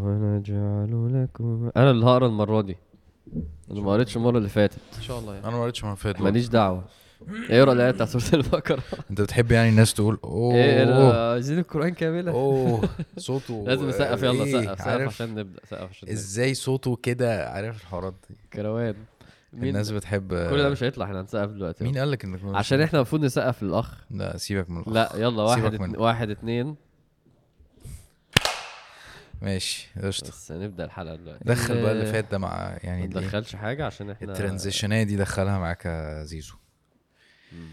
ونجعل لكم أنا اللي هقرا المره دي. أنا ما قريتش المره اللي فاتت. ان شاء الله يعني. أنا ما قريتش ما فات ماليش دعوة. اقرا الآية بتاعت سورة البقرة؟ انت بتحب يعني الناس تقول أوه. إيه اوه, أنا عايزين القرآن كاملة. أوه. صوته لازم نسقف يلا إيه، سقف سقف عشان نبدأ سقف عشان إزاي صوته كده؟ عارف الحوارات دي. كروان. مين؟ الناس بتحب كل ده مش هيطلع إحنا هنسقف دلوقتي. مين قال لك انك عشان إحنا المفروض نسقف للأخ. لا سيبك من الأخ. لا يلا واحد اتن... واحد اتنين. ماشي قشطة بس نبدأ الحلقة دلوقتي دخل بقى اللي ال- فات ده مع ما يعني الإيه؟ ندخلش حاجة عشان إحنا الترانزيشنية دي دخلها معاك يا زيزو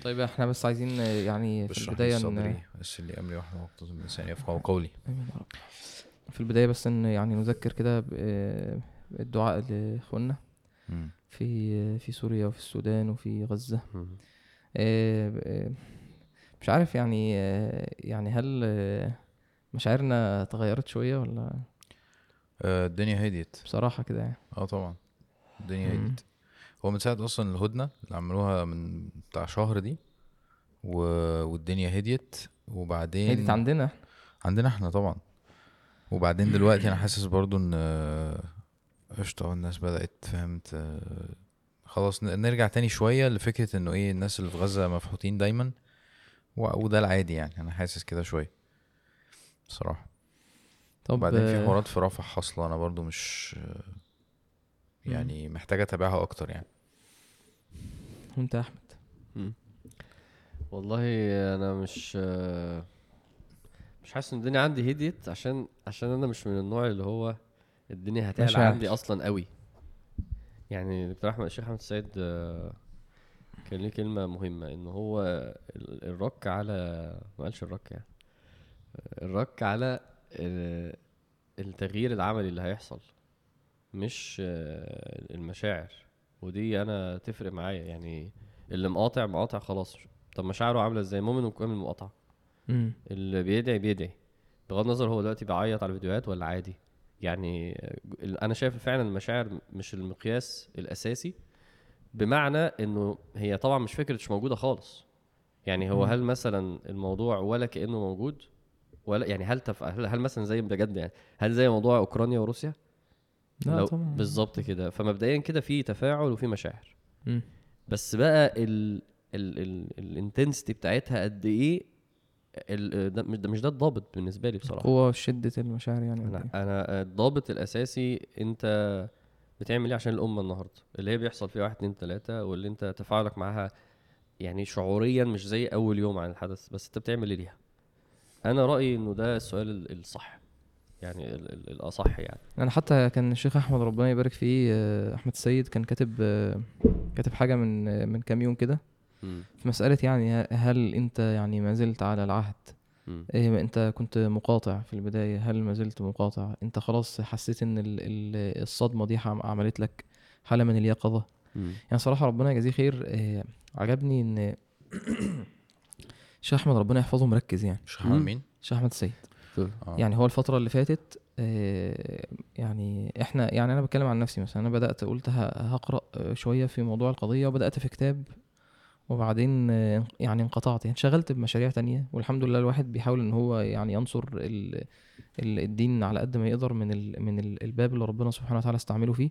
طيب إحنا بس عايزين يعني في البداية إن بس اللي امري واحد من لساني يفقهوا قولي. في البداية بس إن يعني نذكر كده بالدعاء لإخواننا مم. في في سوريا وفي السودان وفي غزة. آه، آه، مش عارف يعني آه، يعني هل آه، مشاعرنا تغيرت شوية ولا؟ آه، الدنيا هديت. بصراحة كده يعني. آه طبعا. الدنيا مم. هديت. هو من ساعة أصلا الهدنة اللي عملوها من بتاع شهر دي و... والدنيا هديت. وبعدين هديت عندنا. عندنا إحنا طبعا. وبعدين دلوقتي أنا حاسس برضو إن آه، قشطة الناس بدأت فهمت آه، خلاص نرجع تاني شوية لفكرة إنه إيه الناس اللي في غزة مفحوطين دايما. وده العادي يعني. أنا حاسس كده شوية. بصراحة. طب وبعدين في حوارات في رفح حاصلة أنا برضو مش يعني محتاج أتابعها أكتر يعني. وأنت يا أحمد؟ والله أنا مش مش حاسس إن الدنيا عندي هديت عشان عشان أنا مش من النوع اللي هو الدنيا هتعلى. عندي أصلا قوي يعني دكتور احمد الشيخ أحمد السيد كان ليه كلمة مهمة إن هو ال- الرك على ما قالش الرك يعني. الرك على ال- التغيير العملي اللي هيحصل مش المشاعر. ودي أنا تفرق معايا يعني اللي مقاطع مقاطع خلاص. طب مشاعره عاملة إزاي؟ مؤمن المقاطعه مم. اللي بيدعي بيدعي. بغض النظر هو دلوقتي بيعيط على الفيديوهات ولا عادي. يعني أنا شايف فعلا المشاعر مش المقياس الأساسي بمعنى إنه هي طبعا مش فكرة مش موجودة خالص. يعني هو. هل مثلا الموضوع ولا كأنه موجود؟ ولا يعني هل تف... هل, هل مثلا زي بجد يعني هل زي موضوع أوكرانيا وروسيا؟ لا لو- طبعا. بالظبط كده. فمبدئيا كده في تفاعل وفي مشاعر. مم. بس بقى ال ال ال الانتنسيتي بتاعتها قد إيه؟ ال- ده مش ده الضابط بالنسبة لي بصراحة. قوة شدة المشاعر يعني أنا إيه؟ أنا الضابط الأساسي أنت بتعمل إيه عشان الأمة النهارده؟ اللي هي بيحصل فيها واحد اتنين تلاتة واللي أنت تفاعلك معاها يعني شعوريا مش زي أول يوم عن الحدث بس أنت بتعمل إيه ليها؟ أنا رأيي إنه ده السؤال ال- الصح يعني ال- ال- الأصح يعني أنا حتى كان الشيخ أحمد ربنا يبارك فيه آه، أحمد السيد كان كاتب آه، كاتب حاجة من آه، من كام يوم كده. في مسألة يعني هل أنت يعني ما زلت على العهد. إيه أنت كنت مقاطع في البداية هل ما زلت مقاطع أنت خلاص حسيت إن ال- ال- الصدمة دي عم- عملت لك حالة من اليقظة. يعني صراحة ربنا يجازيه خير عجبني إن الشيخ أحمد ربنا يحفظه مركز يعني. هعمل مم. مين؟ الشيخ أحمد السيد. آه. يعني هو الفترة اللي فاتت آه، يعني إحنا يعني أنا بتكلم عن نفسي مثلا. أنا بدأت قلت ه- هقرأ آه، شوية في موضوع القضية وبدأت في كتاب وبعدين آه، يعني انقطعت. يعني انشغلت بمشاريع تانية والحمد لله الواحد بيحاول إن هو يعني ينصر ال ال- الدين على قد ما يقدر من ال من ال الباب اللي ربنا سبحانه وتعالى استعمله فيه.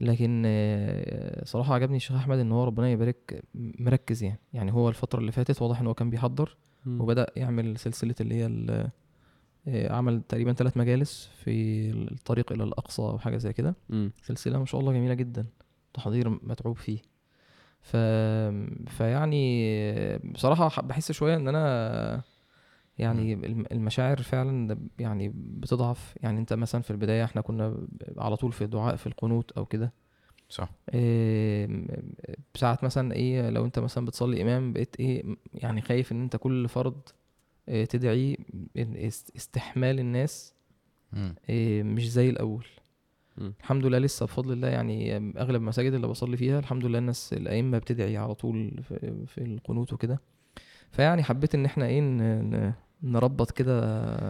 لكن آه، صراحة عجبني الشيخ أحمد إن هو ربنا يبارك مركز يعني يعني هو الفترة اللي فاتت واضح إن هو كان بيحضر مم. وبدأ يعمل سلسلة اللي هي آه، عمل تقريبا ثلاث مجالس في الطريق إلى الأقصى أو حاجة زي كده مم. سلسلة ما شاء الله جميلة جدا تحضير متعوب فيه ف... فيعني آه، بصراحة ح- بحس شوية إن أنا يعني الم- المشاعر فعلا يعني بتضعف. يعني أنت مثلا في البداية إحنا كنا على طول في دعاء في القنوت أو كده. صح. إيه، ساعات مثلا إيه لو أنت مثلا بتصلي إمام بقيت إيه يعني خايف إن أنت كل فرض إيه تدعي إن است- استحمال الناس. إيه مش زي الأول. مم. الحمد لله لسه بفضل الله يعني أغلب المساجد اللي بصلي فيها الحمد لله الناس الأئمة بتدعي على طول في, في القنوت وكده. فيعني حبيت إن إحنا إيه نربط كده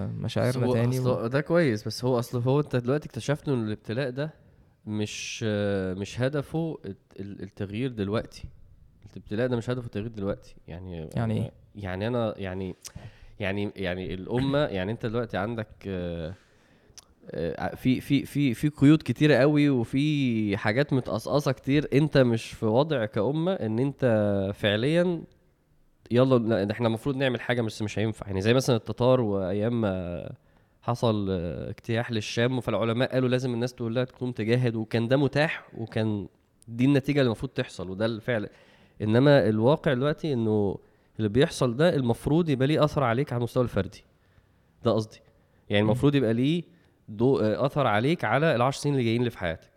مشاعرنا تاني و... ده كويس بس هو أصل هو أنت دلوقتي اكتشفت إن الابتلاء ده مش مش هدفه الت- ال- التغيير دلوقتي. الابتلاء ده مش هدفه التغيير دلوقتي. يعني يعني إيه؟ يعني أنا يعني يعني يعني الأمة يعني أنت دلوقتي عندك آه، آه، في في في في قيود كتيرة قوي وفي حاجات متقصقصة كتير. أنت مش في وضع كأمة إن أنت فعليا يلا إحنا المفروض نعمل حاجة بس مش هينفع. يعني زي مثلا التتار وأيام ما حصل اجتياح للشام فالعلماء قالوا لازم الناس تقول لها تقوم تجاهد وكان ده متاح وكان دي النتيجة اللي المفروض تحصل وده الفعل. إنما الواقع دلوقتي إنه اللي بيحصل ده المفروض يبقى ليه أثر عليك على المستوى الفردي. ده قصدي. يعني المفروض يبقى ليه دو آه، أثر عليك على العشر سنين اللي جايين اللي في حياتك.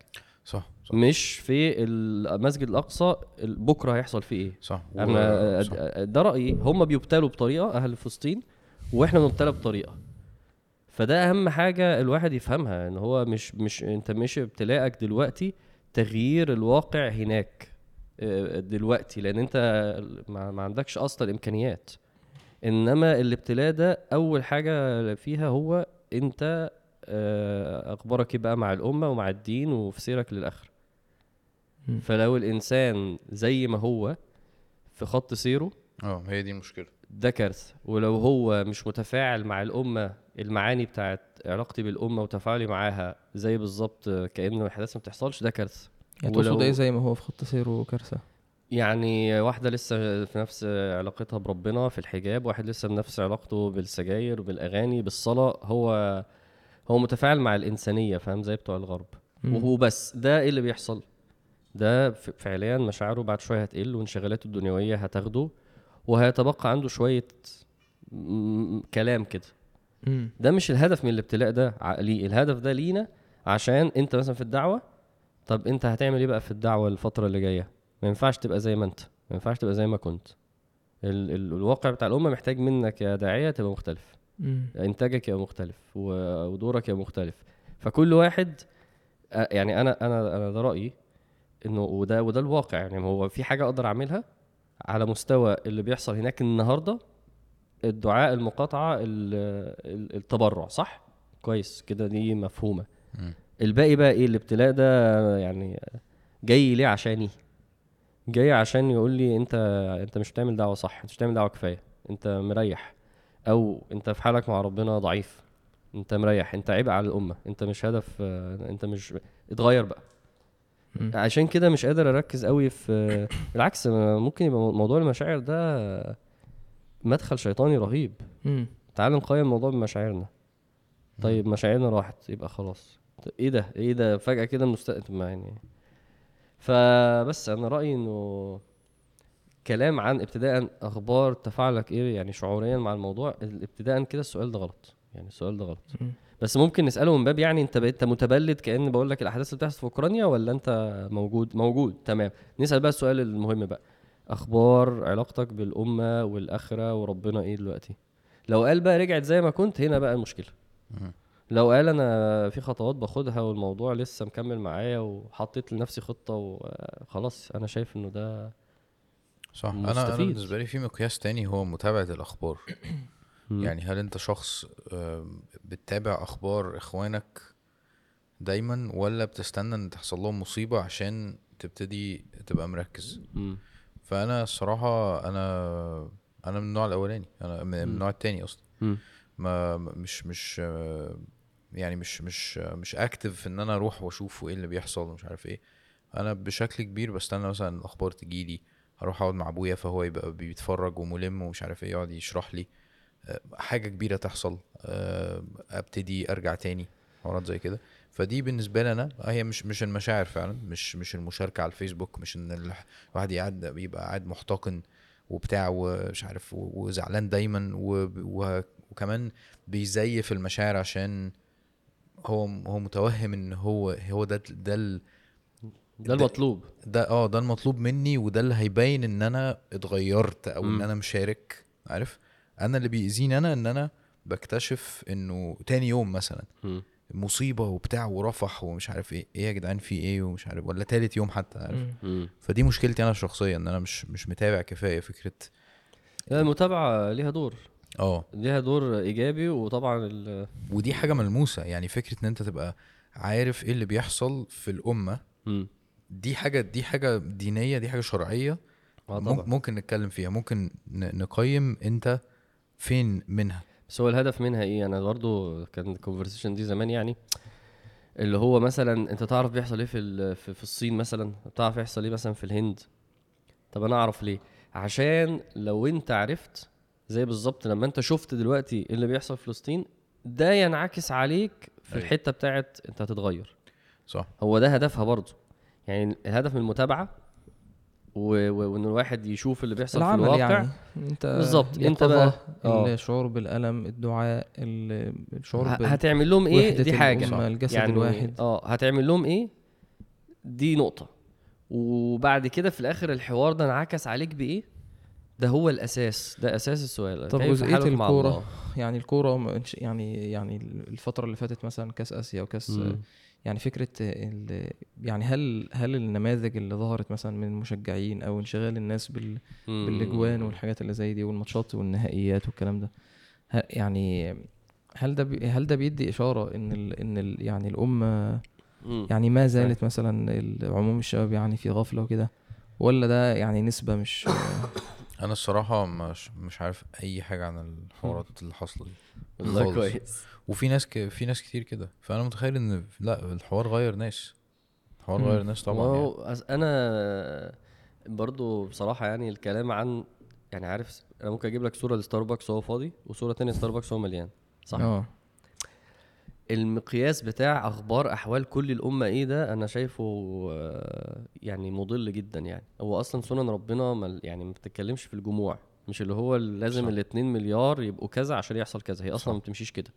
صح. صح. مش في المسجد الأقصى ال- بكرة هيحصل فيه إيه؟ صح. أنا صح. ده رأيي. هم بيبتلوا بطريقة أهل فلسطين وإحنا بنبتلى بطريقة. فده أهم حاجة الواحد يفهمها إن هو مش مش أنت مش ابتلاءك دلوقتي تغيير الواقع هناك آه، دلوقتي لأن أنت ما ما عندكش أصلا الامكانيات إنما الابتلاء ده أول حاجة فيها هو أنت آه، أخبارك إيه بقى مع الأمة ومع الدين وفي سيرك للاخره مم. فلو الإنسان زي ما هو في خط سيره آه هي دي المشكلة. ده كارثة. ولو هو مش متفاعل مع الأمة المعاني بتاعت علاقتي بالأمة وتفاعلي معاها زي بالظبط كأن الاحداث ما بتحصلش ده كارثة. يعني تقصد ولو- إيه زي ما هو في خط سيره كارثة؟ يعني واحدة لسه في نفس علاقتها بربنا في الحجاب واحد لسه بنفس علاقته بالسجاير بالأغاني بالصلاة هو هو متفاعل مع الإنسانية فاهم؟ زي بتوع الغرب. وهو بس ده إيه اللي بيحصل؟ ده فعليا مشاعره بعد شوية هتقل وانشغالاته الدنيوية هتاخده وهيتبقى عنده شوية كلام كده. ده مش الهدف من الابتلاء ده عقلي الهدف ده لينا عشان انت مثلا في الدعوة طب انت هتعمل إيه بقى في الدعوة الفترة اللي جاية؟ ما ينفعش تبقى زي ما انت ما ينفعش تبقى زي ما كنت. ال ال الواقع بتاع الأمة محتاج منك يا داعية تبقى مختلف. مم. إنتاجك يبقى مختلف ودورك يبقى مختلف. فكل واحد يعني أنا أنا أنا ده رأيي. إنه وده وده الواقع. يعني هو في حاجة أقدر أعملها على مستوى اللي بيحصل هناك النهارده؟ الدعاء المقاطعة ال- ال- التبرع صح؟ كويس كده دي مفهومة. مم. الباقي بقى إيه؟ الابتلاء ده يعني جاي ليه عشاني؟ جاي عشان يقول لي أنت أنت مش بتعمل دعوة صح أنت مش بتعمل دعوة كفاية أنت مريح. أو أنت في حالك مع ربنا ضعيف أنت مريح أنت عبء على الأمة أنت مش هدف أنت مش اتغير بقى. عشان كده مش قادر أركز قوي في بالعكس ممكن يبقى موضوع المشاعر ده مدخل شيطاني رهيب. تعال نقيم الموضوع بمشاعرنا طيب مشاعرنا راحت يبقى خلاص. طيب إيه ده؟ إيه ده؟ فجأة كده مست ما يعني فبس أنا رأيي إنه كلام عن ابتداء أخبار تفاعلك إيه يعني شعوريا مع الموضوع ابتداء كده السؤال ده غلط. يعني السؤال ده غلط. بس ممكن نساله من باب يعني انت بقيت متبلد كأن بقول لك الأحداث اللي بتحصل في أوكرانيا ولا انت موجود موجود؟ تمام. نسأل بقى السؤال المهم بقى. أخبار علاقتك بالأمة والآخرة وربنا إيه دلوقتي؟ لو قال بقى رجعت زي ما كنت هنا بقى المشكلة. لو قال أنا في خطوات باخدها والموضوع لسه مكمل معايا وحطيت لنفسي خطة وخلاص أنا شايف إنه ده صح. أنا أنا مستفيد. بالنسبة لي في مقياس تاني هو متابعة الأخبار. مم. يعني هل انت شخص بتتابع أخبار اخوانك دايما ولا بتستنى ان تحصل لهم مصيبة عشان تبتدي تبقى مركز مم. فأنا الصراحة أنا أنا من النوع الأولاني أنا من. النوع التاني أصلا مم. ما مش مش يعني مش مش مش اكتف إن أنا أروح وأشوف إيه اللي بيحصل ومش عارف إيه أنا بشكل كبير بستنى مثلا الأخبار تجيلي أروح أقعد مع أبويا فهو يبقى بيتفرج وملم ومش عارف إيه يقعد يشرح لي حاجة كبيرة تحصل آه، أبتدي أرجع تاني حوارات زي كده. فدي بالنسبة لي أنا هي مش مش المشاعر فعلا مش مش المشاركة على الفيسبوك مش إن الواحد قاعد بيبقى قاعد محتقن وبتاع ومش عارف وزعلان دايما وكمان بيزيف المشاعر عشان هو هو متوهم إن هو هو ده ده ال- ده المطلوب. ده آه ده المطلوب مني وده اللي هيبين إن أنا اتغيرت أو إن مم. أنا مشارك عارف؟ أنا اللي بيأذيني أنا إن أنا بكتشف إنه تاني يوم مثلا. مصيبة وبتاع ورفح ومش عارف إيه إيه يا جدعان في إيه ومش عارف ولا تالت يوم حتى عارف. فدي مشكلتي أنا الشخصيه إن أنا مش مش متابع كفاية فكرة لا، المتابعة ليها دور آه ليها دور إيجابي وطبعا ال ودي حاجة ملموسة يعني فكرة إن أنت تبقى عارف إيه اللي بيحصل في الأمة مم. دي حاجة دي حاجة دينية دي حاجة شرعية آه ممكن نتكلم فيها ممكن نقيم أنت فين منها؟ بس هو الهدف منها إيه؟ أنا برضو كان الكونفرسيشن دي زمان يعني. اللي هو مثلا أنت تعرف بيحصل إيه في في, في الصين مثلا؟ تعرف يحصل إيه مثلا في الهند؟ طب أنا أعرف ليه؟ عشان لو أنت عرفت زي بالظبط لما أنت شفت دلوقتي إيه اللي بيحصل في فلسطين ده ينعكس عليك في أيوة. الحتة بتاعت أنت هتتغير. صح. هو ده هدفها برضه يعني الهدف من المتابعة و- و- وإن الواحد يشوف اللي بيحصل في الواقع. يعني. أنت بالظبط، أنت بقى- آه. الشعور بالألم الدعاء ال- الشعور ه- هتعمل لهم إيه؟ دي حاجة. الجسد يعني الواحد. آه هتعمل لهم إيه؟ دي نقطة. وبعد كده في الآخر الحوار ده انعكس عليك بإيه؟ ده هو الأساس. ده أساس السؤال. طب الكورة؟ الله؟ يعني الكورة ما- يعني يعني الفترة اللي فاتت مثلا كأس آسيا وكأس مم. يعني فكرة ال يعني هل هل النماذج اللي ظهرت مثلا من المشجعين أو انشغال الناس بال. بالأجوان والحاجات اللي زي دي والماتشات والنهائيات والكلام ده يعني هل ده هل ده بيدي إشارة إن ال إن ال يعني الأمة. يعني ما زالت مثلا عموم الشباب يعني في غفلة وكده ولا ده يعني نسبة مش أنا الصراحة مش مش عارف أي حاجة عن الحوارات اللي حاصلة دي والله. كويس وفي ناس ك... في ناس كتير كده فأنا متخيل إن لأ الحوار غير ناس الحوار مم. غير ناس طبعا يعني. أنا برضو بصراحة يعني الكلام عن يعني عارف أنا ممكن أجيب لك صورة لستاربكس وهو فاضي وصورة تانية ستاربكس وهو مليان صح آه المقياس بتاع أخبار أحوال كل الأمة إيه ده؟ أنا شايفه آه، يعني مضل جدا يعني. هو أصلا سنن ربنا ما يعني ما بتتكلمش في الجموع. مش اللي هو لازم صح. الاتنين مليار يبقوا كذا عشان يحصل كذا. هي أصلا. ما بتمشيش كده.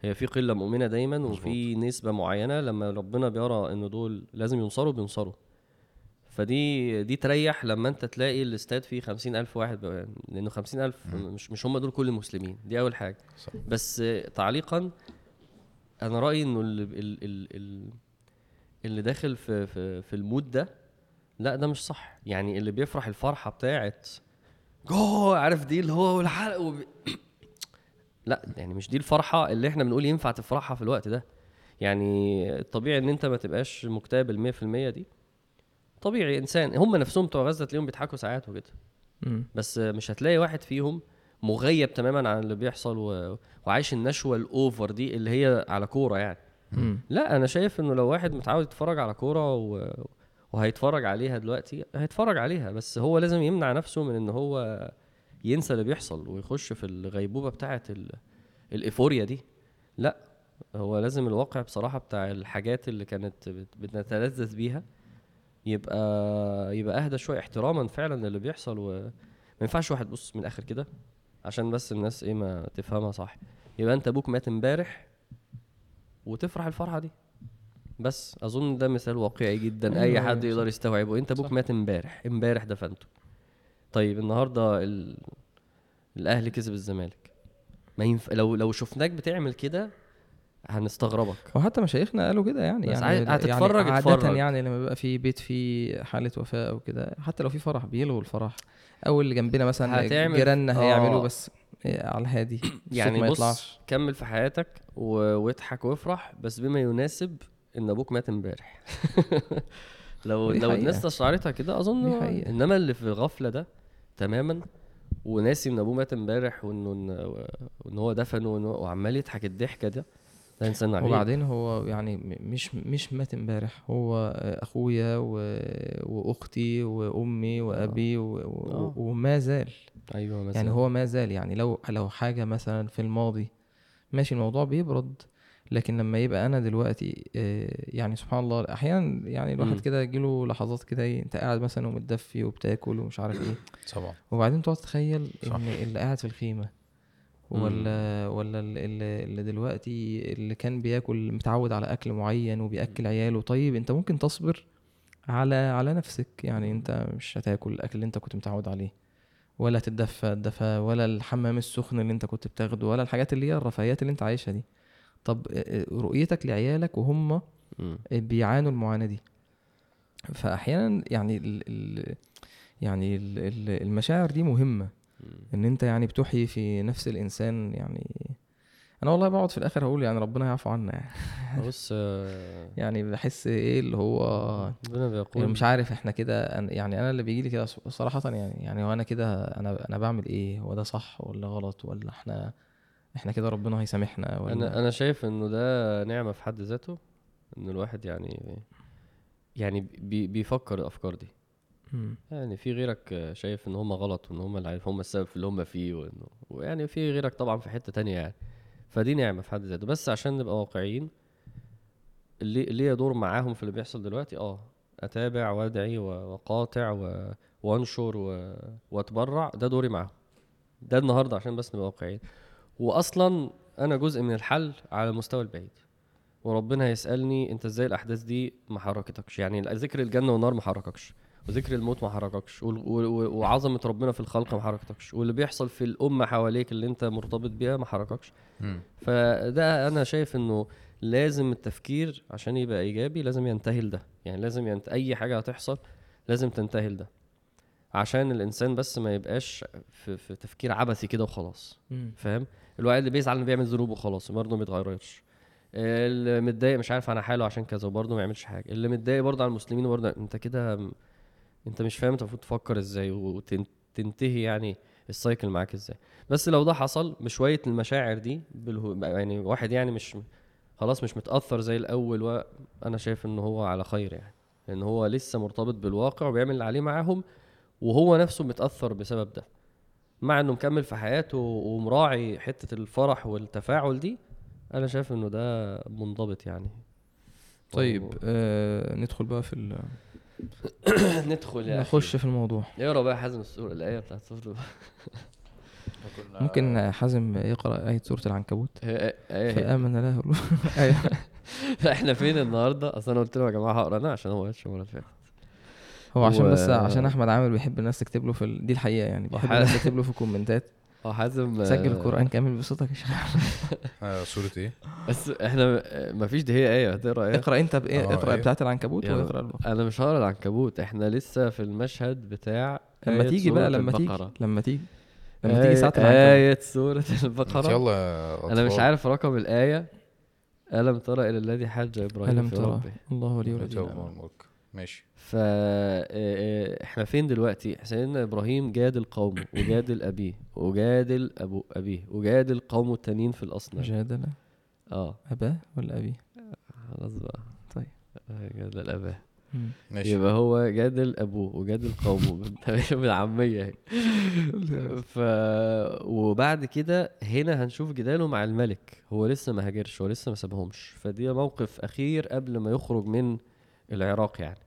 هي في قلة مؤمنة دايما وفي نسبة معينة. لما ربنا بيرى إن دول لازم ينصروا بينصروا. فدي دي تريح لما أنت تلاقي الاستاد فيه خمسين ألف واحد لأنه خمسين ألف مش مش هم دول كل المسلمين. دي أول حاجة. صح. بس تعليقا أنا رأيي إنه ال ال ال ال اللي داخل في في في ال mood ده لا ده مش صح. يعني اللي بيفرح الفرحة بتاعت جو عارف دي اللي هو والحلق وبي... لا يعني مش دي الفرحة اللي إحنا بنقول ينفع تفرحها في الوقت ده. يعني الطبيعي إن أنت ما تبقاش مكتئب المية في المية دي. طبيعي إنسان هم نفسهم بتوع غزة تلاقيهم بيضحكوا ساعات وكده. بس مش هتلاقي واحد فيهم مغيب تماما عن اللي بيحصل و... وعايش النشوة الأوفر دي اللي هي على كورة يعني. مم. لا أنا شايف إنه لو واحد متعود يتفرج على كورة و... وهيتفرج عليها دلوقتي هيتفرج عليها بس هو لازم يمنع نفسه من إن هو ينسى اللي بيحصل ويخش في الغيبوبة بتاعه ال... الإيفوريا دي. لا هو لازم الواقع بصراحة بتاع الحاجات اللي كانت بت- بنتلذذ بيها يبقى يبقى أهدى شوية احتراما فعلا للي بيحصل وما ينفعش واحد بص من الآخر كده عشان بس الناس إيه ما تفهمها صح يبقى أنت أبوك مات إمبارح وتفرح الفرحة دي بس أظن ده مثال واقعي جدا أي أيوة، حد أيوة، يقدر. يستوعبه أنت أبوك. مات إمبارح إمبارح دفنته طيب النهارده ال... الأهلي كسب الزمالك ما ينف... لو لو شفناك بتعمل كده هنستغربك وحتى مشايخنا قالوا كده يعني بس يعني عايز- هتتفرج، يعني عادة اتفرج. يعني لما بيبقى في بيت فيه حالة وفاة أو كده حتى لو في فرح بيلغوا الفرح أو اللي جنبنا مثلا هتعمل- جيراننا هيعملوا آه. بس إيه، على الهادي يعني ما بص يطلعش كمل في حياتك و... واضحك وافرح بس بما يناسب إن أبوك مات امبارح لو لو. الناس استشعرتها كده حقيقة. إنما اللي في الغفلة ده تماما وناسي إن أبوه مات امبارح وإنه إن- وإن هو دفنه وعمال يضحك الضحكة ده انسان عجيب وبعدين هو يعني مش مش مات امبارح. هو أخويا و... وأختي وأمي وأبي و... و... آه. وما زال. أيوه مثلا يعني هو ما زال. يعني لو لو حاجة مثلا في الماضي ماشي الموضوع بيبرد لكن لما يبقى أنا دلوقتي آه، يعني سبحان الله أحيانا يعني. الواحد كده يجيله لحظات كده إيه، أنت قاعد مثلا ومتدفي وبتاكل ومش عارف إيه. طبعا. وبعدين تقعد تتخيل. إن اللي قاعد في الخيمة ولا ولا ال- اللي, اللي دلوقتي اللي كان بياكل متعود على أكل معين وبيأكل عياله. طيب أنت ممكن تصبر على على نفسك. يعني أنت مش هتاكل الأكل اللي أنت كنت متعود عليه. ولا تتدفى الدفى ولا الحمام السخن اللي أنت كنت بتاخده ولا الحاجات اللي هي الرفاهيات اللي أنت عايشها دي. طب آه، آه، رؤيتك لعيالك وهم. بيعانوا المعاناة دي. فأحيانا يعني ال ال يعني ال ال المشاعر دي مهمة. إن أنت يعني بتحيي في نفس الإنسان يعني. أنا والله بقعد في الآخر أقول يعني ربنا يعفو عنا يعني, بص آه، يعني بحس إيه اللي هو ربنا بيقول يعني مش عارف إحنا كده يعني أنا اللي بيجي لي كده صراحة يعني يعني هو أنا كده أنا أنا بعمل إيه؟ هو ده صح ولا غلط؟ ولا إحنا إحنا كده ربنا هيسامحنا ولا؟ أنا أنا شايف إنه ده نعمة في حد ذاته ان الواحد يعني يعني بي بيفكر الأفكار دي. يعني في غيرك شايف إن هم غلط وإن هم اللي هم السبب في اللي هم فيه وإنه ويعني في غيرك طبعا في حتة تانية يعني. فدي نعمة في حد ذاته بس عشان نبقى واقعيين اللي ليا دور معاهم في اللي بيحصل دلوقتي آه أتابع وأدعي وقاطع وأنشر وأتبرع ده دوري معاهم. ده النهارده عشان بس نبقى واقعيين. واصلا أنا جزء من الحل على المستوى البعيد. وربنا هيسألني أنت إزاي الأحداث دي ما حركتكش. يعني ذكر الجنة والنار ما حرككش. وذكر الموت ما حرككش وال- و- و- وعظمة ربنا في الخلق ما حركتكش واللي بيحصل في الأمة حواليك اللي أنت مرتبط بيها ما حرككش. فده أنا شايف إنه لازم التفكير عشان يبقى إيجابي لازم ينتهي لده. يعني لازم ينت... أي حاجة هتحصل لازم تنتهي لده. عشان الإنسان بس ما يبقاش في, في تفكير عبثي كده وخلاص. فاهم؟ الواحد اللي بيزعل إنه بيعمل ذنوب وخلاص برضه ما بيتغيرش. اللي متضايق مش عارف عن حاله عشان كذا وبرضه ما يعملش حاجة. اللي متضايق برضه على المسلمين وبرضه أنت كده انت مش فاهم انت المفروض تفكر إزاي وتنتهي يعني السايكل معاك إزاي. بس لو ده حصل بشوية المشاعر دي بالهو يعني واحد يعني مش خلاص مش متأثر زي الأول وأنا شايف إن هو على خير يعني. لأن هو لسه مرتبط بالواقع وبيعمل اللي عليه معاهم وهو نفسه متأثر بسبب ده. مع إنه مكمل في حياته ومراعي حتة الفرح والتفاعل دي أنا شايف إنه ده منضبط يعني. طيب آه ندخل بقى في ندخل يا. نخش في الموضوع. اقرا بقى حازم السورة الآية بتاعت سورة ممكن حازم يقرأ آية سورة العنكبوت؟ فآمن له أيوه. إحنا فين النهارده؟ أصل أنا قلت لهم يا جماعة هقرا أنا عشان هو ما المره اللي فاتت هو عشان و- بس عشان أحمد عامر بيحب الناس تكتب له في ال... دي الحقيقة يعني بيحب الناس تكتب له في الكومنتات. آه حازم سجل آه، القرآن كامل بصوتك يا شيخ آه صورة إيه؟ بس إحنا ما فيش دي هي إيه هتقرأ إيه؟ اقرأ أنت بايه آه، اقرأ أيوه. بتاعت العنكبوت. واقرا البقرة؟ أنا مش هقرأ العنكبوت. إحنا لسه في المشهد بتاع لما آية تيجي بقى لما تيجي. لما تيجي لما تيجي ساعة العنكبوت. آية سورة البقرة. يلا أنا مش. عارف رقم الآية. ألم ترى إلى الذي حج إبراهيم ألم في ترى ربه؟ الله ولي أنت ماشي. فا آه، إحنا فين دلوقتي؟ سيدنا إبراهيم جادل قومه وجادل ابيه وجادل ابو أبيه وجادل قومه التانيين في الأصنام. جادل آه. أباه ولا ابيه خلاص بقى. طيب. آه، جادل اباه. ماشي. يبقى هو جادل ابوه وجادل قومه بال- بالعاميه اهي ف وبعد كده هنا هنشوف جداله مع الملك. هو لسه ما هاجرش هو لسه ما سابهمش. فدي موقف أخير قبل ما يخرج من العراق يعني.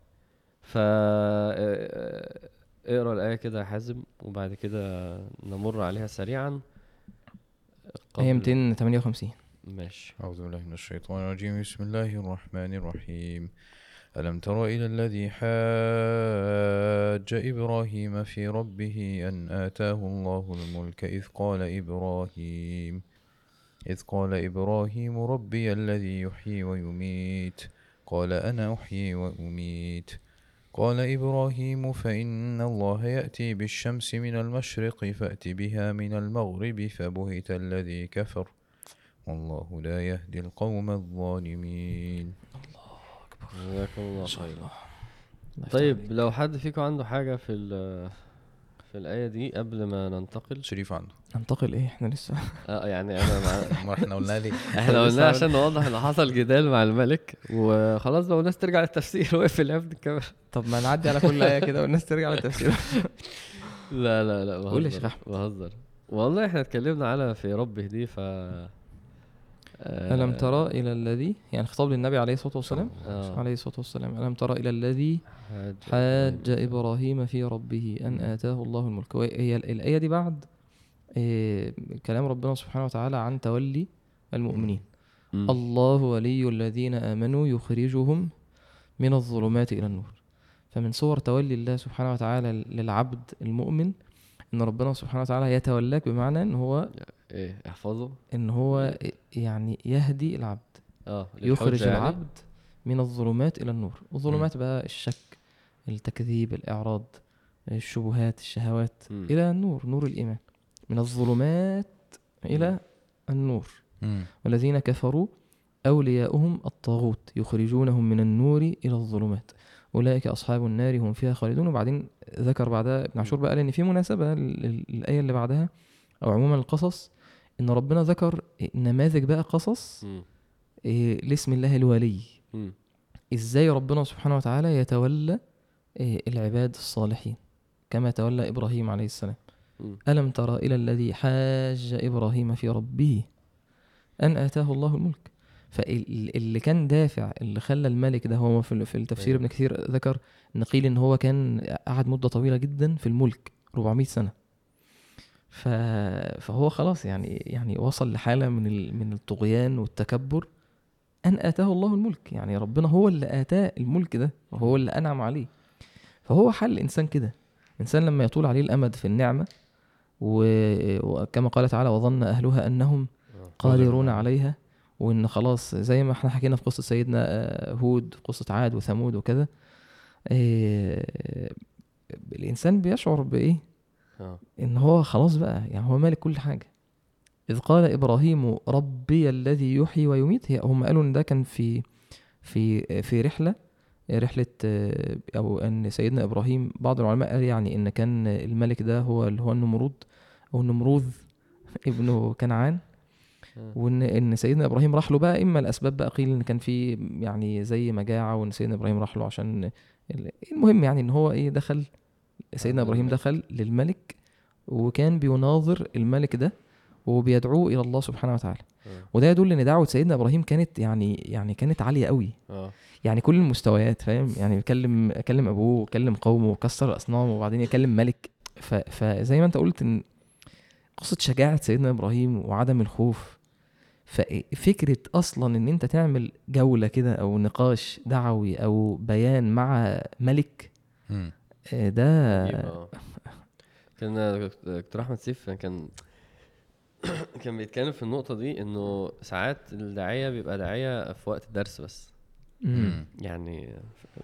ف آه، اقرأ الآية كده يا حازم وبعد كده نمر عليها سريعا. هي قبل- 258 ماشي. أعوذ بالله من الشيطان الرجيم. بسم الله الرحمن الرحيم. ألم تر إلى الذي حاج إبراهيم في ربه أن آتاه الله الملك؟ إذ قال إبراهيم إذ قال إبراهيم ربي الذي يحيي ويميت. قال أنا أحيي وأميت. قال إبراهيم فإن الله يأتي بالشمس من المشرق فأت بها من المغرب فبهت الذي كفر. والله لا يهدي القوم الظالمين. الله خير الله. يفتح طيب. لو حد فيكم عنده حاجة في ال- في الآية دي قبل ما ننتقل. شريف عنده. ننتقل إيه؟ إحنا لسه. آه يعني أنا مع... ما إحنا قلنا ليه إحنا قلنا عشان نوضح إن حصل جدال مع الملك. وخلاص بقى الناس ترجع للتفسير. وقفل يا ابني الكاميرا طب ما نعدي على كل آية كده والناس ترجع للتفسير. لا لا لا قول يا بهزر. شيخ أحمد. بهزر. والله إحنا اتكلمنا على في ربه دي ف ألم ترى إلى الذي؟ يعني خطاب للنبي عليه الصلاة والسلام؟ آه. عليه الصلاة والسلام. ألم ترى إلى الذي حاج حاج إبراهيم. في ربه أن آتاه الله الملك. وهي الآية دي بعد إيه كلام ربنا سبحانه وتعالى عن تولي المؤمنين. مم. الله ولي الذين آمنوا يخرجهم من الظلمات إلى النور. فمن صور تولي الله سبحانه وتعالى للعبد المؤمن إن ربنا سبحانه وتعالى يتولاك بمعنى إن هو إيه احفظه. إن هو يعني يهدي العبد آه يخرج يعني؟ العبد من الظلمات إلى النور. الظلمات بقى الشك التكذيب الإعراض الشبهات الشهوات مم. إلى النور نور الإيمان. من الظلمات إلى النور. مم. والذين كفروا أولياؤهم الطاغوت يخرجونهم من النور إلى الظلمات. أولئك أصحاب النار هم فيها خالدون وبعدين ذكر بعدها ابن عاشور بقى لأن في مناسبة لل- للآية اللي بعدها أو عموما القصص إن ربنا ذكر نماذج بقى قصص. إيه، لاسم الله الولي. إزاي ربنا سبحانه وتعالى يتولى إيه، العباد الصالحين كما تولى إبراهيم عليه السلام. ألم ترى إلى الذي حاج إبراهيم في ربه أن آتاه الله الملك فاللي كان دافع اللي خلى الملك ده هو في التفسير أيوة. ابن كثير ذكر ان قيل إن هو كان قعد مدة طويلة جدا في الملك 400 سنة ف... فهو خلاص يعني يعني وصل لحالة من ال... من الطغيان والتكبر أن آتاه الله الملك يعني ربنا هو اللي آتاه الملك ده وهو اللي أنعم عليه فهو حل الانسان كده الانسان لما يطول عليه الأمد في النعمة و- وكما قال تعالى وظن أهلها أنهم آه. قادرون عليها وإن خلاص زي ما إحنا حكينا في قصة سيدنا آه، هود قصة عاد وثمود وكذا آه، الإنسان بيشعر بإيه؟ آه. إن هو خلاص بقى يعني هو مالك كل حاجة. إذ قال إبراهيم ربي الذي يحيي ويميت هي هم قالوا إن ده كان في في في رحلة رحلة آه، أو إن سيدنا إبراهيم بعض العلماء قال يعني إن كان الملك ده هو اللي هو النمرود أو النمروذ ابنه كنعان. آه. وإن إن سيدنا إبراهيم راح له بقى إما الأسباب بقى قيل إن كان في يعني زي مجاعة وإن سيدنا إبراهيم راح له عشان ال- المهم يعني إن هو إيه دخل سيدنا آه، إبراهيم. دخل للملك وكان بيناظر الملك ده وبيدعوه إلى الله سبحانه وتعالى. آه. وده يدل إن دعوة سيدنا إبراهيم كانت يعني يعني كانت عالية قوي. آه. يعني كل المستويات فاهم؟ يعني يكلم كلم أبوه وكلم قومه وكسر أصنامه وبعدين يكلم ملك. ف... فزي ما أنت قلت إن قصة شجاعة سيدنا إبراهيم وعدم الخوف ففكره أصلا إن أنت تعمل جولة كده أو نقاش دعوي أو بيان مع ملك. آه، ده آه. كان دكتور أحمد سيف كان كان بيتكلم في النقطة دي إنه ساعات الداعية بيبقى داعية في وقت الدرس بس. يعني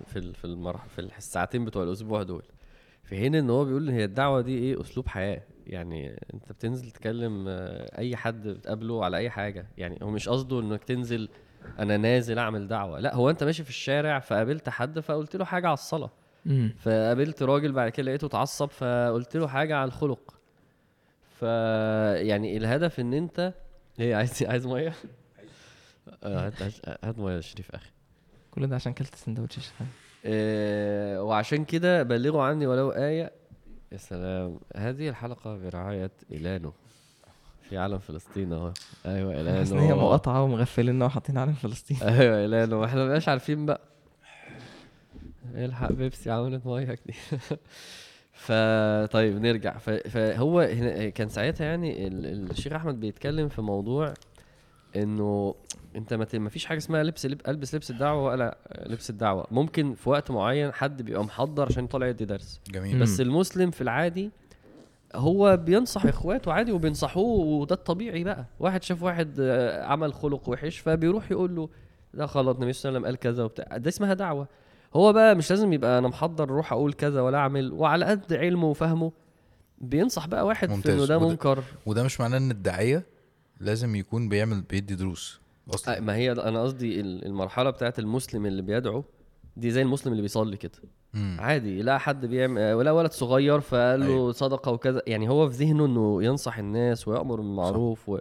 في ال- في المرح في الساعتين بتوع الأسبوع دول في حين إن هو بيقول إن هي الدعوة دي إيه أسلوب حياة يعني انت بتنزل تكلم آه، اي حد بتقابله على اي حاجة. يعني هو مش قصده انك تنزل أنا نازل اعمل دعوة. لا هو انت ماشي في الشارع فقابلت حد فقلت له حاجة على الصلاة. فقابلت راجل بعد كده لقيته اتعصب فقلت له حاجة على الخلق. ف يعني الهدف ان انت إيه عايز عايز مية؟ آه، هات هات- مية يا شريف أخي. كل ده عشان كلت سندوتش. آه، وعشان كده بلغوا عني ولو آية يا سلام. هذه الحلقة برعاية إيلانو. في علم فلسطين أهو. أيوه إيلانو. هي مقاطعة ومغفليننا وحاطين علم فلسطين. أيوه إيلانو. إحنا مبقاش عارفين بقى. الحق بيبسي عملت مية كتير فطيب نرجع. فهو هنا كان ساعتها يعني ال- الشيخ أحمد بيتكلم في موضوع إنه أنت ما فيش حاجة اسمها لبس لب ألبس لبس الدعوة ولا لبس الدعوة. ممكن في وقت معين حد بيبقى محضر عشان طالع يدي درس. جميل. بس. المسلم في العادي هو بينصح إخواته عادي وبينصحوه وده الطبيعي بقى. واحد شاف واحد آه، عمل خلق وحش فبيروح يقول له ده غلط النبي صلى الله عليه وسلم قال كذا وبتاع. ده اسمها دعوة. هو بقى مش لازم يبقى أنا محضر أروح أقول كذا ولا أعمل وعلى قد علمه وفهمه. بينصح بقى واحد في ممتاز. إنه ده وده- منكر. وده مش معناه إن الداعية لازم يكون بيعمل بيدي دروس أصلا ما هي أنا قصدي ال- المرحلة بتاعت المسلم اللي بيدعو دي زي المسلم اللي بيصلي كده مم. عادي لا حد بيعمل ولا ولد صغير فقال له أيوة. صدقة وكذا يعني هو في ذهنه إنه ينصح الناس ويأمر بالمعروف و...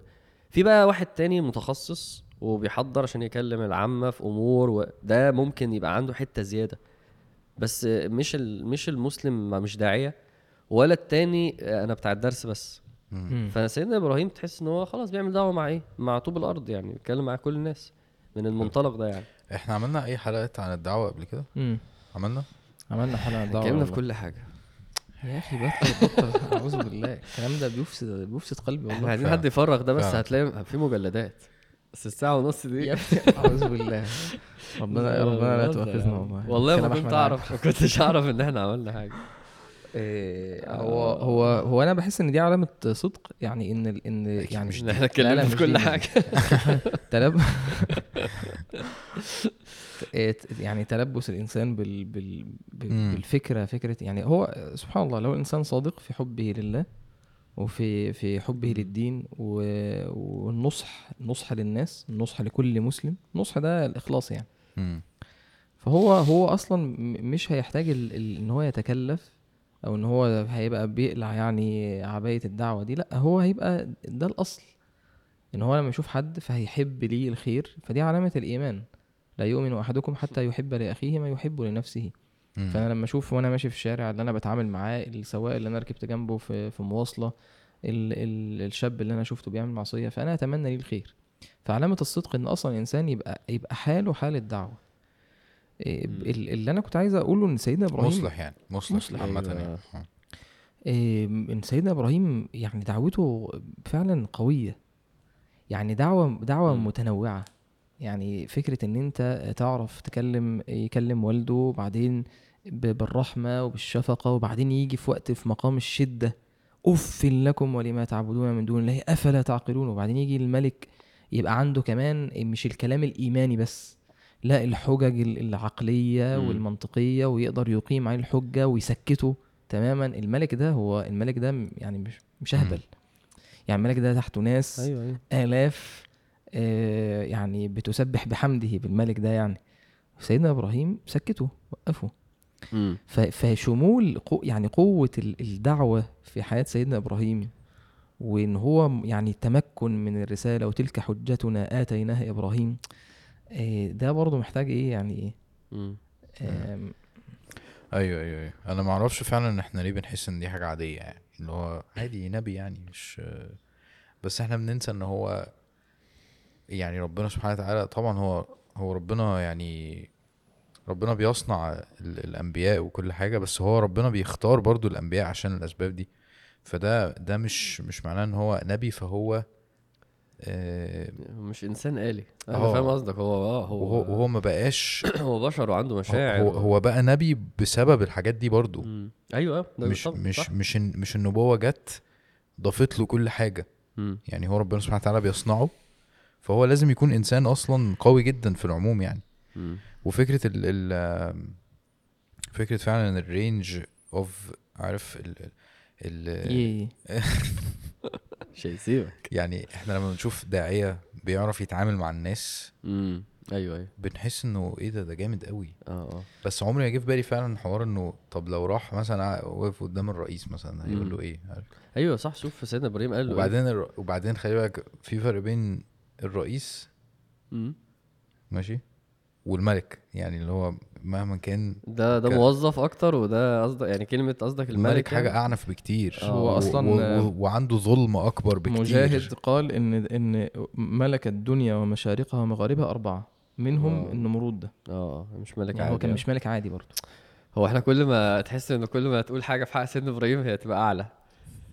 في بقى واحد تاني متخصص وبيحضر عشان يكلم العامة في أمور وده ممكن يبقى عنده حتة زيادة بس مش ال... مش المسلم مش داعية ولا التاني أنا بتاع الدرس بس. فسيدنا إبراهيم تحس إن هو خلاص بيعمل دعوة مع إيه؟ مع طوب الأرض يعني بيتكلم مع كل الناس من المنطلق ده يعني. إحنا عملنا أي حلقات عن الدعوة قبل كده؟ مم. عملنا؟ عملنا حلقة عن الدعوة اتكلمنا في. كل حاجة. يا أخي بطل بطل. أعوذ بالله. الكلام ده بيفسد بيفسد قلبي إحنا والله عايزين. حد يفرغ ده بس. هتلاقي في مجلدات. بس الساعة ونص دي. أعوذ بالله. ربنا ربنا لا تؤاخذنا والله. والله. ما كنت أحمد أعرف ما كنتش أعرف إن إحنا عملنا حاجة. إيه، هو هو هو أنا بحس إن دي علامة صدق يعني إن ال- إن يعني مش إحنا اتكلمنا في كل دي. حاجة تلب إيه، يعني تلبس الإنسان بال... بال... بالفكرة فكرة يعني هو سبحان الله لو الانسان صادق في حبه لله وفي في حبه للدين. والنصح نصح للناس النصح لكل مسلم النصح ده الإخلاص يعني. فهو هو أصلا مش هيحتاج. إن هو يتكلف أو إن هو هيبقى بيقلع يعني عباية الدعوة دي لأ هو هيبقى ده الأصل. إن هو لما يشوف حد فهيحب ليه الخير فدي علامة الإيمان. لا يؤمن أحدكم حتى يحب لأخيه ما يحب لنفسه. مم. فأنا لما أشوف وأنا ماشي في الشارع اللي أنا بتعامل معاه السواق اللي أنا ركبت جنبه في في مواصلة ال ال الشاب اللي أنا شفته بيعمل معصية فأنا أتمنى ليه الخير. فعلامة الصدق إن أصلا الانسان يبقى يبقى حاله حال الدعوة. اللي أنا كنت عايز أقوله إن سيدنا إبراهيم مصلح يعني مصلح, مصلح. عامة أيوة. يعني آه. إيه، إن سيدنا إبراهيم يعني دعوته فعلا قوية يعني دعوة دعوة مم. متنوعة يعني فكرة إن أنت تعرف تكلم يكلم والده وبعدين ب- بالرحمة وبالشفقة وبعدين يجي في وقت في مقام الشدة أف لكم ولما تعبدون من دون الله أفلا تعقلون وبعدين يجي الملك يبقى عنده كمان مش الكلام الإيماني بس لا الحجج ال- العقلية مم. والمنطقية ويقدر يقيم عليه الحجة ويسكته تماما. الملك ده هو الملك ده م- يعني مش مش أهبل. يعني الملك ده تحته ناس أيوه أيوه. آلاف آه، يعني بتسبح بحمده بالملك ده يعني. سيدنا إبراهيم سكته وقفه. فشمول قو يعني قوة ال- الدعوة في حياة سيدنا إبراهيم وإن هو م- يعني تمكن من الرسالة وتلك حجتنا آتيناها إبراهيم. آه، ده برضه محتاج إيه يعني مم. آم، أيوه أيوه أيوه. أنا ما أعرفش فعلا إن إحنا ليه بنحس إن دي حاجة عادية يعني. اللي هو عادي نبي يعني مش بس إحنا بننسى إن هو يعني ربنا سبحانه وتعالى طبعا هو هو ربنا يعني ربنا بيصنع ال- الأنبياء وكل حاجة بس هو ربنا بيختار برضو الأنبياء عشان الأسباب دي. فده ده مش مش معناه إن هو نبي فهو آه مش إنسان آلي أنا آه. فاهم قصدك هو آه هو وهو, وهو ما بقاش هو بشر وعنده مشاعر هو, هو بقى نبي بسبب الحاجات دي برضو مم. أيوه ده مش طبعاً، مش صح. مش مش النبوة جت ضافت له كل حاجة مم. يعني هو ربنا سبحانه وتعالى بيصنعه فهو لازم يكون إنسان أصلا قوي جدا في العموم يعني مم. وفكرة ال ال فكرة فعلا ال range of عارف ال ال يه مش هيسيبك يعني إحنا لما بنشوف داعية بيعرف يتعامل مع الناس مم. أيوه أيوه بنحس إنه إيه ده ده جامد قوي آه آه بس عمري ما جه في بالي فعلا حوار إنه طب لو راح مثلا وقف قدام الرئيس مثلا هيقول له. إيه؟ أيوه صح شوف سيدنا إبراهيم قال له إيه؟ وبعدين الر... وبعدين خلي بالك في فرق بين الرئيس مم. ماشي والملك يعني اللي هو مهما كان ده ده ك- موظف أكتر وده قصدك يعني كلمة قصدك الملك الملك حاجة يعني؟ أعنف بكتير آه. هو و... و... وعنده ظلم أكبر بكتير مجاهد قال إن إن ملك الدنيا ومشارقها ومغاربها أربعة منهم آه. النمرود ده آه مش ملك يعني عادي هو كان آه. مش ملك عادي برضه هو إحنا كل ما تحس ان كل ما تقول حاجة في حق سيدنا إبراهيم هي تبقى أعلى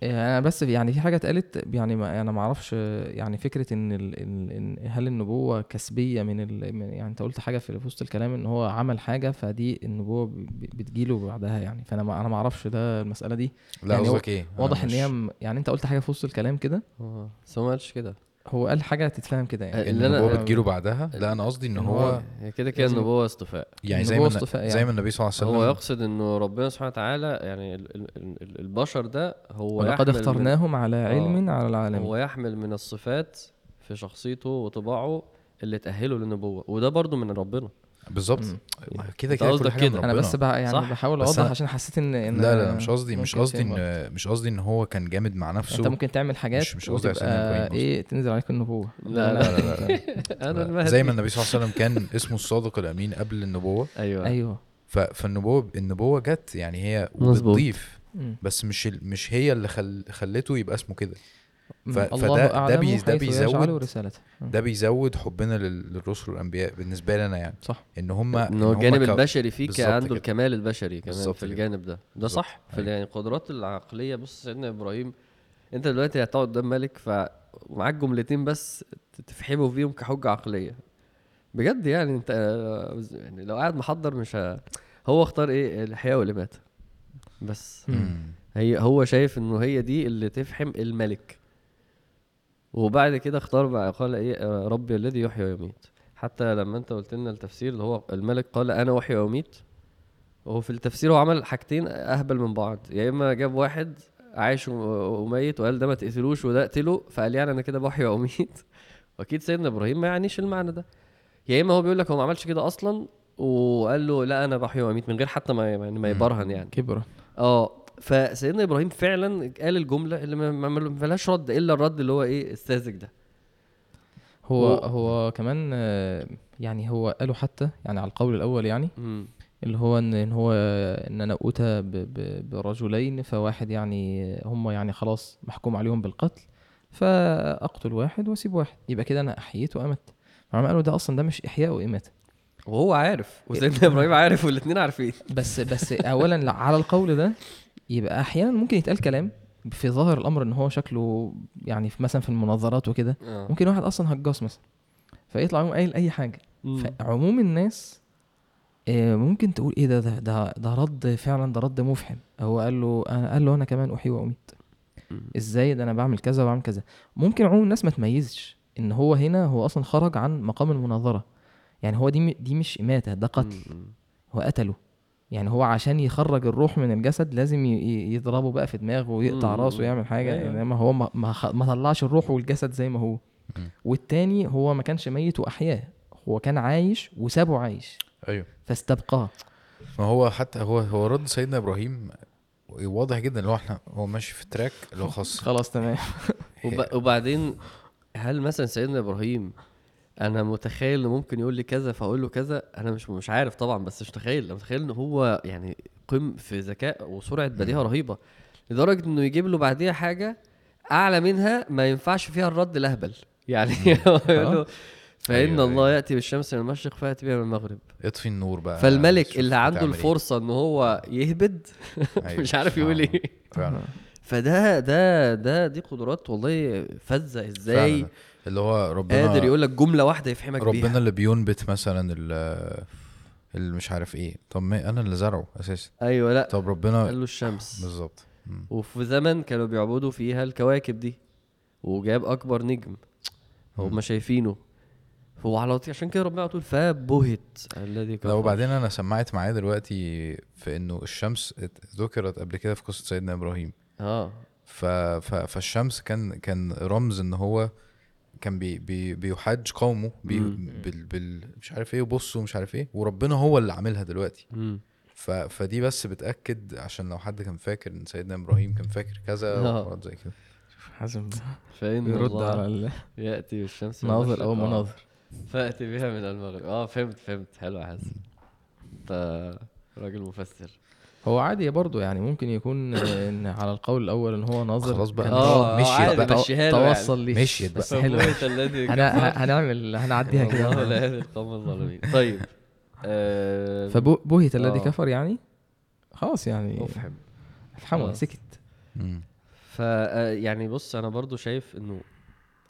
أنا بس يعني في حاجة اتقالت يعني ما أنا ما أعرفش يعني فكرة إن ال ال إن هل النبوة كسبية من, ال يعني أنت قلت حاجة في وسط الكلام إن هو عمل حاجة فدي النبوة ب- بتجيله بعدها يعني. فأنا ما أنا ما أعرفش ده المسألة دي. لا يعني قصدك إيه واضح إن هي يعني أنت قلت حاجة في وسط الكلام كده؟ آه بس هو ما قالش كده. هو قال حاجة تتفهم كده يعني. اللي ان أنا- النبوه بتجيله بعدها؟ لا أنا قصدي إن إن هو هو هي كده كده لازم- النبوة اصطفاء يعني زي النبوة ما اصطفاء زي يعني. ما النبي صلى الله عليه هو وسلم يقصد انه ربنا سبحانه وتعالى يعني ال ال ال البشر ده هو ولقد يحمل من- اخترناهم على آه. علم على العالمين هو يحمل من الصفات في شخصيته وطباعه اللي تأهله للنبوة وده برضو من ربنا. بالظبط كده كده قصدك كده. أنا بس بقى يعني صح. بحاول أوضح عشان حسيت إن إن لا لا مش قصدي مش قصدي. إن مش قصدي إن هو كان جامد مع نفسه أنت ممكن تعمل حاجات مش- مش قصدي إيه تنزل عليك النبوة لا لا لا, لا. أنا لا. المهدي زي ما النبي صلى الله عليه وسلم كان اسمه الصادق الأمين قبل النبوة أيوه أيوه. فالنبوة النبوة جت يعني هي. بتضيف. بس مش. مش هي اللي خل... خلته يبقى اسمه كده. ف- فده- ده بي- ده بيزود-. ده بيزود حبنا لل... للرسل والأنبياء بالنسبة لنا يعني. صح. إن هم إن هو الجانب البشري كان عنده. الكمال البشري كمان في. الجانب ده. ده. صح؟ في. يعني القدرات العقلية بص سيدنا إبراهيم أنت دلوقتي هتقعد قدام ملك فمعاك جملتين بس تفحمه فيهم كحجة عقلية. بجد يعني أنت يعني لو قاعد محضر مش ه... هو اختار إيه؟ الاحياء والاماته بس. هي هو شايف إنه هي دي اللي تفحم الملك. وبعد كده اختار بقى قال إيه آه، ربي الذي يحيي ويميت. حتى لما انت قلت لنا التفسير اللي هو الملك قال أنا أحيي وأميت وهو في التفسير هو عمل حاجتين أهبل من بعض. يا إما جاب واحد عايش وميت وقال ده ما تقتلوش وده اقتله فقال يعني أنا كده بحيي وأميت. وأكيد سيدنا إبراهيم ما يعنيش المعنى ده. يا إما هو بيقول لك هو ما عملش كده أصلا وقال له لا أنا بحيي وأميت من غير حتى ما يعني ما. يبرهن يعني. كبرة آه فسيدنا إبراهيم فعلا قال الجملة اللي ما لهاش رد إلا الرد اللي هو إيه؟ الساذج ده. هو هو- هو كمان يعني هو قالوا حتى يعني على القول الأول يعني مم. اللي هو ان إن هو إن أنا ب- برجلين فواحد يعني هم يعني خلاص محكوم عليهم بالقتل فأقتل واحد وأسيب واحد. يبقى كده أنا أحييت وأمت. فهم قالوا ده أصلا ده مش إحياء وإماتة. وهو عارف وسيدنا إبراهيم عارف والاثنين عارفين. بس بس اولا لا، على القول ده يبقى أحيانا ممكن يتقال كلام في ظاهر الأمر إن هو شكله يعني في مثلا في المناظرات وكده آه. ممكن واحد أصلا هجاص مثلا فيطلع يقوم قايل أي حاجة. مم. فعموم الناس آه، ممكن تقول إيه ده ده ده, ده رد فعلا ده رد مفحم. هو قال له أنا قال له أنا كمان أحيي وأميت. إزاي؟ ده أنا بعمل كذا وبعمل كذا. ممكن عموم الناس ما تميزش إن هو هنا هو أصلا خرج عن مقام المناظرة. يعني هو دي دي مش إماتة ده قتل. هو قتله. يعني هو عشان يخرج الروح من الجسد لازم يضربه بقى في دماغه ويقطع مم. راسه ويعمل حاجة أيوة. إنما هو ما ما, خ- ما طلعش الروح والجسد زي ما هو. والتاني هو ما كانش ميت وأحياه هو كان عايش وسابه عايش أيوه فاستبقاه ما هو حتى هو هو رد سيدنا إبراهيم واضح جدا اللي هو إحنا هو ماشي في التراك اللي هو خلاص خلاص تمام وب... وبعدين هل مثلا سيدنا إبراهيم أنا متخيل إنه ممكن يقول لي كذا فأقول له كذا. أنا مش مش عارف طبعا بس مش متخيل. أنا متخيل ان هو يعني قم في ذكاء وسرعة بديهة رهيبة لدرجة إنه يجيب له بعديها حاجة أعلى منها ما ينفعش فيها الرد الأهبل. يعني يقول له فإن أيوة، الله أيوة. يأتي بالشمس من المشرق فيأتي بها من المغرب. اطفي النور بقى. فالملك اللي عنده إيه. الفرصة إن هو يهبد أيوة. مش عارف يقول إيه. فعلا. فده ده ده دي قدرات والله فذة إزاي؟ فعلا. اللي هو ربنا قادر يقول لك جملة واحدة يفهمك ربنا بيها اللي بينبت مثلا ال- اللي مش عارف إيه. طب ما أنا اللي زرعه أساسا. أيوه لأ. طب ربنا قال له الشمس. بالظبط. وفي زمن كانوا بيعبدوا فيها الكواكب دي وجاب أكبر نجم هم شايفينه. هو على طول عشان كده ربنا على طول فبهت الذي كفر. وبعدين أنا سمعت معايا دلوقتي في إنه الشمس ذكرت قبل كده في قصة سيدنا إبراهيم. آه. ف... ف... فالشمس كان كان رمز إن هو كان بي... بي... بيحاج قومه بي... بال... بال... مش عارف إيه وبصوا مش عارف إيه وربنا هو اللي عاملها دلوقتي. ف... فدي بس بتأكد عشان لو حد كان فاكر إن سيدنا إبراهيم كان فاكر كذا آه. وحوارات زي كده. حازم فإن يرد الله على يأتي بالشمس من المناظر المشرق. أو آه. مناظر. فأتي بها من المغرب. آه فهمت فهمت. حلو يا حسن. أنت راجل مفسر. هو عادي برضو يعني ممكن يكون إن على القول الأول إن هو ناظر خلاص بقى آه مشيت بقى. يعني. توصل ليه مشيت بس. حلو كفر. هنعمل هنعديها كده القوم الظالمين طيب آه، فبهت الذي آه. كفر يعني خلاص يعني مفحم افحمه. سكت. ف آه، يعني بص أنا برضو شايف إنه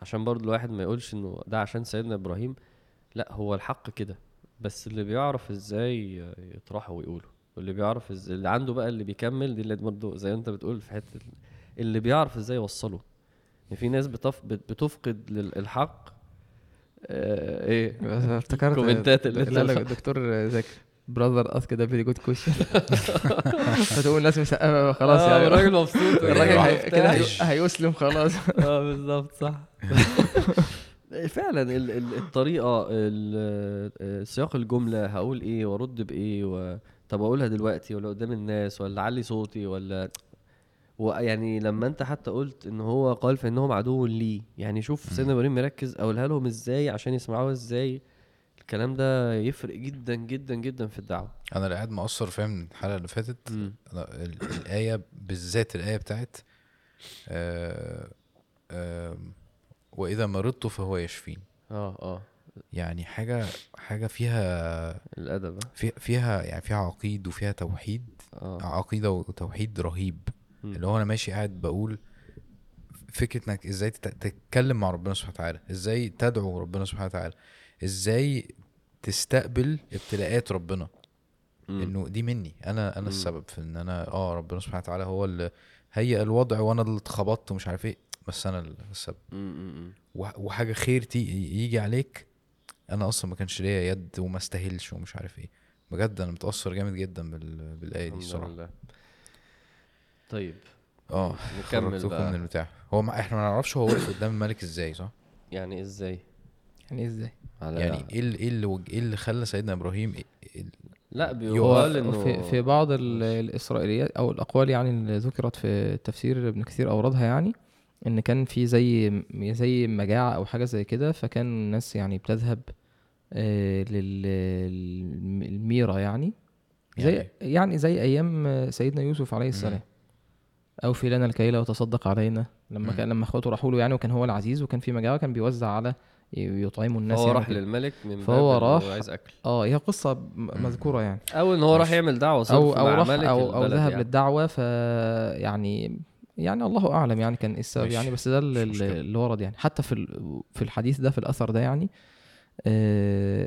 عشان برضو الواحد ما يقولش إنه ده عشان سيدنا إبراهيم لأ هو الحق كده بس اللي بيعرف إزاي يطرحه ويقوله واللي بيعرف إزاي اللي عنده بقى اللي بيكمل دي اللي برضو زي انت بتقول في حتة ال- اللي بيعرف إزاي يوصله. يعني في ناس بتف... بت- بتفقد للحق آه إيه؟ افتكرت ال comments اللي لا الدكتور ذاكر brother asked a very good question فتقول الناس مسقفه خلاص آه، يعني الراجل مبسوط الراجل كده. هيسلم خلاص. آه بالظبط صح. فعلا ال- ال- الطريقة ال- آه، سياق الجملة هقول إيه وأرد بإيه. طب أقولها دلوقتي ولا قدام الناس ولا أعلي صوتي ولا ويعني لما أنت حتى قلت إن هو قال فانهم عدو لي يعني شوف سيدنا إبراهيم مركز أقولها لهم إزاي عشان يسمعوها إزاي؟ الكلام ده يفرق جدا جدا جدا في الدعوة. أنا اللي قاعد مقصر فاهم الحلقة اللي فاتت. الآية بالذات الآية بتاعت آه آه وإذا مرضت فهو يشفين. آه آه. يعني حاجة حاجة فيها الأدب في- فيها يعني فيها عقيد وفيها توحيد آه عقيدة وتوحيد رهيب مم. اللي هو أنا ماشي قاعد بقول فكرة إنك إزاي تت- تتكلم مع ربنا سبحانه وتعالى إزاي تدعو ربنا سبحانه وتعالى إزاي تستقبل ابتلاءات ربنا مم. إنه دي مني أنا أنا مم. السبب في إن أنا آه ربنا سبحانه وتعالى هو اللي هيئ الوضع وأنا اللي اتخبطت ومش عارف إيه بس أنا السبب وحاجة خير تي يجي عليك أنا أصلا ما كانش ليا يد وما استاهلش ومش عارف إيه. بجد أنا متأثر جامد جدا بال... بالآية دي الحمد الصراحة. لله. طيب. آه نكمل بقى. من البتاع. هو ما إحنا ما نعرفش هو وقف قدام الملك إزاي صح؟ يعني إزاي؟ يعني إزاي؟ على يعني إيه اللي إيه اللي إيه اللي خلى سيدنا إبراهيم إيه- إيه- لا بيقال إنه في, في بعض ال- الإسرائيليات أو الأقوال يعني اللي ذكرت في تفسير ابن كثير أوردها يعني إن كان في زي زي مجاعة أو حاجة زي كده فكان الناس يعني بتذهب للميرة يعني زي يعني يعني زي أيام سيدنا يوسف عليه السلام أوفي لنا الكيل وتصدق علينا لما. كان لما أخواته راحوا له يعني وكان هو العزيز وكان في مجاعة كان بيوزع على يطعموا الناس هو يعني راح. للملك من فهو راح- عايز أكل آه هي قصة مذكورة يعني أو إن هو راح. يعمل دعوة صرف أو أو راح أو البلد ذهب يعني. للدعوة ف يعني يعني الله أعلم يعني كان إيه السبب. يعني بس ده اللي, ورد يعني حتى في في الحديث ده في الأثر ده يعني آه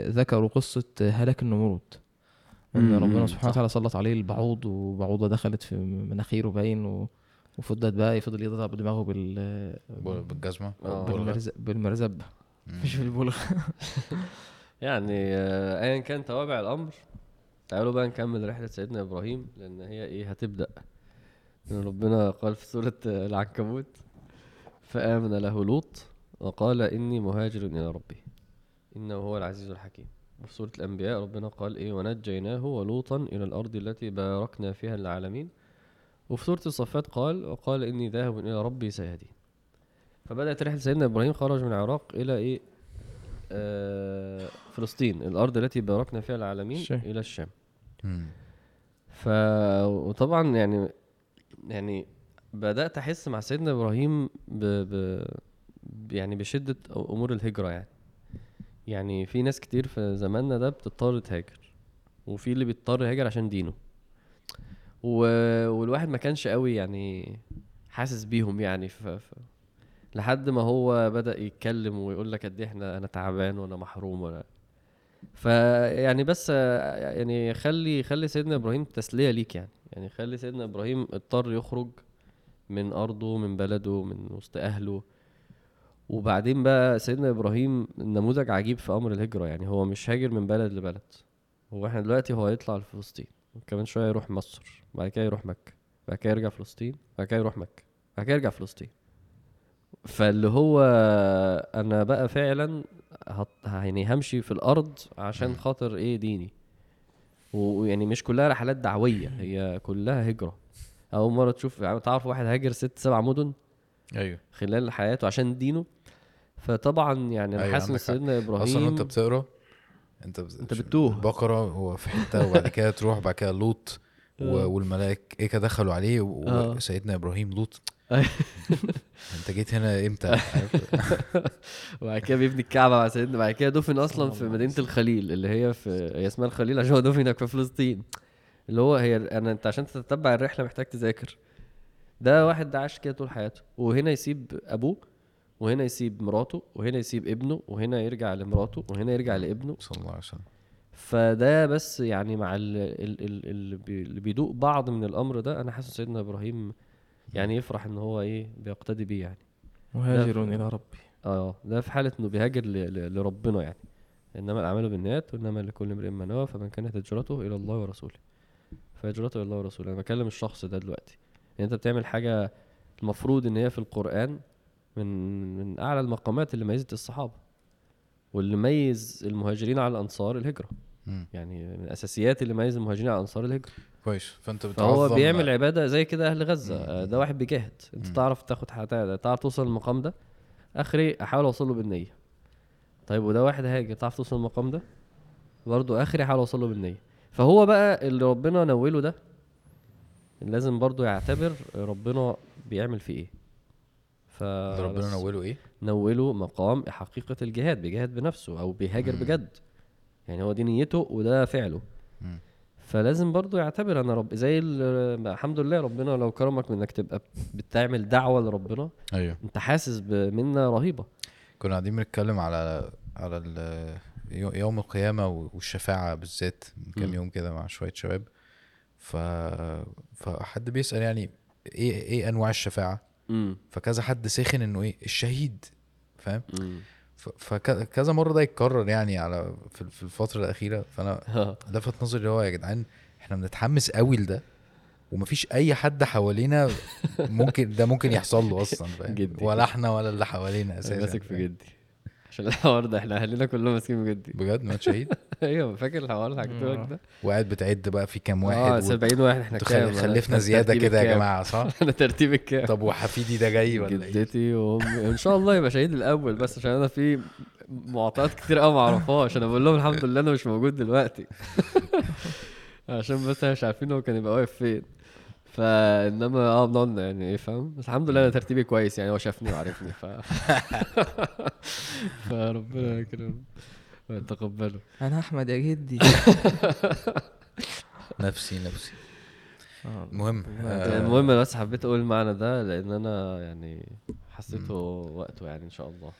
ذكروا قصة هلاك النمرود إن ربنا سبحانه. وتعالى سلط عليه البعوض وبعوضة دخلت في مناخيره باين و... وفضلت بقى فضل يضرب بدماغه بال بالجزمة آه. بالمرزب. مش بالبلغ يعني آه، ايا كان توابع الأمر تعالوا بقى نكمل رحلة سيدنا إبراهيم لأن هي إيه هتبدأ إن ربنا قال في سورة آه، العنكبوت فآمن له لوط وقال إني مهاجر إلى ربي إنه هو العزيز الحكيم. وفي سورة الأنبياء ربنا قال إيه ونجيناه ولوطا إلى الأرض التي باركنا فيها للعالمين. وفي سورة الصفات قال وقال إني ذاهب إلى ربي سيهدين. فبدأت رحلة سيدنا إبراهيم خرج من العراق إلى إيه؟ آه، فلسطين الأرض التي باركنا فيها العالمين الشام. إلى الشام. ف وطبعا يعني يعني بدأت أحس مع سيدنا إبراهيم ب... ب... يعني بشدة أمور الهجرة يعني. يعني في ناس كتير في زماننا ده بتضطر تهاجر وفي اللي بيضطر يهاجر عشان دينه. و... والواحد ما كانش قوي يعني حاسس بيهم يعني ف... ف... لحد ما هو بدأ يتكلم ويقول لك قد إيه إحنا أنا تعبان وأنا محروم وأنا فيعني بس يعني خلي خلي سيدنا إبراهيم تسلية ليك يعني. يعني خلي سيدنا إبراهيم اضطر يخرج من أرضه من بلده من وسط أهله وبعدين بقى سيدنا إبراهيم نموذج عجيب في أمر الهجرة يعني هو مش هاجر من بلد لبلد هو إحنا دلوقتي هو هيطلع لفلسطين كمان شوية يروح مصر بعد كده يروح مكة بعد كده يرجع فلسطين بعد كده يروح مكة بعد كده يرجع فلسطين. فاللي هو أنا بقى فعلا هط... يعني همشي في الأرض عشان خاطر إيه ديني. ويعني مش كلها رحلات دعوية هي كلها هجرة. أول مرة تشوف يعني تعرف واحد هاجر ست سبع مدن؟ أيوه. خلال حياته عشان دينه؟ فطبعا يعني أنا أيوة، حاسس إن. سيدنا إبراهيم أصلا وأنت بتقرأ أنت بت... أنت بتتوه. البقره هو في حتة وبعد كده تروح بعد كده لوط. آه. والملائكة دخلوا عليه. آه. وسيدنا إبراهيم لوط أيوة. أنت جيت هنا إمتى؟ وبعد كده بيبني الكعبة مع سيدنا بعد كده دفن أصلا في مدينة الخليل اللي هي في هي اسمها الخليل عشان هو دفن في فلسطين اللي هو هي أنا أنت عشان تتبع الرحلة محتاج تذاكر ده واحد ده عاش كده طول حياته وهنا يسيب أبوه وهنا يسيب مراته وهنا يسيب ابنه وهنا يرجع لمراته وهنا يرجع لابنه. صلى الله عليه وسلم. فده بس يعني مع ال- ال- ال- اللي بي- اللي بيدوق بعض من الأمر ده أنا حاسس سيدنا إبراهيم يعني يفرح إن هو إيه بيقتدي بيه يعني. مهاجر إلى ربي. آه ده في حالة إنه بيهاجر ل- ل- لربنا يعني. إنما الاعمال بالنيات وإنما لكل امرئ ما نوى فمن كانت هجرته إلى الله ورسوله. فهجرته إلى الله ورسوله. أنا بكلم الشخص ده دلوقتي. يعني أنت بتعمل حاجة المفروض إن هي في القرآن من من أعلى المقامات اللي ميزت الصحابة واللي ميز المهاجرين على الأنصار الهجرة. مم. يعني من الأساسيات اللي ميز المهاجرين على الأنصار الهجرة. كويس. فأنت بتعظم بيعمل عبادة زي كده أهل غزة. مم. آه، ده واحد بيجاهد أنت مم. تعرف تاخد حتى تعرف توصل للمقام ده؟ آخري أحاول أوصل له بالنية. طيب وده واحد هاجر تعرف توصل للمقام ده؟ برضه آخري أحاول أوصل له بالنية. فهو بقى اللي ربنا نوله ده لازم برضه يعتبر ربنا بيعمل فيه إيه؟ ف ربنا نوله إيه؟ نوله مقام حقيقة الجهاد بيجاهد بنفسه أو بيهاجر مم. بجد. يعني هو دي نيته وده فعله. مم. فلازم برضو يعتبر أنا رب زي ال- الحمد لله ربنا لو كرمك من إنك تبقى بتعمل دعوة لربنا أيوه. أنت حاسس بمنه رهيبة. كنا قاعدين بنتكلم على على يوم القيامة والشفاعة بالذات من كام. يوم كده مع شوية شباب. ف فحد بيسأل يعني إيه إيه أنواع الشفاعة؟ فكذا حد سخن إنه إيه الشهيد فاهم؟ فكذا مرة ده يتكرر يعني على في الفترة الأخيرة. فأنا لفت نظري اللي هو يا جدعان إحنا بنتحمس قوي لده ومفيش أي حد حوالينا ممكن ده ممكن يحصل له أصلا فاهم. ولا إحنا ولا اللي حوالينا أساسا ماسك في؟ جدي. عشان الحوار ده. إحنا اهلنا كلهم ماسكين جدي بجد؟ مات شهيد؟ أيوه فاكر الحوار اللي حكيت لك ده؟ وقاعد بتعد بقى في كام واحد آه و- 70 واحد إحنا كام؟ خلفنا زيادة كده يا؟ جماعة صح؟ أنا ترتيبي كام طب وحفيدي ده جاي ولا إيه؟ جدتي وأمي. ان شاء الله يبقى شهيد الأول بس عشان أنا في معطيات كتير قوي ما أعرفهاش. أنا بقول لهم الحمد لله أنا مش موجود دلوقتي. عشان بس مش عارفين هو كان يبقى واقف فين. فإنما آه بنقعد يعني إيه فاهم؟ بس الحمد لله أنا ترتيبي كويس يعني هو شافني وعرفني ف فربنا يكرمه ويتقبله. أنا أحمد يا جدي. نفسي نفسي. آه. المهم آه. المهم أنا بس حبيت أقول المعنى ده لأن أنا يعني حسيته وقته يعني إن شاء الله.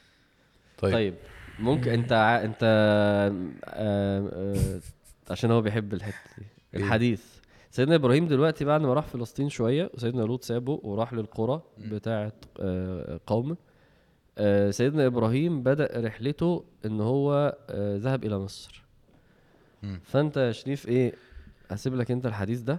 طيب, طيب ممكن أنت ع... أنت آه، عشان هو بيحب الحتة دي إيه؟ الحديث. سيدنا إبراهيم دلوقتي بعد ما راح فلسطين شوية وسيدنا لوط سابه وراح للقرى بتاعه آه، قومه آه، سيدنا إبراهيم بدأ رحلته إن هو آه، ذهب إلى مصر. فأنت يا شريف إيه هسيب لك أنت الحديث ده؟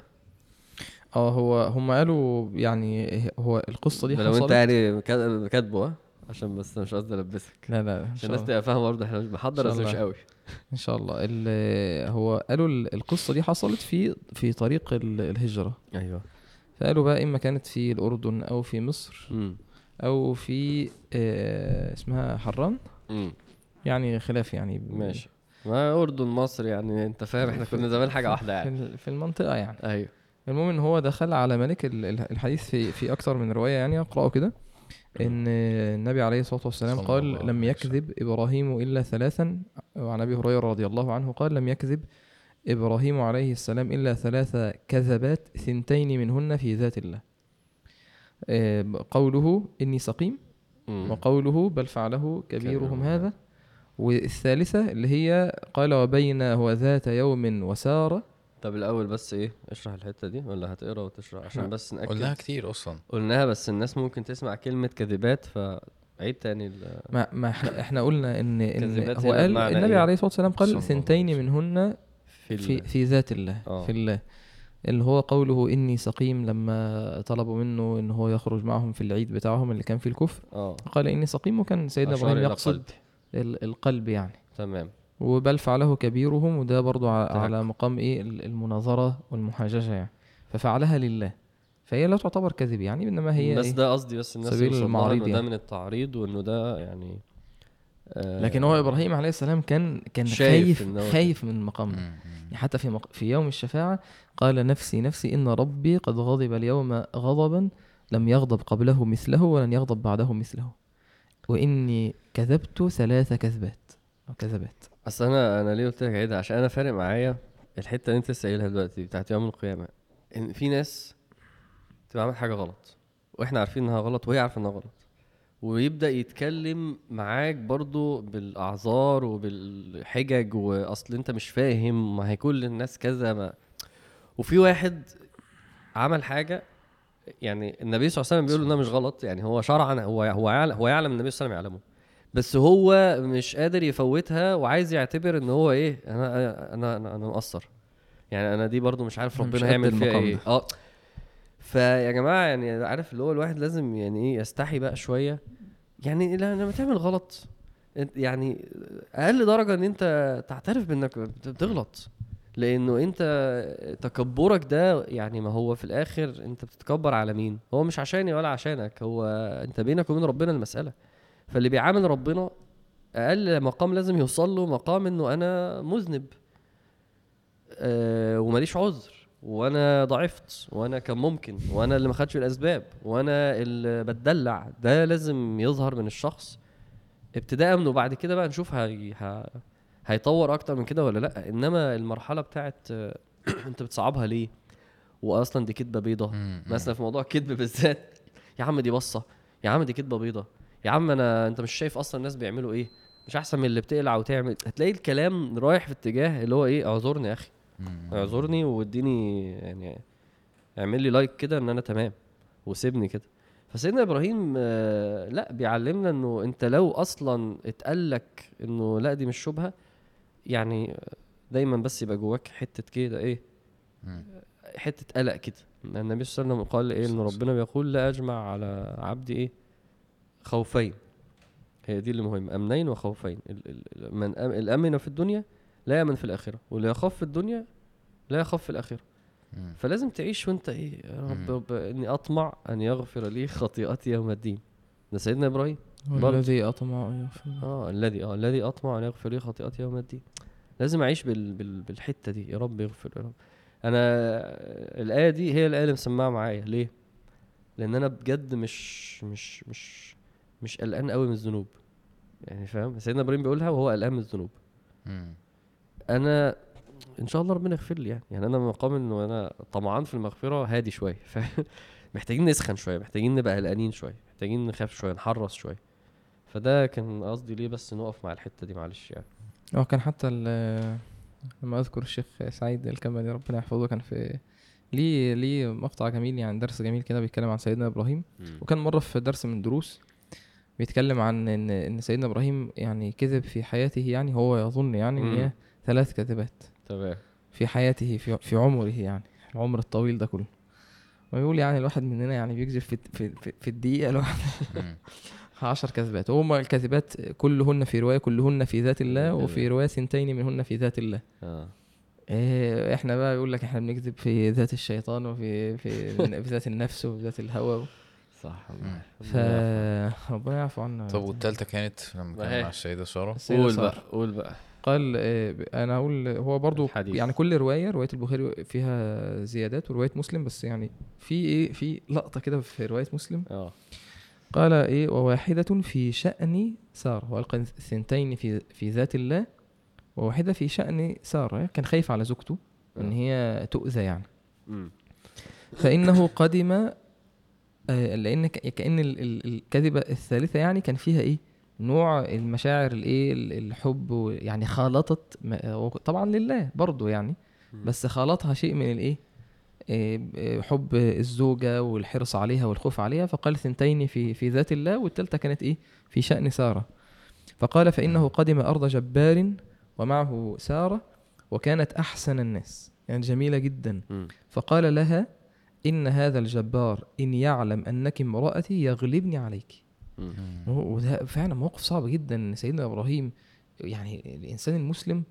آه هو هم قالوا يعني هو القصة دي ده لو أنت حصلت. يعني كا- كاتبه عشان بس مش قصدي ألبسك. لا لا إن عشان الناس تبقى فاهمة برضه إحنا مش بنحضر بس مش. قوي. إن شاء الله. ال- هو قالوا ال- القصة دي حصلت في في طريق ال- الهجرة. أيوه. فقالوا بقى إما كانت في الأردن أو في مصر امم أو في آه، اسمها حران. امم يعني خلاف يعني. ماشي. ما أردن مصر يعني أنت فاهم إحنا كنا زمان حاجة واحدة في, يعني في المنطقة يعني. أيوه. المهم إن هو دخل على ملك ال- ال- الحديث في في أكتر من رواية يعني أقرأه كده. إن النبي عليه الصلاة والسلام قال لم يكذب إبراهيم إلا ثلاثا. وعن أبي هريرة رضي الله عنه قال لم يكذب إبراهيم عليه السلام إلا ثلاث كذبات ثنتين منهن في ذات الله. آه، قوله إني سقيم. وقوله بل فعله كبيرهم هذا. والثالثة اللي هي قال وبين هو ذات يوم وسار طب الأول بس إيه اشرح الحتة دي ولا هتقرا وتشرح؟ عشان. بس نأكد. قلناها كتير أصلا. قلناها بس الناس ممكن تسمع كلمة كذبات فعيد تاني ال- ما ما إحنا, إحنا قلنا إن إن كذبات هو قال النبي إيه؟ عليه الصلاة والسلام قال ثنتين. منهن في في في ذات الله آه. في الله. اللي هو قوله إني سقيم لما طلبوا منه إن هو يخرج معهم في العيد بتاعهم اللي كان فيه الكفر. آه. قال إني سقيم وكان سيدنا أشار إبراهيم يقصد القلب يعني. تمام. وبل فعله كبيرهم وده برضو. على مقام إيه؟ ال- المناظرة والمحاججة يعني. ففعلها لله. فهي لا تعتبر كذب يعني إنما هي بس إيه؟ ده قصدي بس الناس سبيل المعرض إنه ده يعني. من التعريض وإنه ده يعني آه لكن هو إبراهيم عليه السلام كان كان خايف خايف من المقام ده يعني حتى في مق... في يوم الشفاعة قال نفسي نفسي إن ربي قد غضب اليوم غضبا لم يغضب قبله مثله ولن يغضب بعده مثله. وإني كذبت ثلاث كذبات أو كذبات. أصل أنا أنا ليه قلت لك عيدها عشان أنا فارق معايا الحتة اللي أنت لسه قايلها دلوقتي بتاعت يوم القيامة. إن في ناس تبقى عملت حاجة غلط وإحنا عارفين إنها غلط وهي عارفة إنها غلط ويبدأ يتكلم معاك برضو بالأعذار وبالحجج وأصل أنت مش فاهم ما هي كل الناس كذا ما وفي واحد عمل حاجة يعني النبي صلى الله عليه وسلم بيقول إنها مش غلط يعني هو شرعا هو هو يعلم هو يعلم النبي صلى الله عليه وسلم يعلمه. بس هو مش قادر يفوتها وعايز يعتبر إن هو إيه أنا أنا أنا, أنا مقصر. يعني أنا دي برضو مش عارف مش ربنا هيعمل فيها إيه. آه. فيا جماعة يعني عارف اللي هو الواحد لازم يعني إيه يستحي بقى شوية. يعني لما تعمل غلط يعني أقل درجة إن أنت تعترف بإنك بت- بتغلط. لأنه أنت تكبرك ده يعني ما هو في الآخر أنت بتتكبر على مين؟ هو مش عشاني ولا عشانك هو أنت بينك وبين ربنا المسألة. فاللي بيعامل ربنا أقل مقام لازم يوصل له مقام إنه أنا مذنب أه وماليش عذر وأنا ضعفت وأنا كان ممكن وأنا اللي ما خدش الأسباب وأنا اللي بتدلع. ده لازم يظهر من الشخص ابتداء من وبعد كده بقى نشوف هي... ه... هيطور أكتر من كده ولا لأ. إنما المرحلة بتاعت أنت بتصعبها ليه؟ واصلا دي كدبة بيضة. مثلا في موضوع الكذب بالذات. يا عم دي بصة. يا عم دي كدبة بيضة. يا عم أنا أنت مش شايف أصلا الناس بيعملوا إيه؟ مش أحسن من اللي بتقلع وتعمل. هتلاقي الكلام رايح في اتجاه اللي هو إيه؟ اعذرني يا أخي. اعذرني واديني يعني اعمل لي لايك كده إن أنا تمام وسيبني كده. فسيدنا إبراهيم آه، لا بيعلمنا إنه أنت لو أصلا اتقال لك إنه لا دي مش شبهة يعني دايما بس يبقى جواك حتة كده إيه؟ حتة قلق كده. النبي صلى الله عليه وسلم قال إيه؟ إن ربنا بيقول لا أجمع على عبدي إيه؟ خوفين. هي دي اللي مهم أمنين وخوفين. ال- ال- من أم الأمن في الدنيا لا يأمن في الآخرة واللي يخاف في الدنيا لا يخاف في الآخرة. مم. فلازم تعيش وأنت إيه يا رب. رب إني أطمع أن يغفر لي خطيئتي يوم الدين. ده سيدنا إبراهيم. والذي أطمع أن يغفر لي. آه الذي آه الذي أطمع أن يغفر لي خطيئتي يوم الدين. لازم أعيش بال بال بالحتة دي. يا رب يغفر يا رب. أنا الآية دي هي الآية اللي مسمعة معايا. ليه؟ لأن أنا بجد مش مش مش مش قلقان قوي من الذنوب. يعني فاهم؟ سيدنا إبراهيم بيقولها وهو قلقان من الذنوب. أنا إن شاء الله ربنا يغفر لي يعني. يعني أنا مقام انه أنا طمعان في المغفرة هادي شوية فاهم؟ محتاجين نسخن شوية محتاجين نبقى قلقانين شوية محتاجين نخاف شوية نحرص شوية. فده كان قصدي ليه بس نقف مع الحتة دي معلش يعني. هو كان حتى ال- لما أذكر الشيخ سعيد الكمالي ربنا يحفظه كان في ليه ليه مقطع جميل يعني درس جميل كده بيتكلم عن سيدنا إبراهيم. وكان مرة في درس من الدروس بيتكلم عن إن إن سيدنا إبراهيم يعني كذب في حياته يعني هو يظن يعني إن هي. ثلاث كذبات تمام. في حياته في في عمره يعني العمر الطويل ده كله. ويقول يعني الواحد مننا يعني بيكذب في في في, في الدقيقة الواحدة. مم. عشر كذبات. وهما الكذبات كلهن في رواية كلهن في ذات الله وفي. رواية ثنتين منهن في ذات الله. آه. إيه إحنا بقى يقول لك إحنا بنكذب في ذات الشيطان وفي في, في ذات النفس وفي ذات الهوى. صح مم. فربنا يعفو عنا طب والتالتة كانت لما ما كان هي. مع السيدة سارة قول. بقى قول بقى قال إيه أنا أقول هو برضو الحديث. يعني كل رواية رواية البخاري فيها زيادات ورواية مسلم بس يعني في إيه في لقطة كده في رواية مسلم آه قال إيه وواحدة في شأن سارة والقى الثنتين في في ذات الله وواحدة في شأن سارة كان خايف على زوجته إن آه. هي تؤذى يعني. فإنه قدم لأن ك- كأن ال- ال- الكذبه الثالثة يعني كان فيها إيه؟ نوع المشاعر الإيه؟ ال- الحب يعني خالطت طبعا لله برضو يعني. بس خالطها شيء من الإيه؟ آه، آه، حب الزوجة والحرص عليها والخوف عليها فقال ثنتين في في ذات الله والثالثة كانت إيه؟ في شأن سارة. فقال فإنه قدم أرض جبار ومعه سارة وكانت أحسن الناس. يعني جميلة جدا. فقال لها إن هذا الجبار إن يعلم أنك امرأتي يغلبني عليك. وده فعلا موقف صعب جدا. سيدنا إبراهيم يعني الإنسان المسلم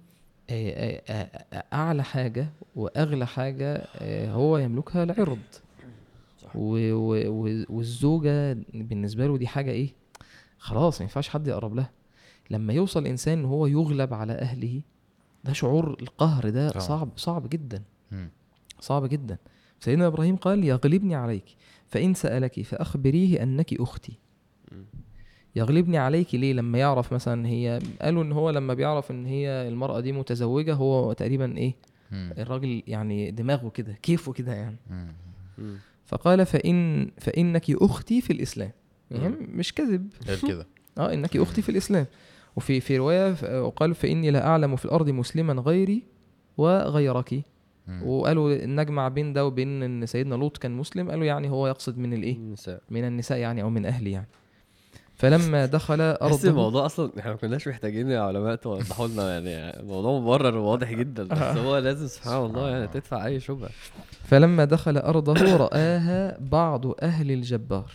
آه، آه، آه، أعلى حاجة وأغلى حاجة هو يملكها العرض. والزوجة بالنسبة له دي حاجة إيه؟ خلاص ما ينفعش حد يقرب لها. لما يوصل الإنسان إن هو يغلب على أهله ده شعور القهر ده. صعب صعب جدا. صعب جدا. سيدنا إبراهيم قال يغلبني عليك فإن سألك فأخبريه أنك أختي مم. يغلبني عليك ليه لما يعرف مثلا هي قالوا إن هو لما بيعرف إن هي المرأة دي متزوجة هو تقريبا إيه. الراجل يعني دماغه كده كيفه كده يعني. فقال فإن فإنك أختي في الإسلام يعني. مش كذب قال كده آه إنك أختي في الإسلام وفي في رواية ف- وقال فإني لا اعلم في الأرض مسلما غيري وغيرك. وقالوا نجمع بين ده وبين إن سيدنا لوط كان مسلم قالوا يعني هو يقصد من الإيه؟ النساء. من النساء يعني أو من أهلي يعني. فلما دخل بس ارضه الموضوع أصلا إحنا ما كناش محتاجين يا علماء توضحوا لنا يعني الموضوع مبرر وواضح جدا بس هو لازم سبحان الله يعني تدفع أي شبهة. فلما دخل أرضه رآها بعض أهل الجبار.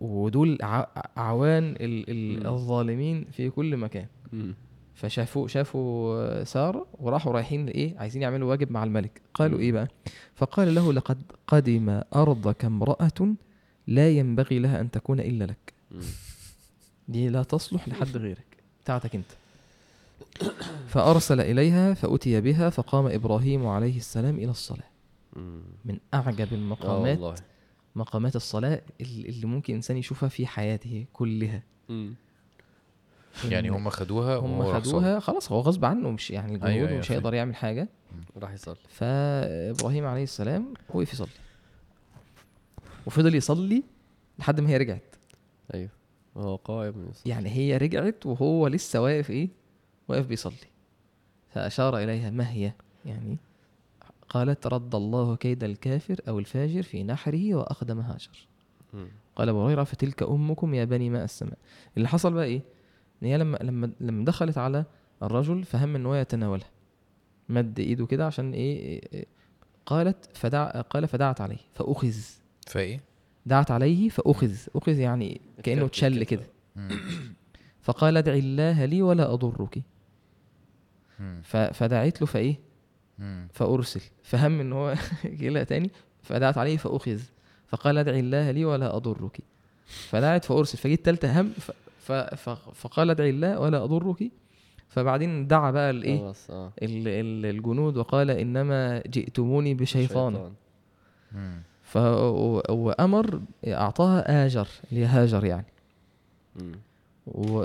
ودول ع- اعوان ال- ال- مم. الظالمين في كل مكان. فشافوا شافوا ساره وراحوا رايحين إيه عايزين يعملوا واجب مع الملك قالوا. إيه بقى فقال له لقد قدم أرضك امرأة لا ينبغي لها أن تكون إلا لك. دي لا تصلح لحد غيرك بتاعتك أنت فأرسل إليها فأتي بها فقام إبراهيم عليه السلام إلى الصلاة. من أعجب المقامات والله مقامات الصلاة اللي ممكن إنسان يشوفها في حياته كلها. يعني هم خدوها هم. خدوها خلاص هو غصب عنه مش يعني الجمهور أيوة، أيوة، مش. هيقدر يعمل حاجة. راح يصلي. فإبراهيم عليه السلام وقف يصلي. وفضل يصلي لحد ما هي رجعت. أيوه. هو قائم يعني هي رجعت وهو لسه واقف إيه؟ واقف بيصلي. فأشار إليها ما هي؟ يعني قالت رد الله كيد الكافر أو الفاجر في نحره وأخدم هاجر. قال أبو هريرة فتلك أمكم يا بني ماء السماء. اللي حصل بقى إيه؟ إن هي لما لما لما دخلت على الرجل فهم إن هو يتناولها مد إيده كده عشان إيه, إيه, قالت فدع قال فدعت عليه فأخذ فإيه دعت عليه فأخذ أخذ يعني كأنه اتكتف اتشل كده. كده. فقال ادعي الله لي ولا. ف- فدعيت له فإيه. فأرسل فهم إن هو يقلق تاني فدعت عليه فأخذ فقال ادعي الله لي ولا أضرك فدعت فأرسل فجيت تالتة هم. فقال ادعي الله ولا أضرك. فبعدين دعا بقى الإيه؟ آه. ال- الجنود وقال إنما جئتموني بشيطان. مم. ف... و- وأمر أعطاها آجر اللي هي هاجر يعني.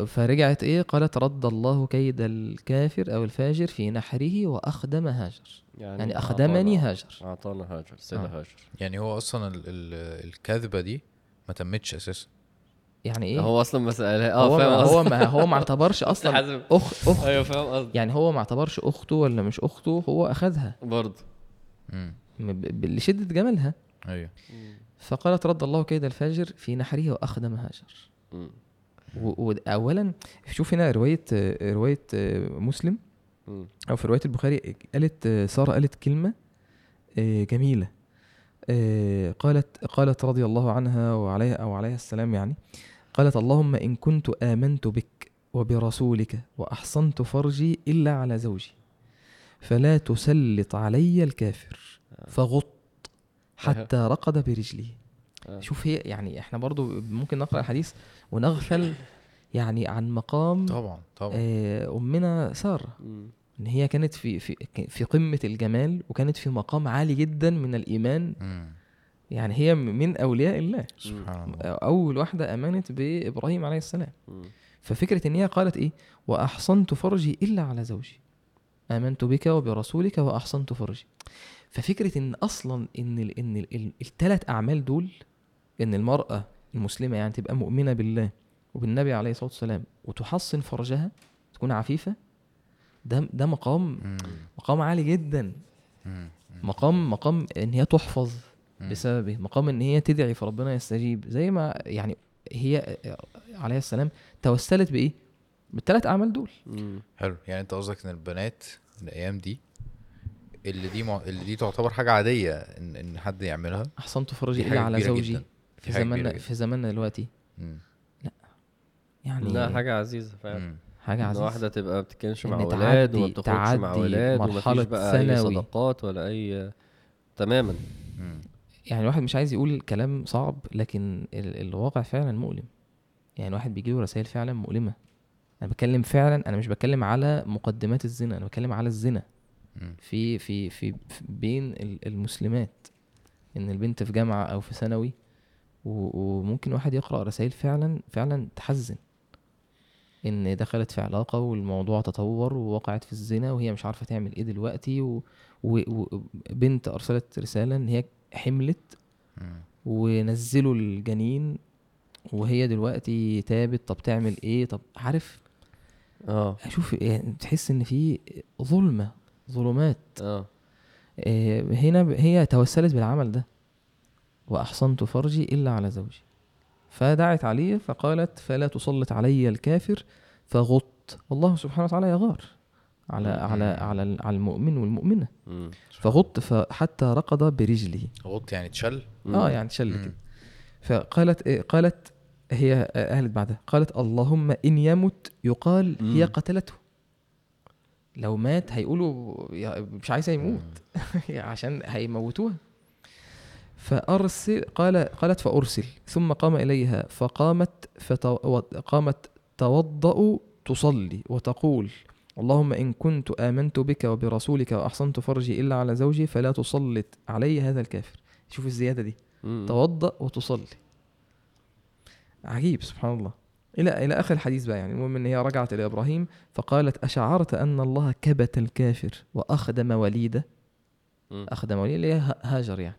فرجعت إيه؟ قالت رد الله كيد الكافر أو الفاجر في نحره وأخدم هاجر. يعني اخدمني أعطانا- هاجر. أعطانا هاجر سيدة آه. هاجر. يعني هو أصلا ال ال الكذبة دي ما تمتش أساسا. يعني إيه؟ هو أصلا ما سالها هو آه فاهم ما. هو ما هو ما اعتبرش أصلا. اخ اخت أيوه فاهم قصدي. يعني هو ما اعتبرش أخته ولا مش أخته هو أخذها. برضه. لشده جمالها. أيوه. فقالت رد الله كيد الفاجر في نحره وأخدم هاجر. واولا شوف هنا رواية رواية مسلم. مم. أو في رواية البخاري قالت سارة قالت كلمة آه، جميلة. آه، قالت قالت رضي الله عنها وعليها أو عليها السلام يعني. قالت اللهم إن كنت آمنت بك وبرسولك وأحصنت فرجي إلا على زوجي فلا تسلط علي الكافر فغط حتى رقد برجلي آه. شوف هي يعني إحنا برضو ممكن نقرأ الحديث ونغفل يعني عن مقام طبعا طبعا آه، أمنا سارة. إن هي كانت في في في قمة الجمال وكانت في مقام عالي جدا من الإيمان مم. يعني هي من أولياء الله سبحان الله أول واحدة امنت بإبراهيم عليه السلام. ففكرة إن هي قالت إيه وأحصنت فرجي إلا على زوجي آمنت بك وبرسولك وأحصنت فرجي ففكرة إن أصلا إن ال إن ال الثلاث أعمال دول إن المرأة المسلمة يعني تبقى مؤمنة بالله وبالنبي عليه الصلاة والسلام وتحصن فرجها تكون عفيفة ده ده مقام. مقام عالي جدا. مقام مقام إن هي تحفظ. بسببه مقام إن هي تدعي فربنا يستجيب زي ما يعني هي عليه السلام توسلت بإيه بالثلاث أعمال دول مم. حلو يعني أنت قصدك إن البنات الأيام دي اللي دي مع... اللي دي تعتبر حاجة عادية ان إن حد يعملها أحصنت فرجي الا على زوجي جدا. في زماننا. في زماننا دلوقتي مم. يعني لا حاجة عزيزة فعلا. حاجة إن عزيزة واحدة تبقى ما بتتكلمش مع إن ولاد وما بتخرجش مع تعدي ولاد مرحلة ومفيش بقى أي. صداقات ولا اي تماما مم. يعني الواحد مش عايز يقول كلام صعب لكن ال- الواقع فعلا مؤلم. يعني الواحد بيجيله رسائل فعلا مؤلمة. أنا بتكلم فعلا أنا مش بتكلم على مقدمات الزنا أنا بتكلم على الزنا. مم. في في في, بين ال- المسلمات. إن البنت في جامعة أو في ثانوي وممكن واحد يقرأ رسائل فعلا فعلا تحزن. إن دخلت في علاقة والموضوع تطور ووقعت في الزنا وهي مش عارفة تعمل إيه دلوقتي و- و- وبنت أرسلت رسالة إن هي حملت. ونزلوا الجنين وهي دلوقتي تابت طب تعمل إيه؟ طب عارف؟ آه. شوف يعني تحس إن في ظلمة ظلمات. آه. آه، هنا هي توسلت بالعمل ده. وأحصنت فرجي إلا على زوجي. فدعت عليه فقالت فلا تسلط علي الكافر. فغط. الله سبحانه وتعالى يغار. على على على على المؤمن والمؤمنة. فغط فحتى رقد برجله. غط يعني تشل. آه يعني شل مم. كده فقالت إيه قالت هي قالت بعدها قالت اللهم إن يمت يقال هي. قتلته. لو مات هيقولوا مش عايزة يموت. عشان هيموتوها. فأرسل قال قالت فأرسل. ثم قام إليها فقامت فتو قامت توضأ تصلي وتقول اللهم إن كنت آمنت بك وبرسولك وأحصنت فرجي إلا على زوجي فلا تسلط علي هذا الكافر. شوف الزيادة دي. مم. توضأ وتصلي. عجيب سبحان الله. إلى إلى آخر الحديث بقى يعني. المهم إن هي رجعت إلى إبراهيم فقالت أشعرت أن الله كبت الكافر وأخدم وليده. أخدم وليده اللي هي هاجر يعني.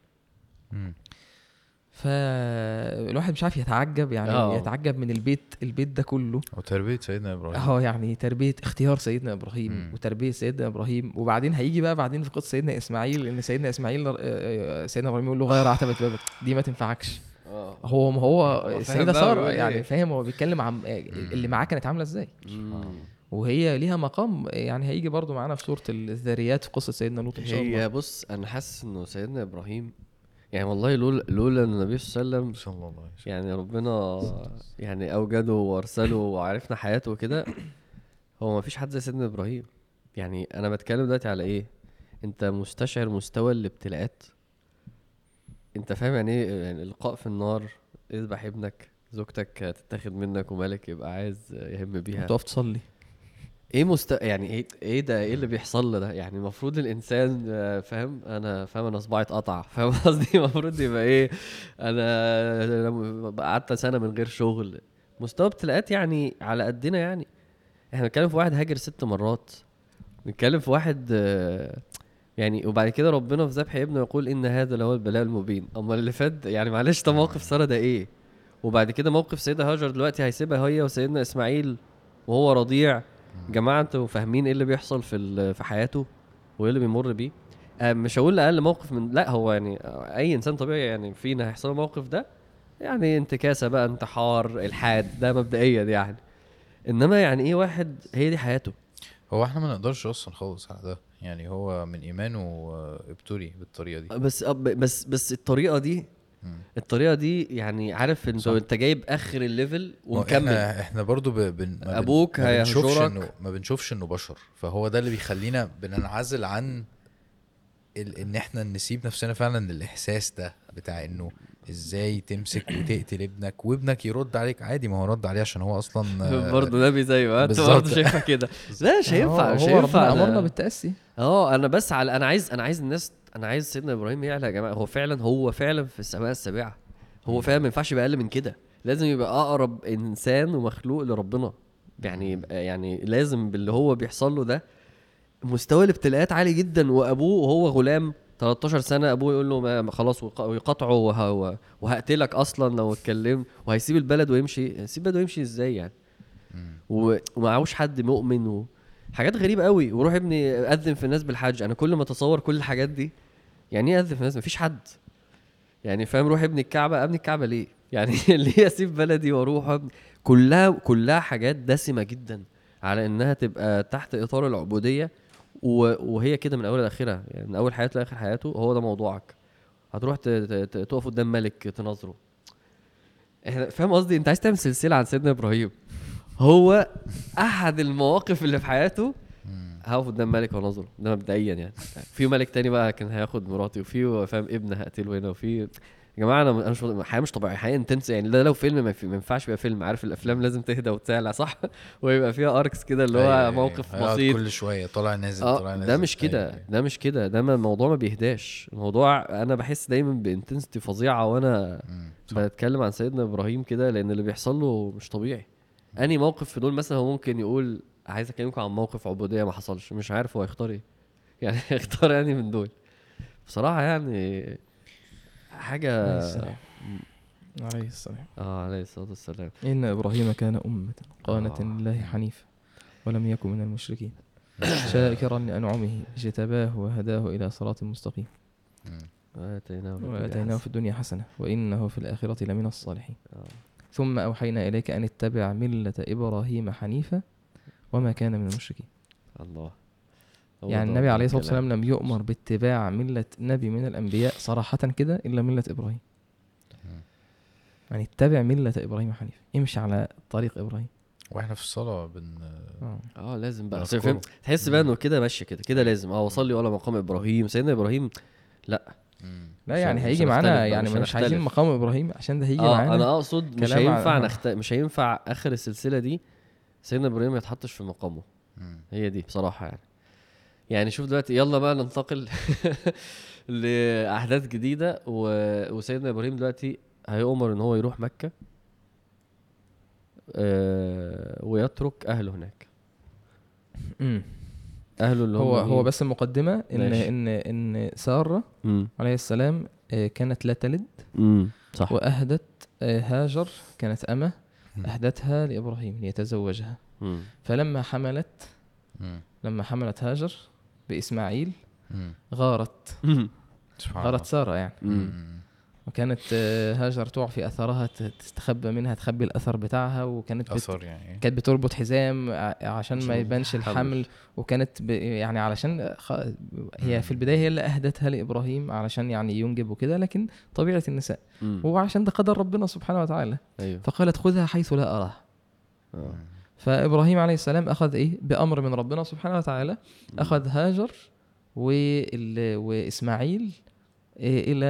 فالواحد مش عارف يتعجب يعني آه. يتعجب من البيت البيت ده كله. وتربية سيدنا إبراهيم. آه يعني تربية اختيار سيدنا إبراهيم مم. وتربية سيدنا إبراهيم. وبعدين هيجي بقى بعدين في قصة سيدنا إسماعيل إن سيدنا إسماعيل آه، آه، سيدنا إبراهيم يقول له غير عتبة بابك. دي ما تنفعكش. آه. هو ما هو السيدة سارة يعني إيه. فاهم هو بيتكلم عن آه، اللي معاه كانت عاملة إزاي. وهي ليها مقام يعني هيجي برضو معانا في سوره الذاريات في قصة سيدنا لوط إن شاء الله. هي بص أنا حاسس إنه سيدنا إبراهيم يعني والله لولا لولا إن النبي صلى الله عليه وسلم صلى الله عليه وسلم. يعني ربنا يعني أوجده وأرسله وعرفنا حياته وكده هو ما فيش حد زي سيدنا إبراهيم. يعني أنا بتكلم دلوقتي على إيه؟ أنت مستشعر مستوى الابتلاءات. أنت فاهم يعني إيه؟ يعني إلقاء في النار اذبح ابنك زوجتك تتاخد منك ومالك يبقى عايز يهم بيها. تقف تصلي. إيه مست يعني إيه إيه ده إيه اللي بيحصل له ده؟ يعني المفروض الإنسان آه، فاهم؟ أنا فاهم؟ أنا صباعي اتقطع فاهم قصدي؟ المفروض يبقى إيه؟ أنا قعدت سنة من غير شغل. مستوى ابتلاءات يعني على قدنا يعني. إحنا بنتكلم في واحد هاجر ست مرات. بنتكلم في واحد آه، يعني وبعد كده ربنا في ذبح ابنه يقول إن هذا لهو البلاء المبين. اما اللي فات يعني معلش ده موقف سارة ده إيه؟ وبعد كده موقف سيدة هاجر دلوقتي هيسيبها هي وسيدنا إسماعيل وهو رضيع. جماعة أنتوا فاهمين إيه اللي بيحصل في في حياته وإيه اللي بيمر بيه؟ آه، مش هقول أقل موقف من لا هو يعني آه، أي إنسان طبيعي يعني فينا هيحصل له الموقف ده يعني انتكاسة بقى انتحار إلحاد ده مبدئيا يعني. إنما يعني إيه واحد هي دي حياته. هو إحنا ما نقدرش أصلا خالص على ده. يعني هو من إيمانه آه، ابتلي بالطريقة دي. بس أب- بس بس الطريقة دي. الطريقة دي يعني عارف انت. أنت جايب آخر ال level ومكمل إحنا إحنا برضو ب... بن... ما أبوك ما بنشوفش. انه ما بنشوفش إنه بشر فهو ده اللي بيخلينا بننعزل عن ال... إن إحنا نسيب نفسنا فعلا الاحساس ده بتاع إنه إزاي تمسك وتقتل ابنك وابنك يرد عليك؟ عادي ما هو رد عليه عشان هو أصلا آه، برضه نبي زيه أنت بالظبط. برضه شايفها كده. لا مش هينفع مش هينفع. أمرنا بالتأسي. آه أنا بس على أنا عايز أنا عايز الناس أنا عايز سيدنا إبراهيم يعلى يا جماعة. هو فعلا هو فعلا في السماء السابعة. هو فعلا ما ينفعش يبقى أقل من كده. لازم يبقى أقرب إنسان ومخلوق لربنا. يعني يعني لازم باللي هو بيحصل له ده مستوى الابتلاءات عالي جدا. وأبوه وهو غلام 13 سنة أبوه يقول له خلاص ويق- ويقاطعه وه- وهقتلك أصلا لو اتكلمت وهيسيب البلد ويمشي. هيسيب البلد ويمشي إزاي يعني. و- ومعهوش حد مؤمن و... حاجات غريبة قوي وروح ابني أذن في الناس بالحج. أنا كل ما أتصور كل الحاجات دي يعني إيه أذن في الناس؟ مفيش حد. يعني فاهم؟ روح ابني الكعبة. أبني الكعبة ليه؟ يعني ليه أسيب بلدي وأروح؟ كلها كلها حاجات دسمة جدا على إنها تبقى تحت إطار العبودية. وهي كده من أول لأخرها. يعني من أول حياته لآخر حياته هو ده موضوعك. هتروح تقف قدام ملك تناظره. إحنا فاهم قصدي؟ أنت عايز تعمل سلسلة عن سيدنا إبراهيم. هو أحد المواقف اللي في حياته. هقف قدام ملك وانظره ده مبدئيا يعني. في ملك تاني بقى كان هياخد مراتي وفي فاهم ابن هقتله هنا وفي يا جماعة أنا مش حياة مش طبيعية حياة intense يعني. ده لو فيلم ما في- ما ينفعش يبقى فيلم عارف الأفلام لازم تهدى وتسالع صح؟ ويبقى فيها arcs كده اللي أيوة، هو أيوة، موقف هيقعد بسيط. كل شوية طالع نازل طالع آه نازل. ده مش أيوة، كده أيوة. ده مش كده ده الموضوع ما بيهداش. الموضوع أنا بحس دايما ب intensity فظيعة وأنا. بتكلم عن سيدنا إبراهيم كده لأن اللي بيحصل له مش طبيعي. اني موقف في دول مثلا هو ممكن يقول عايز أكلمكم عن موقف عبودية ما حصلش. مش عارف هو هيختار إيه. يعني هيختار يعني من دول. بصراحة يعني حاجة عليه السلام. عليه السلام. آه عليه الصلاة والسلام. إن إبراهيم كان أمة قانتا آه. لله حنيفا ولم يكن من المشركين. شاكرا لأنعمه اجتباه وهداه إلى صراط مستقيم. مم. وآتيناه في الدنيا حسنة وإنه في الآخرة لمن الصالحين. آه. ثم أوحينا إليك أن اتبع ملة إبراهيم حنيفا وما كان من المشركين. الله. يعني النبي عليه الصلاة الكلام. والسلام لم يؤمر باتباع ملة نبي من الأنبياء صراحة كده إلا ملة إبراهيم. يعني اتبع ملة إبراهيم حنيفا امشي على طريق إبراهيم. وإحنا في الصلاة بن آه. آه لازم بقى. فاهم تحس بقى إنه كده ماشية كده كده لازم. آه وصلي ولا مقام إبراهيم. سيدنا إبراهيم لا. لا مش يعني هيجي معانا يعني مش مش عايزين. مقام إبراهيم عشان ده هيجي آه معانا. أنا أقصد مش هينفع نخت... مش هينفع آخر السلسلة دي سيدنا إبراهيم ما يتحطش في مقامه. هي دي بصراحة يعني. يعني شوف دلوقتي يلا بقى ننتقل لأحداث جديدة و... وسيدنا إبراهيم دلوقتي هيؤمر إن هو يروح مكة آه ويترك أهله هناك مم. أهله اللي هو هم هو بس المقدمه إن ماشي. إن إن سارة امم عليه السلام آه، كانت لا تلد امم صح وأهدت آه، هاجر كانت أمة مم. أهدتها لإبراهيم ليتزوجها مم. فلما حملت مم. لما حملت هاجر بإسماعيل. غارت سبحان غارت. سارة يعني. وكانت آه، هاجر تعفي أثرها ت- تستخبى منها تخبي الأثر بتاعها وكانت بت... أثر يعني كانت بتربط حزام ع- عشان ما يبانش الحمل. الحمل وكانت ب... يعني علشان خ... هي في البداية هي اللي أهدتها لإبراهيم علشان يعني ينجب وكده لكن طبيعة النساء مم. هو عشان ده قدر ربنا سبحانه وتعالى أيوه فقالت خذها حيث لا اراها آه. فإبراهيم عليه السلام أخذ إيه؟ بأمر من ربنا سبحانه وتعالى أخذ هاجر وال... وإسماعيل إيه؟ إلى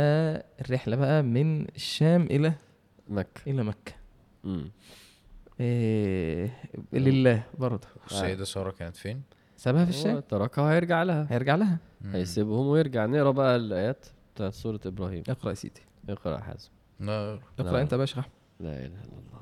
الرحلة بقى من الشام إلى مكة. إلى مكة. مم. إيه؟ لله برضه. والسيدة سارة كانت فين؟ سابها في الشام. تركها هيرجع لها. هيرجع لها. مم. هيسيبهم ويرجع. نقرأ بقى الآيات بتاعت سورة إبراهيم. اقرأ يا سيدي. اقرأ يا حازم. لا اقرأ. أنت يا باشا. لا إله إلا الله.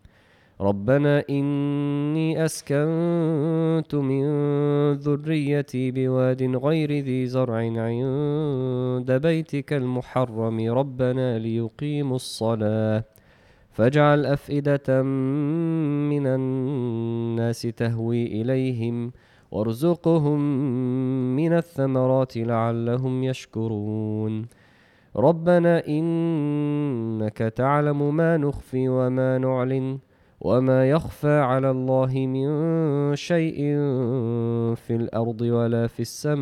ربنا إني أسكنت من ذريتي بواد غير ذي زرع عند بيتك المحرم. ربنا ليقيموا الصلاة. فاجعل أفئدة من الناس تهوي إليهم وارزقهم من الثمرات لعلهم يشكرون. ربنا إنك تعلم ما نخفي وما نعلن. وما يخفى على الله من شيء في الأرض ولا في السماء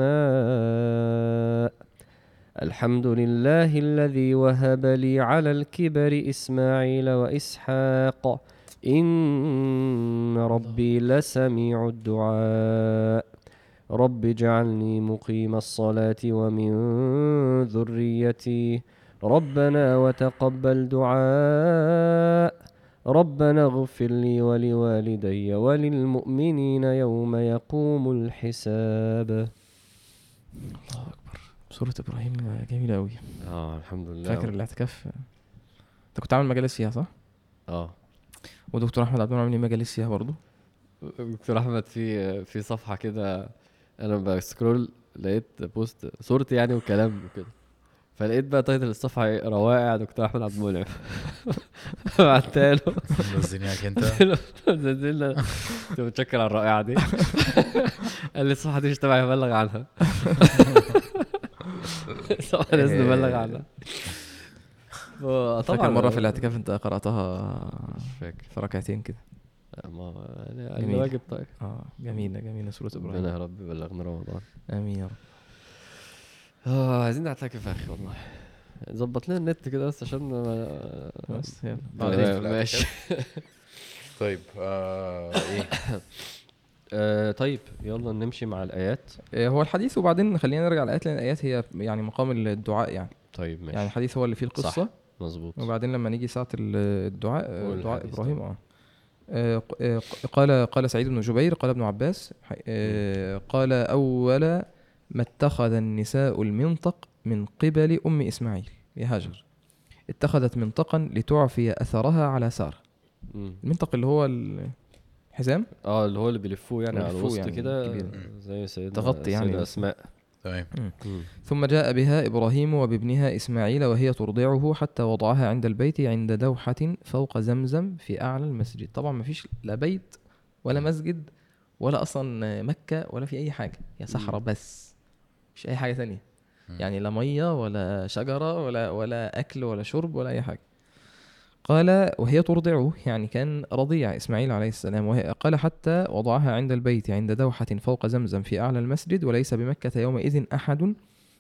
الحمد لله الذي وهب لي على الكبر إسماعيل وإسحاق إن ربي لسميع الدعاء رب اجعلني مقيم الصلاة ومن ذريتي ربنا وتقبل دعاء ربنا اغفر لي ولوالدي وللمؤمنين يوم يقوم الحساب. الله أكبر. سورة إبراهيم جميلة قوي آه الحمد لله. فاكر الاعتكاف؟ أنت كنت عامل مجالس فيها صح؟ آه. ودكتور أحمد عبد المنعم عامل مجالس فيها برضه. دكتور أحمد في في صفحة كده أنا ب scroll لقيت post صورتي يعني وكلام وكده. فلقيت بقى title الصفحه إيه روائع دكتور أحمد عبد المنعم. بعتها له منزلينك أنت؟ نزلنا كنت متشكر على الرائعة دي. قال لي الصفحه دي مش تبعي بلغ عنها. الصفحه لازم نبلغ عنها. طبعا فاكر مرة في الاعتكاف انت قرأتها مش فاكر. في ركعتين كده؟ ما يعني. الواجب طيب آه جميلة جميلة سورة إبراهيم. يا رب يبلغنا رمضان. آمين يا رب. آه عايزين نعتكف يا أخي والله. ظبط لنا النت كده بس عشان ما- بس يلا. آه، ماشي طيب آه إيه؟ آه طيب يلا نمشي مع الآيات. آه، هو الحديث وبعدين خلينا نرجع الايات لأن الآيات هي يعني مقام الدعاء يعني. طيب ماشي. يعني الحديث هو اللي فيه القصة. صح. مظبوط. وبعدين لما نيجي ساعة ال- الدعاء آه، دعاء الحديث إبراهيم آه آه، آه، قال قال سعيد بن جبير قال ابن عباس آه، قال أول ما اتخذ النساء المنطق من قبل أم إسماعيل. يا هاجر. اتخذت منطقا لتعفي أثرها على سارة. المنطق اللي هو الحزام آه اللي هو اللي بيلفوه يعني على الوسط يعني كده كبير. زي سيدنا تغطي يعني. أسماء. تمام مم. ثم جاء بها إبراهيم وبابنها إسماعيل وهي ترضعه حتى وضعها عند البيت عند دوحة فوق زمزم في أعلى المسجد. طبعا ما فيش لا بيت ولا مسجد ولا أصلا مكة ولا في أي حاجة. هي صحراء بس. مش أي حاجة تانية. يعني لا مية ولا شجرة ولا ولا أكل ولا شرب ولا أي حاجة. قال وهي ترضعه يعني كان رضيع إسماعيل عليه السلام. وهي قال حتى وضعها عند البيت عند دوحة فوق زمزم في أعلى المسجد وليس بمكة يومئذ أحد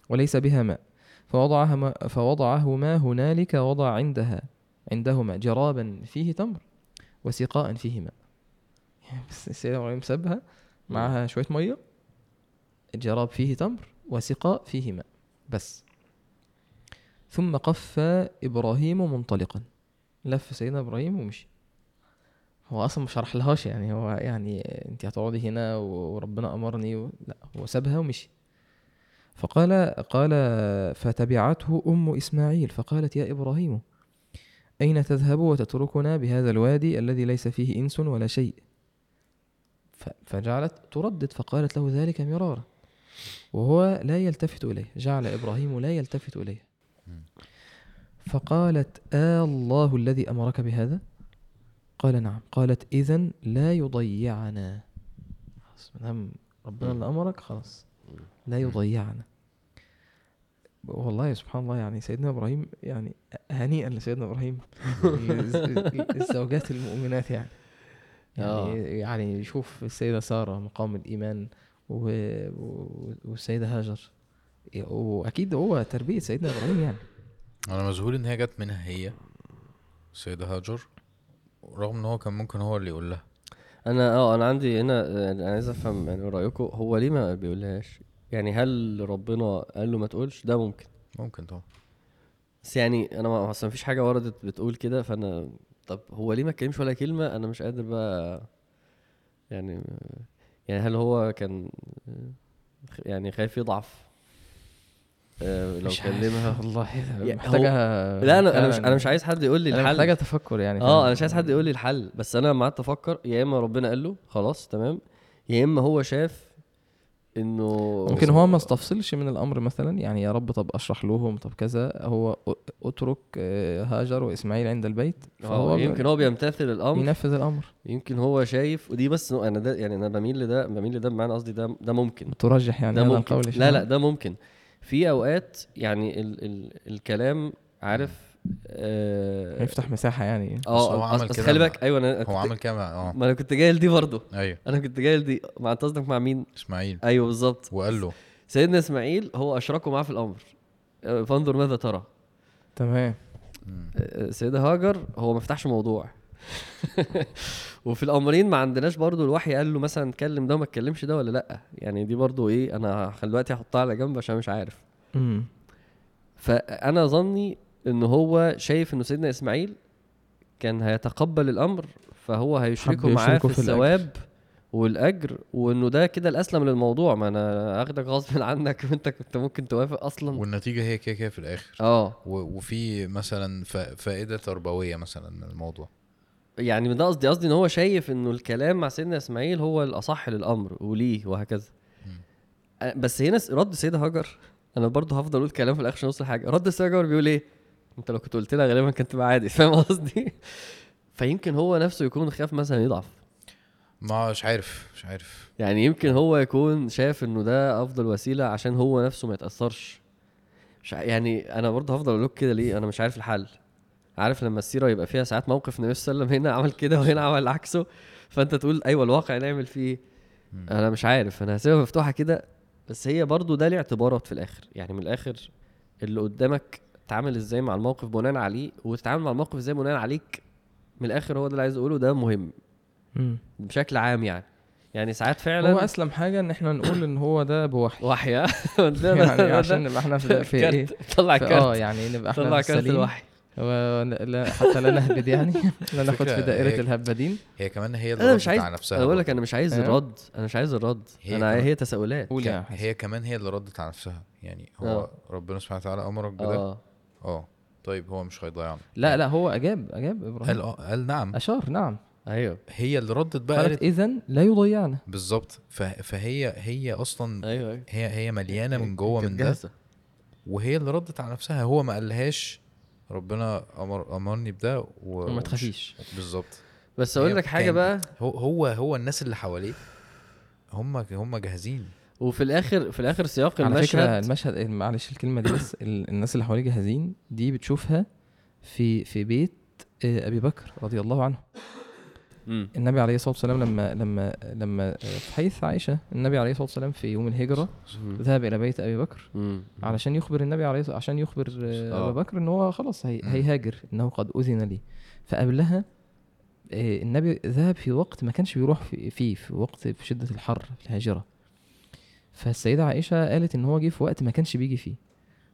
وليس بها ماء. فوضعها ما فوضعهما هنالك وضع عندها عندهما جرابا فيه تمر وسقاء فيه ماء. بس السيدة إبراهيم سابها معها شوية مية جراب فيه تمر وسقاء فيه ماء بس. ثم قف إبراهيم منطلقا. لف سيدنا إبراهيم ومشي. هو أصلا مش شرح لهاش يعني. هو يعني أنت هتقعدي هنا وربنا أمرني و... لا. هو سابها ومشي. فقال قال فتبعته أم إسماعيل. فقالت يا إبراهيم أين تذهب وتتركنا بهذا الوادي الذي ليس فيه إنس ولا شيء؟ فجعلت تردد. فقالت له ذلك مرارا. وهو لا يلتفت إليه جعل إبراهيم لا يلتفت إليه. فقالت آه الله الذي أمرك بهذا؟ قال نعم. قالت اذا لا يضيعنا. ربنا اللي أمرك خلاص. لا يضيعنا. والله سبحان الله يعني سيدنا إبراهيم يعني هنيئا لسيدنا إبراهيم الز- الزوجات المؤمنات يعني. آه. يعني يعني شوف السيدة سارة مقام الإيمان. والسيده هاجر. وأكيد هو تربية سيدنا إبراهيم يعني. أنا مذهول إن هي جت منها هي السيدة هاجر رغم إن هو كان ممكن هو اللي يقول لها أنا آه أنا عندي هنا يعني أنا عايز أفهم يعني رأيكم هو ليه ما بيقولهاش؟ يعني هل ربنا قال له ما تقولش؟ ده ممكن. ممكن طبعا. بس يعني أنا ما أصلا مفيش حاجة وردت بتقول كده فأنا طب هو ليه ما اتكلمش ولا كلمة؟ أنا مش قادر بقى يعني يعني هل هو كان يعني خايف يضعف؟ آه، لو كلمها. والله. يا- محتاجة لا أنا أنا مش. أنا مش عايز حد يقول لي الحل. محتاجة تفكر يعني آه. أنا مش عايز حد يقول لي الحل. بس أنا لما قعدت أفكر يا إما ربنا قال له خلاص تمام. يا إما هو شاف إنه ممكن هو ما استفصلش من الأمر مثلا يعني يا رب طب أشرح لهم طب كذا هو أترك آه، هاجر وإسماعيل عند البيت هو فهو يمكن هو بيمتثل الأمر. ينفذ الأمر. يمكن هو شايف ودي بس أنا ده يعني أنا بميل لده بميل لده بمعنى قصدي ده ده ممكن. ترجح يعني ده ممكن. لا لا ده ممكن. في أوقات يعني ال ال الكلام عارف آه يفتح مساحة يعني. بس هو آه عمل كده خلي بالك أيوه أنا هو عمل كده آه. ما أنا كنت جاي لدي برضه. أيوه. أنا كنت جاي لدي مع أنت قصدك مع مين؟ إسماعيل. أيوه بالظبط. وقال له. سيدنا إسماعيل هو أشركه معاه في الأمر. آه، فانظر ماذا ترى. تمام. مم. آه، سيدة هاجر هو ما فتحش موضوع. وفي الأمرين ما عندناش برضو الوحي قال له مثلا اتكلم ده وما اتكلمش ده ولا لأ؟ يعني دي برضو إيه أنا خل- دلوقتي هحطها على جنب عشان مش عارف. امم فأنا ظني إن هو شايف إنه سيدنا إسماعيل كان هيتقبل الأمر فهو هيشركه معاه في في الأجر. الثواب والأجر وإنه ده كده الأسلم للموضوع. ما أنا آخدك غصب عنك وأنت كنت ممكن توافق أصلا. والنتيجة هي كده كده في الآخر. آه. وفي مثلا ف- فائدة تربوية مثلا من الموضوع. يعني من ده قصدي قصدي إن هو شايف إنه الكلام مع سيدنا إسماعيل هو الأصح للأمر وليه وهكذا. أ- بس هنا رد سيدة هاجر. أنا برضه هفضل أقول كلام في الآخر عشان أوصل حاجة رد سيدة هاجر بيقول إيه؟ انت لو كنت قلت لها غالبا كانت تبقى عادي فاهم قصدي؟ فيمكن هو نفسه يكون خاف مثلا يضعف. ما مش عارف مش عارف. يعني يمكن هو يكون شايف إنه ده أفضل وسيلة عشان هو نفسه ما يتأثرش. مش ع- يعني أنا برضه هفضل أقول كده ليه؟ أنا مش عارف الحل. عارف لما السيرة يبقى فيها ساعات موقف النبي صلى الله عليه وسلم هنا عمل كده وهنا عمل عكسه فأنت تقول أيوه الواقع نعمل فيه إيه؟ أنا مش عارف أنا هسيبها مفتوحة كده. بس هي برضو ده ليه اعتبارات في الآخر. يعني من الآخر اللي قدامك تعامل إزاي مع الموقف بناء عليه وتتعامل مع الموقف إزاي بناء عليك من الآخر هو ده اللي عايز اقوله ده مهم. مم. بشكل عام يعني. يعني ساعات فعلا هو أسلم حاجة إن إحنا نقول إن هو ده بوحي. وحي ها؟ يعني عشان نبقى إحنا في, في إيه؟ كارت طلع في آه كارت يعني نبقى إحنا طلع في كارت السليم. الوحي. و- لا حتى لا نهبد يعني. لا ناخد في دائرة هي- الهبادين هي كمان هي اللي أنا مش ردت عايز على نفسها أنا بقول. لك أنا مش عايز. الرد. أنا مش عايز الرد. هي أنا كمان- هي تساؤلات. حسن هي كمان هي اللي ردت على نفسها. يعني هو آه. ربنا سبحانه وتعالى أمرك بده. آه. طيب هو مش هيضيعنا. لا لا هو أجاب أجاب قال إبراهيم آه قال نعم. أشار نعم. أيوه. هي اللي ردت بقى قالت اذا لا يضيعنا. بالظبط. فهي هي أصلا أيوه أيوه. هي هي مليانة من جوه من ده. وهي اللي ردت على نفسها. هو ما قالهاش. ربنا أمر أمرني بده و... وما تخافيش. بالظبط. بس أقول لك حاجة بقى. هو هو هو الناس اللي حواليه هم هم جاهزين. وفي الآخر في الآخر سياق على فكرة المشهد المشهد معلش الكلمة دي بس ال- الناس اللي حواليه جاهزين دي بتشوفها في في بيت آه، أبي بكر رضي الله عنه. النبي عليه الصلاة والسلام لما لما لما آه، في حديث عائشة النبي عليه الصلاة والسلام في يوم الهجرة. ذهب إلى بيت أبي بكر. علشان يخبر النبي عليه عشان يخبر آه،. ابا بكر إن هو خلاص هي. هيهاجر إنه قد أذن لي فقبلها النبي ذهب في وقت ما كانش بيروح في- فيه في وقت في شدة الحر في الهاجرة فالسيدة عائشة قالت إن هو جه في وقت ما كانش بيجي فيه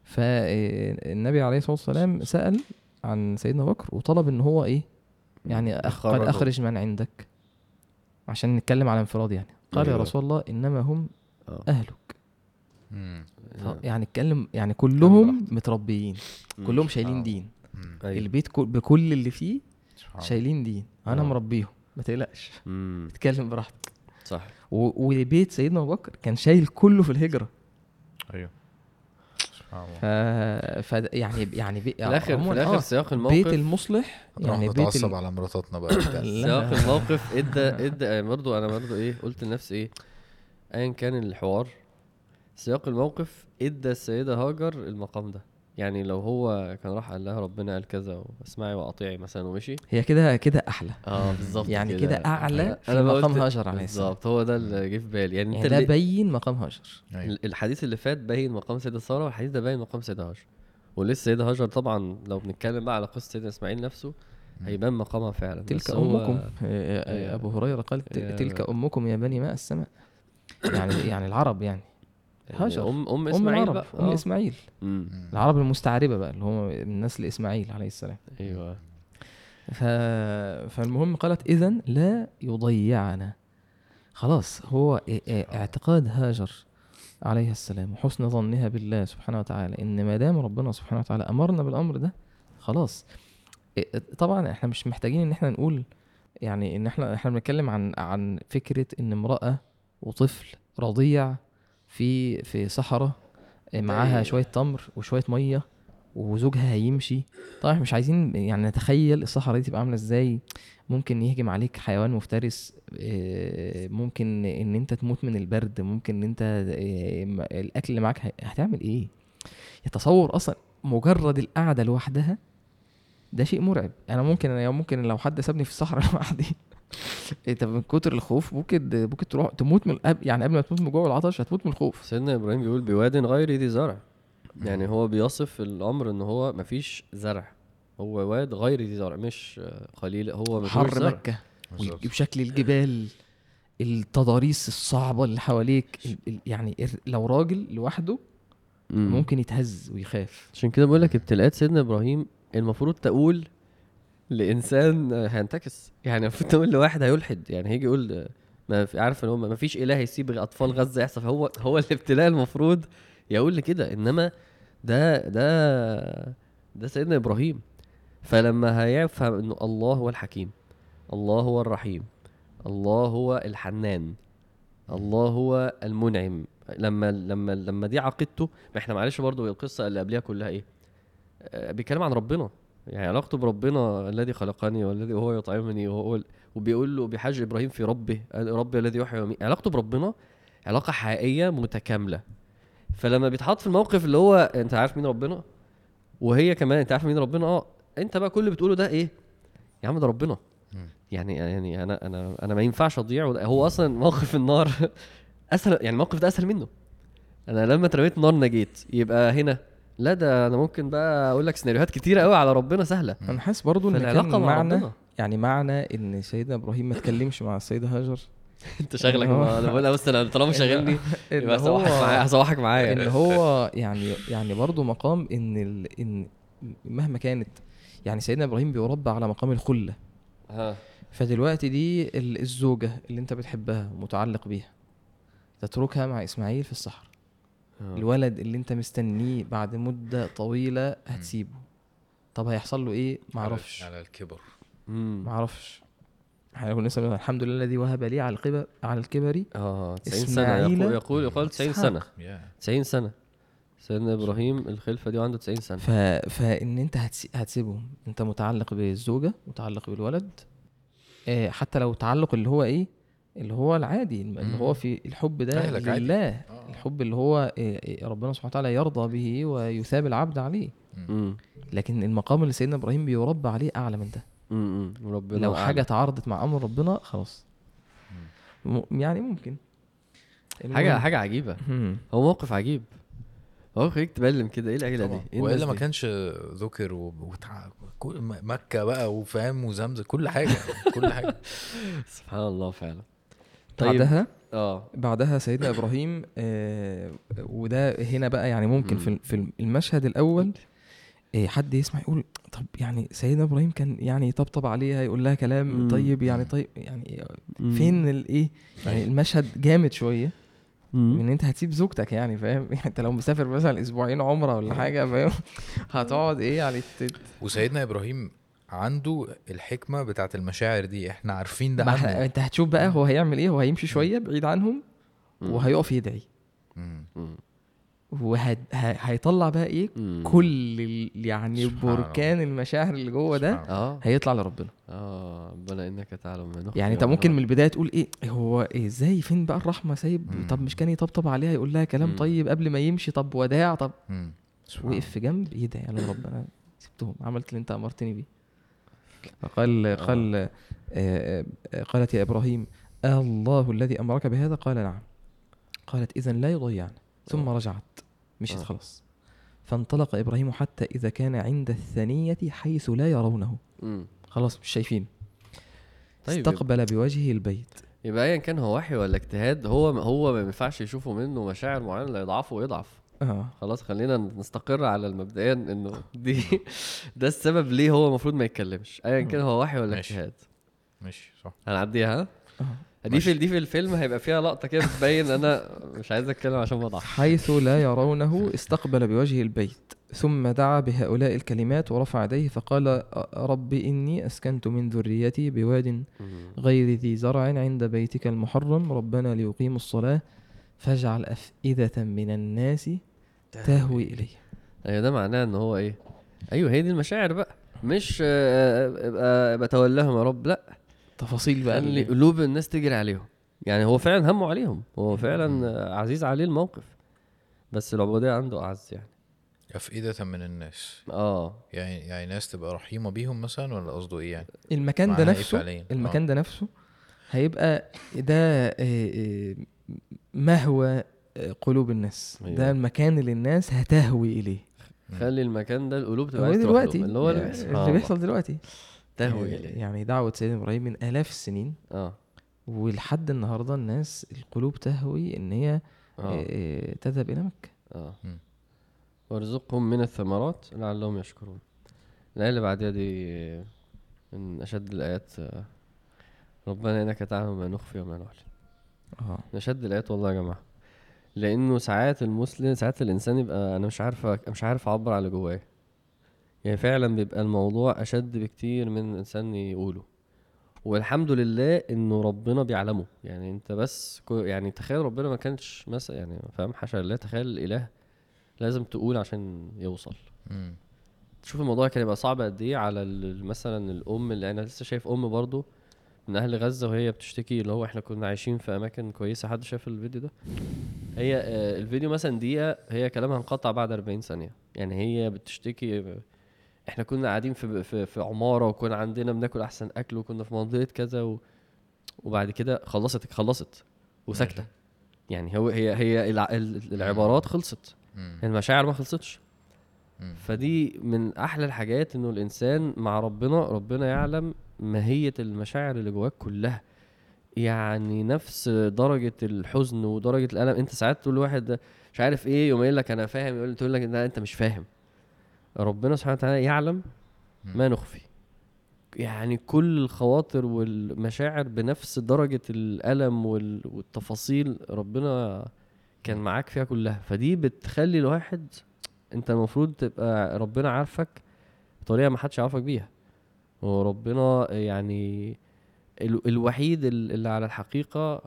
فالنبي عليه الصلاة والسلام سأل عن سيدنا بكر وطلب إن هو إيه يعني أخ- قد. أخرج من عندك عشان نتكلم على انفراد يعني قال يا أيوة. رسول الله إنما هم آه. أهلك مم. ف- يعني اتكلم يعني كلهم. متربيين. كلهم آه. شايلين دين مم. أيوة. البيت كل بكل اللي فيه سبحان الله. شايلين دين أنا آه. مربيهم ما تقلقش. اتكلم براحتك صح. و- وبيت سيدنا أبو بكر كان شايل كله في الهجرة. أيوه. سبحان ف... ف يعني يعني بي... في الآخر في الآخر آه، سياق الموقف بيت المصلح يعني بيت ال... على مراتاتنا بقى. سياق الموقف ادى ادى يعني برضو أنا برضو إيه قلت لنفسي إيه ايا كان الحوار سياق الموقف إدى السيدة هاجر المقام ده. يعني لو هو كان راح قال لها ربنا قال كذا واسمعي وأطيعي مثلا ومشي. هي كده كده أحلى. آه بالظبط يعني كده. أعلى في مقام هاجر عليه. السلام. بالظبط هو ده اللي جه في بالي. يعني, يعني أنت ده بين مقام هاجر. أيوة. ال- الحديث اللي فات باين مقام سيدة سارة والحديث ده باين مقام سيدة هاجر. ولسه سيدة هاجر طبعا لو بنتكلم بقى على قصة سيدنا إسماعيل نفسه هيبان مقامها فعلا. تلك أمكم. آه، آه، أيوة. أبو هريرة قال تلك أمكم يا بني ماء السماء. يعني يعني العرب يعني. هاجر. ام أم إسماعيل العرب بقى أم آه. إسماعيل مم. العرب المستعربة بقى اللي هم من نسل اسماعيل عليه السلام أيوه ف... فالمهم قالت اذا لا يضيعنا خلاص هو اعتقاد هاجر عليه السلام وحسن ظنها بالله سبحانه وتعالى إن ما دام ربنا سبحانه وتعالى أمرنا بالأمر ده خلاص طبعا إحنا مش محتاجين إن إحنا نقول يعني إن إحنا إحنا بنتكلم عن عن فكرة إن امرأة وطفل رضيع في في صحراء معاها شوية تمر وشوية مية وزوجها هيمشي. طبعا مش عايزين يعني نتخيل الصحراء دي تبقى عاملة إزاي. ممكن يهجم عليك حيوان مفترس آه، ممكن إن أنت تموت من البرد ممكن إن أنت آه، الأكل اللي معاك هتعمل إيه؟ يتصور أصلا مجرد القعدة لوحدها ده شيء مرعب. أنا ممكن أنا ممكن لو حد سابني في الصحراء لوحدي انت من كتر الخوف ممكن ممكن تروح تموت من قبل- يعني قبل ما تموت من الجوع والعطش هتموت من الخوف. سيدنا إبراهيم بيقول بواد غير ذي زرع. يعني هو بيصف الأمر إن هو مفيش زرع. هو واد غير ذي زرع مش قليل هو مفيش حر زرع. مكة. بشكل الجبال التضاريس الصعبة اللي حواليك ال- ال- يعني لو راجل لوحده مم. ممكن يتهز ويخاف. عشان كده بقول لك ابتلاءات سيدنا إبراهيم المفروض تقول لإنسان هينتكس. يعني المفروض تقول لواحد هيلحد. يعني هيجي يقول ما في عارف إن هو ما فيش إله يسيب أطفال غزة يحصل. هو هو الابتلاء المفروض يقول لكده. إنما ده ده ده سيدنا إبراهيم. فلما هيفهم إنه الله هو الحكيم الله هو الرحيم الله هو الحنان الله هو المنعم. لما لما لما دي عقيدته. ما إحنا معلش برضو القصة اللي قبلها كلها إيه؟ آه، بيتكلم عن ربنا. يعني علاقته بربنا الذي خلقني والذي هو يطعمني وهو وبيقول له بحج إبراهيم في ربه ربي الذي يحيي ويميت. علاقته بربنا علاقة حقيقية متكاملة. فلما بيتحط في الموقف اللي هو أنت عارف مين ربنا؟ وهي كمان أنت عارف مين ربنا؟ آه أنت بقى كل اللي بتقوله ده إيه؟ يا عم ده ربنا. يعني يعني أنا أنا أنا ما ينفعش اضيع هو أصلا موقف النار أسهل يعني الموقف ده أسهل منه. أنا لما اترميت نار نجيت. يبقى هنا لا ده أنا ممكن بقى أقول لك سيناريوهات كتيرة قوي على ربنا سهلة. أنا حاسس برضو إن كان فالعلاقه مع معنى ربنا. يعني معنى إن سيدنا إبراهيم ما اتكلمش مع السيدة هاجر. أنت شغلك ما- أنا بقول بص أنا طالما يبقى هو هصوحك معايا هصوحك معايا. إن هو يعني يعني برضو مقام إن ال... إن مهما كانت يعني سيدنا إبراهيم بيربى على مقام الخلة. ها. فدلوقتي دي ال- الزوجة اللي أنت بتحبها ومتعلق بيها تتركها مع إسماعيل في الصحراء. ها. الولد اللي انت مستنيه بعد مدة طويلة هتسيبه. طب هيحصل له إيه؟ معرفش. على الكبر. مم. معرفش. إحنا كنا لسه الحمد لله الذي وهب لي على الكبر على الكبر آه 90 سنة إسماعيل يقول يقول يقال 90 إسحاق. سنة. يا. 90 سنة. سيدنا إبراهيم الخلفة دي وعنده 90 سنة. ف... فان أنت هتسي... هتسيبهم. أنت متعلق بالزوجة متعلق بالولد. آه حتى لو تعلق اللي هو إيه؟ اللي هو العادي اللي هو في الحب ده. لله. آه. الحب اللي هو إيه إيه ربنا سبحانه وتعالى يرضى به ويثاب العبد عليه. امم لكن المقام اللي سيدنا إبراهيم بيربى عليه أعلى من ده. امم ربنا لو. حاجة تعارضت مع أمر ربنا خلاص. م... يعني ممكن. حاجة المهم- حاجة عجيبة. مم. هو موقف عجيب. هو خليك تبلم كده. إيه العيلة دي؟ الناس وإلا ما؟ كانش ذكر و- وتع... مكة بقى وفاهم وزمزم كل حاجة كل حاجة. سبحان الله فعلا. طيب بعدها؟ آه. بعدها سيدنا إبراهيم آه وده هنا بقى يعني ممكن مم. في في المشهد الأول آه حد يسمع يقول طب يعني سيدنا إبراهيم كان يعني يطبطب عليها يقول لها كلام مم. طيب يعني طيب يعني فين الايه يعني المشهد جامد شوية. مم. إن أنت هتسيب زوجتك يعني فاهم؟ يعني أنت لو مسافر مثلا أسبوعين عمرة ولا حاجة فاهم؟ هتقعد إيه يعني تت... وسيدنا إبراهيم عنده الحكمة بتاعت المشاعر دي إحنا عارفين ده ما احنا- عنه أنت هتشوف بقى هو هيعمل إيه هو هيمشي شوية بعيد عنهم. وهيقف يدعي. وهيطلع بقى إيه مم. كل ال- يعني بركان المشاعر اللي جوه ده هيطلع لربنا. آه ربنا إنك تعلم ما نخفي يعني أنت ممكن من. البداية تقول إيه هو إيه إزاي فين بقى الرحمة؟ سايب مم. طب مش كان يطبطب عليها يقول لها كلام مم. طيب قبل ما يمشي طب وداع طب وقف في جنب يدعي على ربنا سبتهم. عملت اللي أنت أمرتني بيه. فقال قال آه، آه، قالت يا إبراهيم الله الذي أمرك بهذا؟ قال نعم. قالت اذا لا يضيعنا ثم آه. رجعت. مشيت آه. خلاص. فانطلق إبراهيم حتى إذا كان عند الثانية حيث لا يرونه. خلاص مش شايفين. طيب استقبل بوجهه البيت. يبقى ايا كان هو وحي ولا اجتهاد هو هو ما ينفعش يشوفوا منه مشاعر معينة لا يضعف ويضعف. آه. خلاص خلينا نستقر على المبدئيا إنه دي ده السبب ليه هو المفروض ما يتكلمش. ايا كان هو وحي ولا ماشي. اجتهاد. ماشي صح. هنعديها ها؟ آه. دي في دي في الفيلم هيبقى فيها لقطة كده بتبين أنا مش عايز أتكلم عشان بضعف حيث لا يرونه استقبل بوجهه البيت ثم دعا بهؤلاء الكلمات ورفع يديه فقال رب إني أسكنت من ذريتي بواد غير ذي زرع عند بيتك المحرم ربنا ليقيموا الصلاة فاجعل أفئدة من الناس تهوي إليه أيوه ده معناه إن هو إيه؟ أيوه هي دي المشاعر بقى. مش آه، ابقى أبقى تولاهم يا رب لأ. تفاصيل بقى خلي اللي قلوب الناس تجري عليهم. يعني هو فعلا همه عليهم. هو فعلا آه، عزيز عليه الموقف. بس العبودية عنده أعز يعني. أفئدة من الناس. آه. يعني يعني ناس تبقى رحيمة بيهم مثلا ولا قصده إيه يعني؟ المكان ده إيه نفسه؟ المكان ده نفسه هيبقى ده آه، آه، مهوى آه، قلوب الناس؟ أيوة. ده المكان اللي الناس هتهوي إليه. خلي المكان ده القلوب تبقى عايز دلوقتي. اللي هو اللي يعني بيحصل اللي آه، بيحصل دلوقتي. تهوي آه، إليه. يعني دعوة سيدنا إبراهيم من آلاف السنين. آه. ولحد النهارده الناس القلوب تهوي إن هي آه آه، تذهب إلى مكة. آه. وارزقهم من الثمرات لعلهم يشكرون. الآية اللي بعدها دي من أشد الآيات آه، ربنا إنك تعلم ما نخفي وما نعلن. آه. من أشد الآيات والله يا جماعة. لأنه ساعات المسلم ساعات الإنسان يبقى أنا مش عارف مش عارف أعبر عن اللي جواه. يعني فعلا بيبقى الموضوع أشد بكتير من الإنسان يقوله. والحمد لله إنه ربنا بيعلمه. يعني أنت بس كو- يعني تخيل ربنا ما كانش مثلا يعني فاهم حاشا لله تخيل الإله لازم تقول عشان يوصل. مم. تشوف الموضوع كان يبقى صعب قد إيه على ال- مثلا الأم اللي أنا لسه شايف أم برضو من أهل غزة وهي بتشتكي اللي هو إحنا كنا عايشين في أماكن كويسة. حد شاف الفيديو ده؟ هي آه، الفيديو مثلا دقيقة هي كلامها انقطع بعد 40 ثانية. يعني هي بتشتكي إحنا كنا قاعدين في في, في عمارة وكنا عندنا بناكل أحسن أكل وكنا في منطقة كذا و... وبعد كده خلصت خلصت وساكتة. يعني هو هي هي الع- ال- العبارات خلصت. المشاعر ما خلصتش. فدي من أحلى الحاجات إنه الإنسان مع ربنا ربنا يعلم ماهية المشاعر اللي جواك كلها. يعني نفس درجة الحزن ودرجة الألم. أنت ساعات تقول لواحد مش عارف إيه يقوم قايل لك أنا فاهم يقول تقول لك لا أنت مش فاهم. ربنا سبحانه وتعالى يعلم ما نخفي. يعني كل الخواطر والمشاعر بنفس درجة الألم وال- والتفاصيل ربنا كان معاك فيها كلها. فدي بتخلي الواحد انت المفروض تبقى ربنا عارفك بطريقة ما حدش يعرفك بيها. وربنا يعني ال- الوحيد ال- اللي على الحقيقة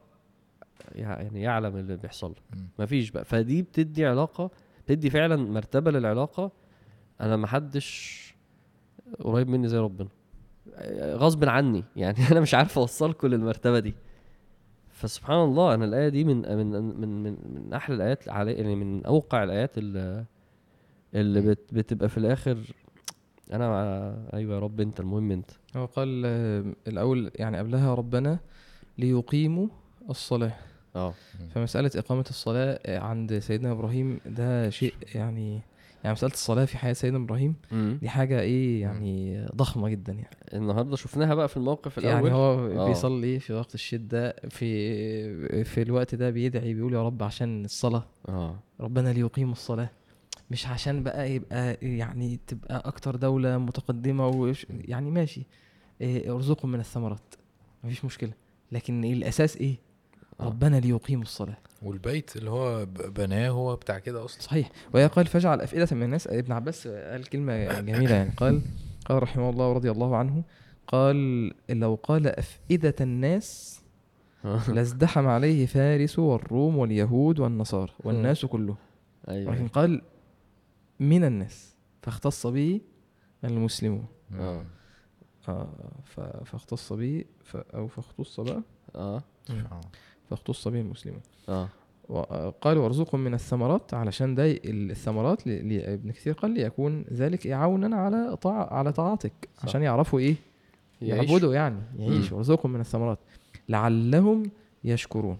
يعني يعلم اللي بيحصل. لك. مفيش بقى. فدي بتدي علاقة بتدي فعلا مرتبة للعلاقة. أنا محدش قريب مني زي ربنا. غصب عني. يعني أنا مش عارف اوصلكم للمرتبة دي. فسبحان الله أنا الآية دي من من من من, من أحلى الآيات علي يعني من أوقع الآيات اللي اللي بت بتبقى في الآخر أنا مع أيوه يا رب أنت المهم أنت. هو قال آه، الأول يعني قبلها ربنا ليقيموا الصلاة. آه. فمسألة إقامة الصلاة آه، عند سيدنا إبراهيم ده شيء يعني يعني مسألة الصلاة في حياة سيدنا إبراهيم دي حاجة إيه يعني ضخمة جدا يعني. النهارده شفناها بقى في الموقف الأول. يعني هو آه. بيصلي في وقت الشدة في في الوقت ده بيدعي بيقول يا رب عشان الصلاة. آه. ربنا ليقيم الصلاة. مش عشان بقى يبقى يعني تبقى أكتر دولة متقدمة وش يعني ماشي إيه، ارزقهم من الثمرات مفيش مشكلة لكن إيه الأساس إيه؟ آه. ربنا ليقيم الصلاة. والبيت اللي هو بناه هو بتاع كده أصلا. صحيح. وهي قال فاجعل أفئدة من الناس ابن عباس قال كلمة جميلة يعني. قال قال رحمه الله ورضي الله عنه قال لو قال أفئدة الناس لازدحم عليه فارس والروم واليهود والنصارى والناس كلهم أيوه. ولكن قال من الناس فاختص به المسلمون. آه. آه. ف- فاختص به ف أو فاختص بقى آه. فاختص به المسلمون. آه. وقال وارزقهم من الثمرات علشان ده ال- الثمرات ل- ل- ابن كثير قال ليكون ذلك عونا على طاع على طاعتك. عشان يعرفوا إيه؟ يعيش. يعبدوا يعني يعيشوا. وارزقهم من الثمرات. لعلهم يشكرون.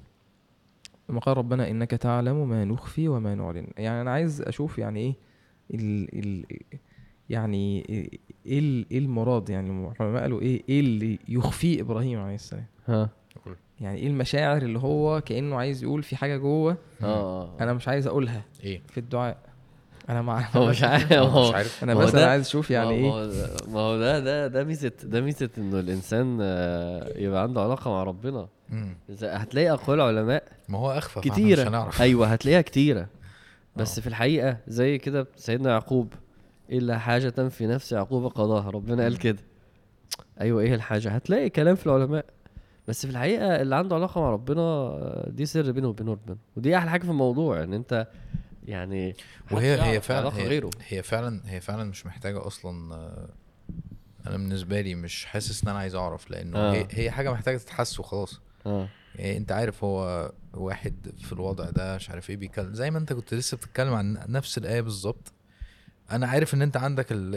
ثم قال ربنا إنك تعلم ما نخفي وما نعلن. يعني أنا عايز أشوف يعني إيه؟ ال ال يعني إيه إيه المراد يعني العلماء قالوا إيه إيه اللي يخفيه إبراهيم عليه السلام؟ ها. يعني إيه المشاعر اللي هو كأنه عايز يقول في حاجة جوه آه آه أنا مش عايز أقولها إيه؟ في الدعاء. أنا مع هو مش عارف هو هو مش عارف. أنا ما هو بس أنا عايز أشوف يعني ما هو- إيه. ما هو ما هو ده ده ده ميزه ده ميزة إنه الإنسان آه، يبقى عنده علاقة مع ربنا. هتلاقي أقوال علماء ما هو اخفى كتيرة. هنعرف. أيوه هتلاقيها كتيرة. بس آه. في الحقيقة زي كده سيدنا يعقوب الا حاجة في نفس يعقوب قضاها؟ ربنا قال كده. أيوه إيه الحاجة؟ هتلاقي كلام في العلماء. بس في الحقيقة اللي عنده علاقة مع ربنا آه، دي سر بينه وبين ربنا ودي أحلى حاجة في الموضوع إن أنت يعني وهي هي فعلا هي, غيره. هي فعلا هي فعلا مش محتاجة أصلا آه، أنا بالنسبة لي مش حاسس إن أنا عايز أعرف لأنه آه. هي, هي حاجة محتاجة تتحس وخلاص. يعني انت عارف هو واحد في الوضع ده مش عارف إيه بيتكلم. زي ما انت كنت لسه بتتكلم عن نفس الآية بالظبط. أنا عارف ان انت عندك ال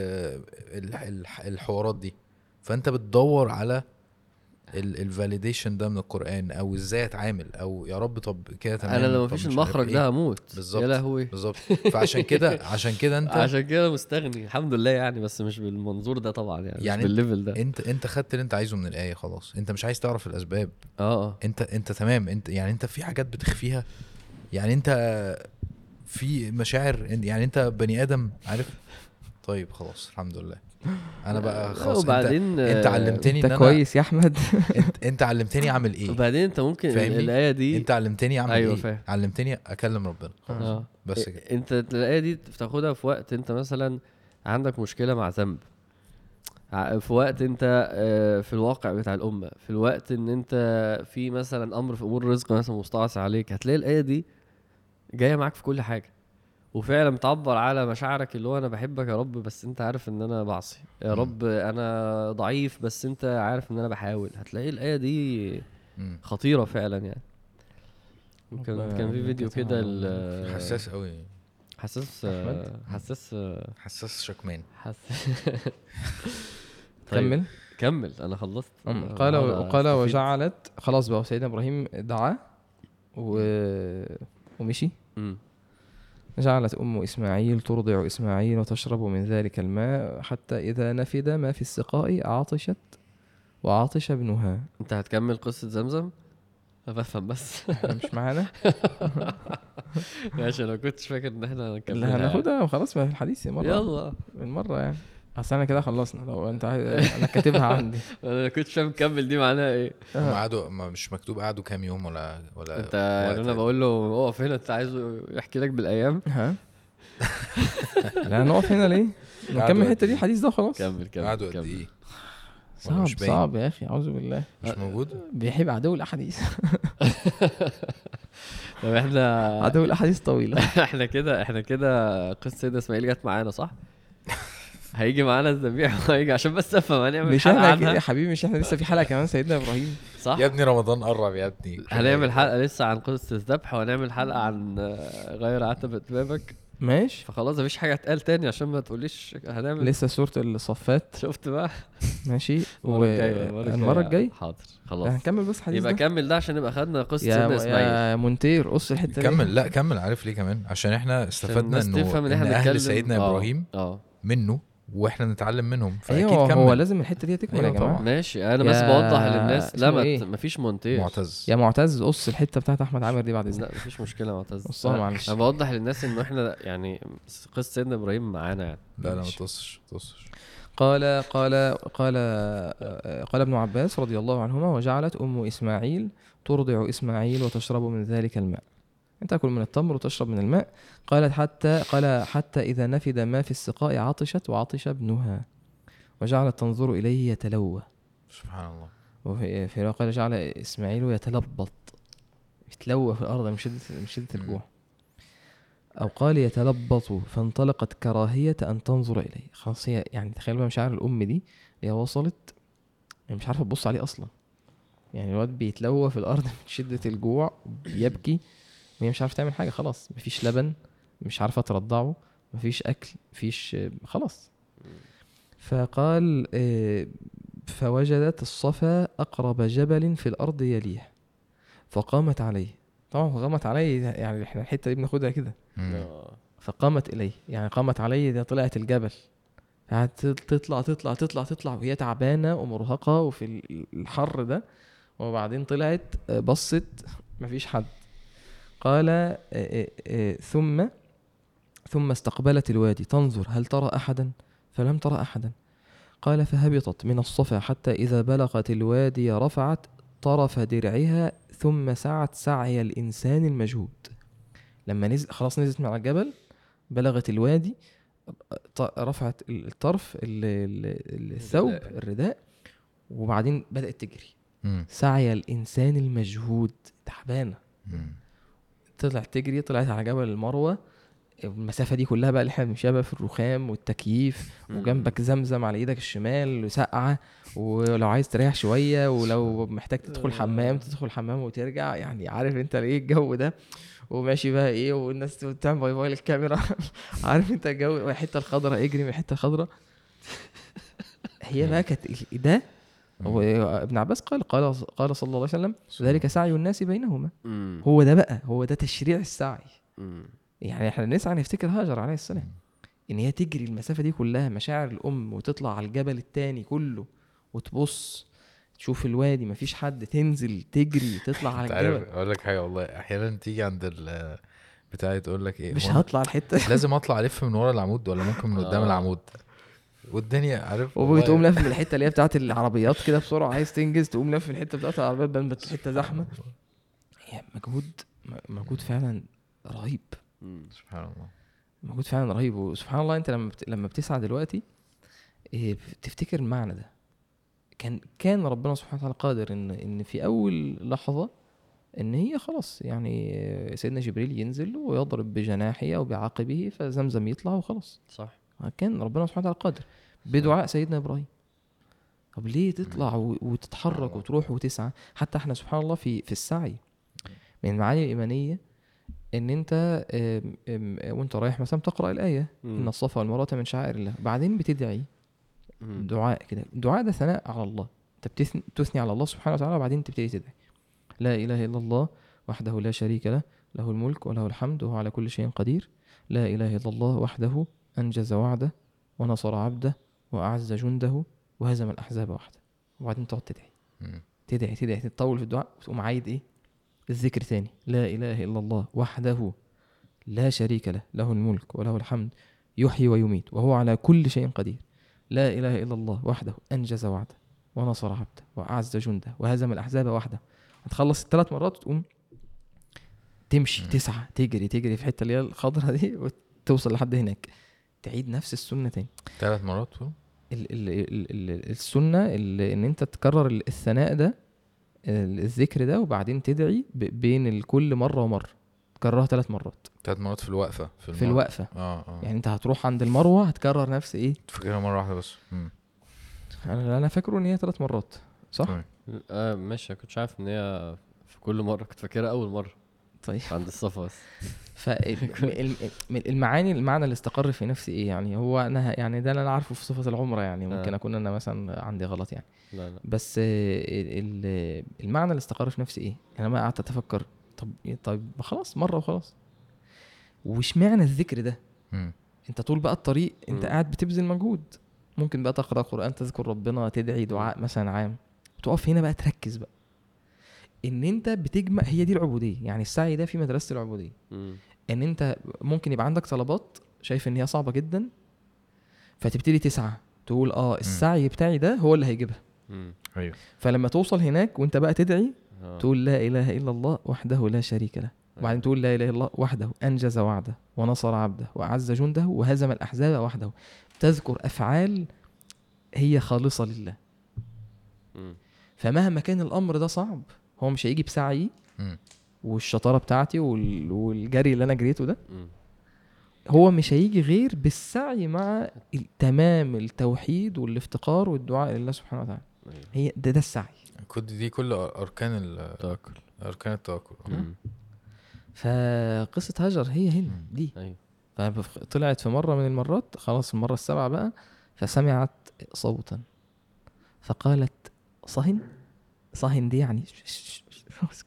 ال ال الحوارات دي. فانت بتدور على الفاليديشن ده من القرآن أو إزاي أتعامل أو يا رب طب كده تمام أنا لو مفيش المخرج إيه. ده هموت. بالظبط. يا لهوي. بالظبط. فعشان كده عشان كده أنت عشان كده مستغني الحمد لله يعني بس مش بالمنظور ده طبعا يعني, يعني مش بالليفل ده. أنت أنت خدت اللي أنت عايزه من الآية خلاص. أنت مش عايز تعرف الأسباب. آه آه. أنت أنت تمام. أنت يعني أنت في حاجات بتخفيها. يعني أنت في مشاعر يعني أنت بني آدم عارف؟ طيب خلاص الحمد لله. أنا بقى خلاص انت وبعدين أنت آه، علمتني أنت إن أنا كويس يا أحمد. انت, أنت علمتني أعمل إيه؟ وبعدين أنت ممكن؟ الآية دي أنت علمتني أعمل أيوة إيه؟ فاهم. علمتني أكلم ربنا. خلاص آه بس كده. أنت الآية دي بتاخدها في وقت أنت مثلا عندك مشكلة مع ذنب. في وقت أنت آه، في الواقع بتاع الأمة. في الوقت إن أنت في مثلا أمر في أمور رزق مثلا مستعصي عليك هتلاقي الآية دي جاية معاك في كل حاجة. وفعلا بتعبر على مشاعرك اللي هو أنا بحبك يا رب بس أنت عارف إن أنا بعصي. يا. رب أنا ضعيف بس أنت عارف إن أنا بحاول. هتلاقي الآية دي. خطيرة فعلا يعني. كان كان في يعينك فيديو كده حساس قوي حساس؟ حساس حساس شكمان. حساس كمل. كمل. أنا خلصت. قال وقال. وجعلت. خلاص بقى سيدنا إبراهيم دعا و... ومشي. جعلت أم إسماعيل ترضع إسماعيل وتشرب من ذلك الماء حتى إذا نفد ما في السقاء عطشت وعطش ابنها. أنت هتكمل قصة زمزم؟ أنا بفهم بس. مش معانا؟ ماشي أنا كنتش فاكر إن إحنا هنكملها. هناخدها وخلاص بقى في الحديث مرة. يلا. المرة يعني. أصل أنا كده خلصنا. لو أنت عايز أنا كاتبها عندي. أنا كنتش فاهم كمل دي معناها إيه. هم قعدوا ما مش مكتوب قعدوا كام يوم ولا ولا أنت يعني أنا. بقول له اقف هنا أنت عايزه يحكي لك بالأيام. ها؟ لا نقف هنا ليه؟ نكمل قعدوا الحتة دي الحديث ده خلاص كمل كمل قعدوا قد. إيه؟ صعب؟ صعب يا أخي أعوذ بالله. مش موجود؟ بيحب عدو الأحاديث. طب إحنا عدو الأحاديث طويلة. إحنا كده إحنا كده قصة سيدنا إسماعيل جت معانا صح؟ هيجي معانا الذبيح وهيجي عشان بس افهم. هنعمل مش حلقه إحنا عنها. يا حبيبي مش إحنا لسه في حلقة كمان سيدنا إبراهيم. صح؟ يا ابني رمضان قرب يا ابني. هنعمل حلقة لسه عن قصة الذبح وهنعمل حلقة عن آه، غير عتبة بابك. ماشي. فخلاص مفيش حاجة اتقال تاني عشان ما تقوليش هنعمل. لسه سوره الصفات. شفت بقى؟ ماشي. المرة الجاية المرة الجاية. حاضر. خلاص. هنكمل بس حديث يبقى ده كمل ده عشان نبقى خدنا قصة يا سيدنا إسماعيل. يا مونتير قص الحتة دي. كمل. لا كمل. عارف ليه كمان؟ عشان إحنا استفدنا الناس إنه تفهم إن إحنا أهل بنتكلم. سيدنا آه، إبراهيم آه. منه وإحنا نتعلم منهم فأكيد أيوه كمل. هو لازم الحتة دي تكمل يا أيوة جماعة. ماشي أنا بس يا- بوضح للناس. لا ما إيه؟ مفيش مونتاج معتز. يا معتز قص الحتة بتاعت أحمد عامر دي بعد إذنك. لا مفيش مشكلة معتز. قصها معلش. أنا بوضح للناس إنه إحنا يعني قصة سيدنا إبراهيم معانا يعني. لا لا ما. تقصش ما تقصش. قال قال قال قال ابن عباس رضي الله عنهما وجعلت أم إسماعيل ترضع إسماعيل وتشرب من ذلك الماء. تأكل من التمر وتشرب من الماء. قالت حتى قال حتى إذا نفد ما في السقاء عطشت وعطش ابنها. وجعلت تنظر إليه يتلوى. سبحان الله. وفي قال جعل إسماعيل يتلبط. يتلوى في الأرض من شدة من شدة مم. الجوع أو قال يتلبط فانطلقت كراهية أن تنظر إليه. خلاص هي يعني تخيل بقى مشاعر الأم دي هي وصلت هي مش عارفة تبص عليه أصلا. يعني الواد بيتلوى في الأرض من شدة الجوع بيبكي. وهي مش عارفة تعمل حاجة خلاص. مفيش لبن مش عارفة ترضعه مفيش أكل مفيش خلاص. فقال آه، فوجدت الصفا أقرب جبل في الأرض يليه. فقامت عليه. طبعا قامت عليه يعني إحنا الحتة دي بناخدها كده. آه. فقامت إليه. يعني قامت عليه دي طلعت الجبل. قعدت تطلع تطلع تطلع تطلع وهي تعبانة ومرهقة وفي ال- الحر ده. وبعدين طلعت آه، بصت مفيش حد. قال آه، آه، آه، ثم ثم استقبلت الوادي. تنظر هل ترى أحدا؟ فلم ترى أحدا. قال فهبطت من الصفا حتى إذا بلغت الوادي رفعت طرف درعها ثم سعت سعي الإنسان المجهود. لما نزل خلاص نزلت من على الجبل بلغت الوادي رفعت الطرف ال- ال- الثوب الرداء. وبعدين بدأت تجري. سعي الإنسان المجهود. تعبانة. مم. طلعت تجري طلعت على جبل المروة. المسافة دي كلها بقى اللي إحنا بنمشيها بقى في الرخام والتكييف وجنبك زمزم على إيدك الشمال وسقعة ولو عايز تريح شوية ولو محتاج تدخل حمام تدخل حمام وترجع. يعني عارف انت إيه الجو ده؟ وماشي بقى إيه والناس بتعمل باي باي للكاميرا. عارف انت الجو الحتة الخضراء اجري من الحتة الخضراء. هي بقى كانت ده ابن عباس قال قال قال صلى الله عليه وسلم ذلك سعي الناس بينهما. مم. هو ده بقى هو ده تشريع السعي. مم. يعني إحنا نسعى نفتكر هاجر عليه السلام. إن هي تجري المسافة دي كلها مشاعر الأم وتطلع على الجبل التاني كله وتبص تشوف الوادي مفيش حد تنزل تجري تطلع على الجبل. أقول لك حاجة والله أحيانا تيجي عند ال بتاعي تقول لك إيه مش هطلع الحتة. لازم أطلع ألف من ورا العمود ولا ممكن من قدام آه. العمود؟ والدنيا عارف؟ وبتقوم من الحتة اللي هي بتاعت العربيات كده بسرعة عايز تنجز تقوم لف من الحتة بتاعت العربيات بان الحته زحمة. هي مجهود مجهود فعلا رهيب. سبحان الله. مجهود فعلا رهيب. وسبحان الله انت لما بت... لما بتسعى دلوقتي إيه، تفتكر المعنى ده. كان كان ربنا سبحانه وتعالى قادر إن إن في أول لحظة إن هي خلاص يعني آه، سيدنا جبريل ينزل ويضرب بجناحه أو بعقبه فزمزم يطلع وخلاص. صح. كان ربنا سبحانه وتعالى قادر. بدعاء سيدنا إبراهيم. طب ليه تطلع وتتحرك وتروح وتسعى؟ حتى إحنا سبحان الله في في السعي. من المعاني الإيمانية إن أنت وأنت رايح مثلا تقرأ الآية. إن الصفا والمروة من شعائر الله. بعدين بتدعي. دعاء كده. الدعاء ده ثناء على الله. أنت بتثني تثني على الله سبحانه وتعالى وبعدين تبتدي تدعي. لا إله إلا الله وحده لا شريك له له الملك وله الحمد وهو على كل شيء قدير. لا إله إلا الله وحده أنجز وعده ونصر عبده وأعز جنده وهزم الأحزاب وحده وبعدين تقعد تدعي. تدعي تدعي تطول في الدعاء وتقوم عايد إيه؟ الذكر تاني. لا إله إلا الله وحده لا شريك له له الملك وله الحمد يحيي ويميت وهو على كل شيء قدير. لا إله إلا الله وحده أنجز وعده ونصر عبده وأعز جنده وهزم الأحزاب وحده هتخلص الثلاث مرات وتقوم تمشي. تسعى تجري تجري في الحته اللي هي الخضراء دي وتوصل لحد هناك. تعيد نفس السنة تاني. ثلاث مرات ال ال ال ال السنة اللي إن أنت تكرر ال- الثناء ده ال- الذكر ده وبعدين تدعي بين الكل مرة ومرة. تكررها ثلاث مرات. ثلاث مرات في الوقفة في المرة. الوقفة. آه آه. يعني أنت هتروح عند المروة هتكرر نفس إيه؟ فاكرها مرة واحدة بس. مم. أنا أنا فاكره إن هي ثلاث مرات صح. آه ماشي. كنتش عارف إن هي في كل مرة كنت فاكرها أول مرة. طيب. عند الصفا بس. فالمعاني المعنى اللي استقر في نفسي إيه يعني؟ هو أنا يعني ده اللي أنا عارفه في صفة العمره يعني ممكن آه. أكون أنا مثلا عندي غلط يعني. لا لا. بس ال- ال- المعنى اللي استقر في نفسي إيه؟ أنا ما قعدت أتفكر طب طيب ما خلاص مرة وخلاص. وش معنى الذكر ده. أنت طول بقى الطريق أنت. قاعد بتبذل مجهود. ممكن بقى تقرأ قرآن تذكر ربنا تدعي دعاء مثلا عام. تقف هنا بقى تركز بقى. إن أنت بتجمع هي دي العبودية. يعني السعي ده في مدرسة العبودية. إن أنت ممكن يبقى عندك طلبات شايف إن هي صعبة جدا فتبتدي تسعى تقول آه السعي بتاعي ده هو اللي هيجيبها. أيوه فلما توصل هناك وأنت بقى تدعي آه. تقول لا إله إلا الله وحده لا شريك له وبعدين تقول لا إله إلا الله وحده أنجز وعده ونصر عبده وأعز جنده وهزم الأحزاب وحده تذكر أفعال هي خالصة لله مم. فمهما كان الأمر ده صعب هو مش هيجي بسعي. والشطارة بتاعتي وال- والجري اللي أنا جريته ده. هو مش هيجي غير بالسعي مع تمام التوحيد والافتقار والدعاء لله سبحانه وتعالى. أيوة. هي ده ده السعي. كل دي كل أركان ال- توكل أركان التوكل. مم. فقصة هاجر هي هنا. دي. أيوه. فطلعت في مرة من المرات خلاص المرة السابعة بقى فسمعت صوتا. فقالت صهن صهن دي يعني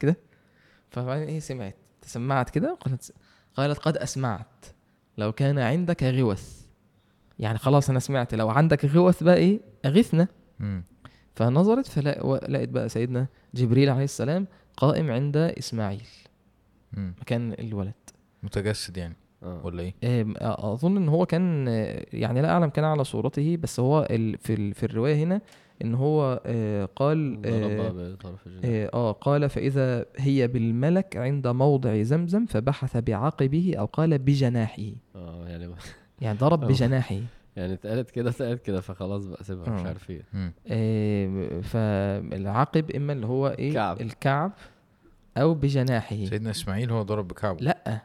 كده. فبعدين إيه سمعت. تسمعت كده؟ قالت قالت قد أسمعت. لو كان عندك غوث. يعني خلاص أنا سمعت. لو عندك غوث بقى إيه؟ أغثنا. فنظرت فلقيت بقى سيدنا جبريل عليه السلام قائم عند إسماعيل. مم. مكان الولد. متجسد يعني آه. ولا إيه؟ آم، أظن إن هو كان آه، يعني لا أعلم كان على صورته بس هو في في الرواية هنا إن هو آه، قال آه، آه آه، قال فإذا هي بالملك عند موضع زمزم فبحث بعقبه أو قال بجناحه آه يعني يعني ضرب آه. بجناحه يعني اتقالت كده اتقالت كده فخلاص بقى سيبها مش آه. عارف إيه. آم، فالعقب إما اللي هو إيه كعب. الكعب أو بجناحه سيدنا إسماعيل هو ضرب بكعبه لأ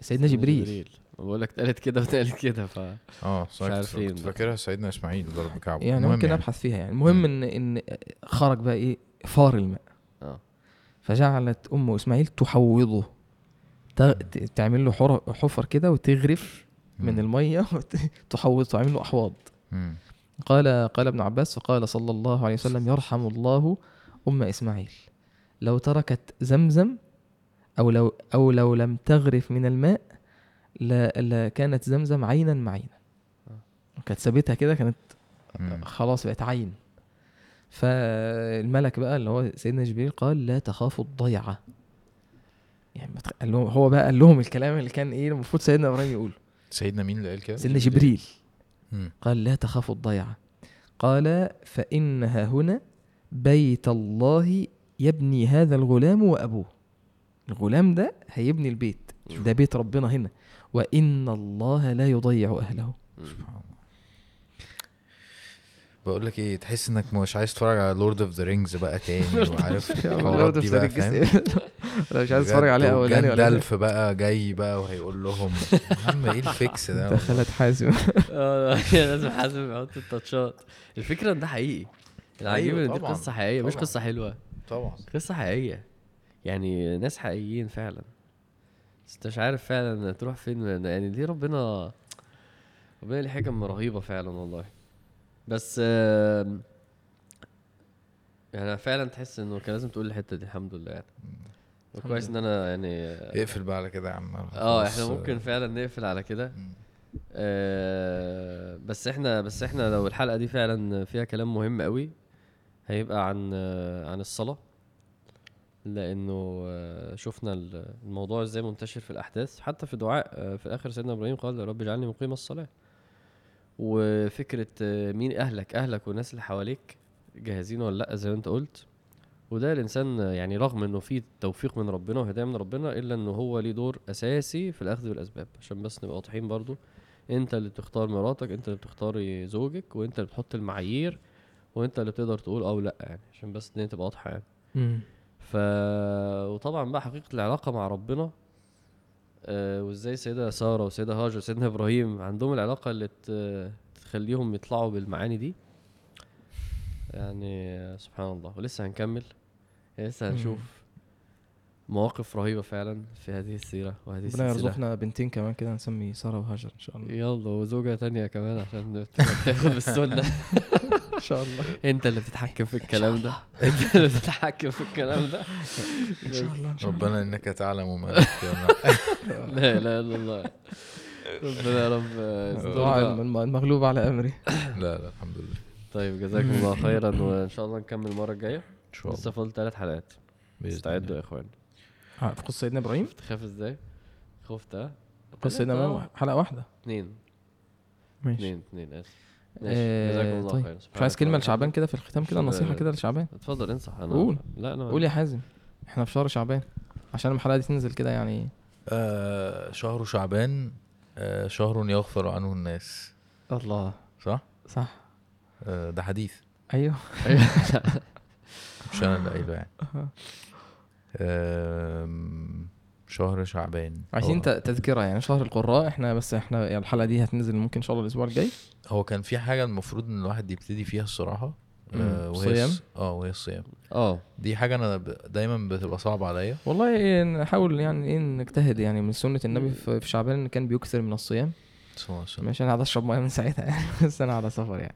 سيدنا جبريل بقول لك اتقالت كده واتقالت كده ف آه عارفين كنت بقى. فاكرها سيدنا إسماعيل ضرب بكعبه يعني ممكن أبحث فيها يعني المهم. إن إن خرج بقى إيه فار الماء آه فجعلت أم إسماعيل تحوضه تعمل له حفر كده وتغرف من. المية تحوض تعمل له أحواض. قال قال ابن عباس فقال صلى الله عليه وسلم يرحم الله أم إسماعيل لو تركت زمزم أو لو أو لو لم تغرف من الماء لكانت زمزم عينا معينا. كانت سابتها كده كانت. خلاص بقت عين. فالملك بقى اللي هو سيدنا جبريل قال لا تخافوا الضيعة. يعني ما تخ- قال لهم هو بقى قال لهم الكلام اللي كان إيه المفروض سيدنا إبراهيم يقوله. سيدنا مين اللي قال كده؟ سيدنا جبريل. قال لا تخافوا الضيعة. قال فإنها هنا بيت الله يبني هذا الغلام وأبوه. الغلام ده هيبني البيت. ده بيت ربنا هنا. وإن الله لا يضيع أهله. سبحان الله. بقول لك إيه تحس إنك مش عايز تتفرج على Lord of the Rings بقى تاني وعارف الحوارات دي بقى فاهم؟ لو مش عايز اتفرج عليه أولاني ولا جاندالف بقى جاي بقى وهيقول لهم يا عم إيه الفيكس ده؟ ده خالد حازم. آه لازم حازم يحط التاتشات. الفكرة إن ده حقيقي. العجيب أيوة إن دي قصة حقيقية مش. قصة حلوة. طبعا. قصة حقيقية. يعني ناس حقيقيين فعلا. بس انت مش عارف فعلا تروح فين يعني دي ربنا ربنا ليه حكم رهيبة فعلا والله. بس يعني فعلا تحس إنه كان لازم تقول الحتة دي الحمد لله يعني. كويس إن أنا يعني اقفل بقى على كده يا عم. آه. إحنا ممكن فعلا نقفل على كده. آه، بس إحنا بس إحنا لو الحلقة دي فعلا فيها كلام مهم قوي هيبقى عن آه، عن الصلاة. لأنه آه، شفنا ال- الموضوع إزاي منتشر في الأحداث. حتى في دعاء آه، في الآخر سيدنا إبراهيم قال رب اجعلني مقيم الصلاة. وفكرة آه، مين أهلك؟ أهلك والناس اللي حواليك جاهزين ولا لأ؟ زي ما أنت قلت. وده الإنسان يعني رغم إنه في توفيق من ربنا وهداية من ربنا إلا إنه هو ليه دور أساسي في الأخذ بالأسباب. عشان بس نبقى واضحين برضو أنت اللي بتختار مراتك أنت اللي بتختاري زوجك وأنت اللي بتحط المعايير وأنت اللي بتقدر تقول أو لأ يعني عشان بس الدنيا تبقى واضحة يعني. ف وطبعا بقى حقيقة العلاقة مع ربنا آه وإزاي سيدة سارة وسيدة هاجر وسيدنا إبراهيم عندهم العلاقة اللي تخليهم يطلعوا بالمعاني دي. يعني سبحان الله. ولسه هنكمل. لسه. هنشوف مواقف رهيبة فعلا في هذه السيرة وهذه ربنا السلسلة. يرزقنا بنتين كمان كده نسمي سارة وهاجر إن شاء الله. يلا وزوجة تانية كمان عشان تاخد بالسنة. إن شاء الله. أنت اللي بتتحكم في الكلام ده. أنت اللي بتتحكم في الكلام ده. إن شاء الله. ان شاء الله ربنا إنك تعلم ما لا إله إلا الله. ربنا يا رب المغلوب على أمري. لا لا الحمد لله. طيب جزاكم الله خيرا وإن شاء الله نكمل المرة الجاية. إن شاء لسه الله فاضل ثلاث حلقات. استعدوا. يا إخوان. آه، في قصه سيدنا إبراهيم؟ تخاف إزاي؟ خفت ها؟ قصه سيدنا إبراهيم؟ حلقة واحدة. اثنين ماشي. اثنين اثنين آسف. ماشي. آه، جزاكم الله طيب. خيرا مش عايز كلمة لشعبان كده. في الختام كده. نصيحة كده لشعبان. اتفضل انصح. أنا قول. لا أنا قول يا حازم. إحنا في شهر شعبان. عشان الحلقة دي تنزل كده يعني. آه شهر شعبان آه شهر يغفر عنه الناس. الله. صح؟ صح. آه ده حديث. أيوه. مش أنا اللي قايله يعني. آم، شهر شعبان. عايزين تذكرة يعني شهر القراء إحنا بس إحنا يعني الحلقة دي هتنزل ممكن إن شاء الله الأسبوع الجاي. هو كان في حاجة المفروض إن الواحد يبتدي فيها الصراحة. آه وهي آه وهي الصيام. آه. دي حاجة أنا. دايما بتبقى صعبة عليا. والله إيه، نحاول يعني إيه نجتهد يعني من سنة النبي في شعبان إن كان بيكثر من الصيام. صلى الله عليه وسلم. ماشي أنا قاعد أشرب مية من ساعتها يعني بس أنا على سفر يعني.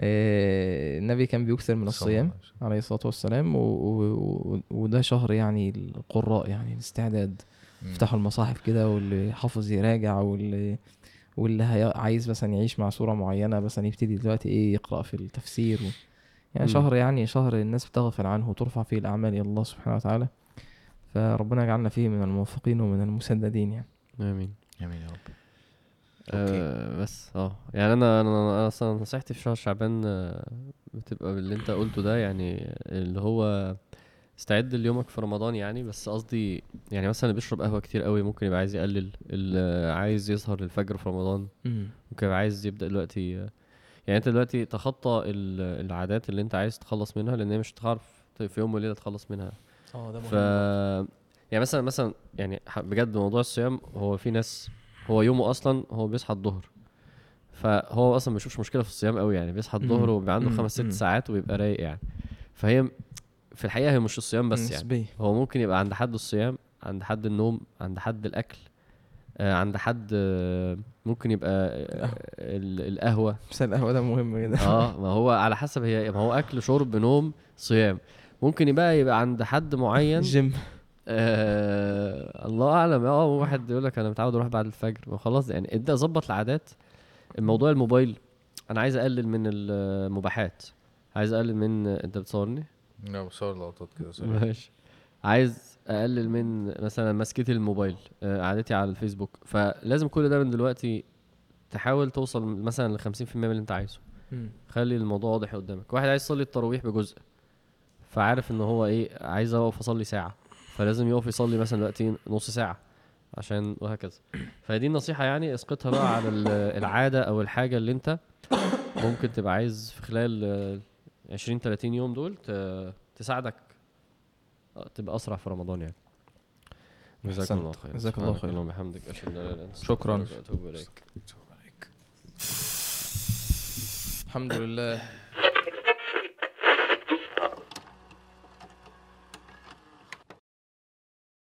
النبي كان بيكثر من الصيام عليه الصلاة والسلام و... و... وده شهر يعني القراء يعني الاستعداد. يفتحوا المصاحف كده واللي حافظ يراجع واللي واللي هي... عايز مثلا يعيش مع صورة معينة مثلا يبتدي دلوقتي إيه يقرأ في التفسير و... يعني مم. شهر يعني شهر الناس بتغفل عنه وترفع فيه الأعمال إلى الله سبحانه وتعالى فربنا يجعلنا فيه من الموفقين ومن المسددين يعني آمين آمين يا رب. آه بس آه. يعني أنا أنا أنا أصلا نصيحتي في شهر شعبان آه، بتبقى باللي أنت قلته ده يعني اللي هو استعد ليومك في رمضان يعني بس قصدي يعني مثلا اللي بيشرب قهوة كتير قوي ممكن يبقى عايز يقلل اللي عايز يسهر للفجر في رمضان. ممكن يبقى عايز يبدأ دلوقتي يعني أنت دلوقتي تخطى ال- العادات اللي أنت عايز تخلص منها لأن هي مش هتعرف في يوم وليلة تخلص منها. آه ده ف يعني مثلا مثلا يعني بجد موضوع الصيام هو في ناس هو يومه أصلا هو بيصحى الظهر. فهو أصلا ما بيشوفش مشكلة في الصيام قوي يعني بيصحى الظهر. وبيبقى عنده. خمس ست. ساعات ويبقى رايق يعني. فهي في الحقيقة هي مش الصيام بس يعني. هو ممكن يبقى عند حد الصيام عند حد النوم عند حد الأكل آه عند حد آه ممكن يبقى آه القهوة. بس القهوة ده مهم جدا آه ما هو على حسب هي ما هو أكل شرب نوم صيام. ممكن يبقى يبقى عند حد معين الجيم آه الله أعلم. آه واحد يقول لك أنا متعود أروح بعد الفجر. ما خلاص يعني ابدا ظبط العادات. الموضوع الموبايل أنا عايز أقلل من المباحات. عايز أقلل من أنت بتصورني؟ لا بصور لقطات كده. ماشي. عايز أقلل من مثلا مسكتي للموبايل آه، قعدتي على الفيسبوك. فلازم كل ده من دلوقتي تحاول توصل مثلا ل 50% من اللي أنت عايزه. خلي الموضوع واضح قدامك. واحد عايز يصلي التراويح بجزء فعارف إن هو إيه عايز أقف أصلي ساعة. فلازم يقف يصلي مثلا دلوقتي نص ساعة عشان وهكذا فدي النصيحة يعني اسقطها بقى على ال- العادة أو الحاجة اللي أنت ممكن تبقى عايز في خلال آه، 20 30 يوم دول تساعدك آه، تبقى أسرع في رمضان يعني جزاك. الله خير جزاك الله خير. اللهم أشهد أن لا إله إلا أنت شكراً. وأتوب إليك الحمد لله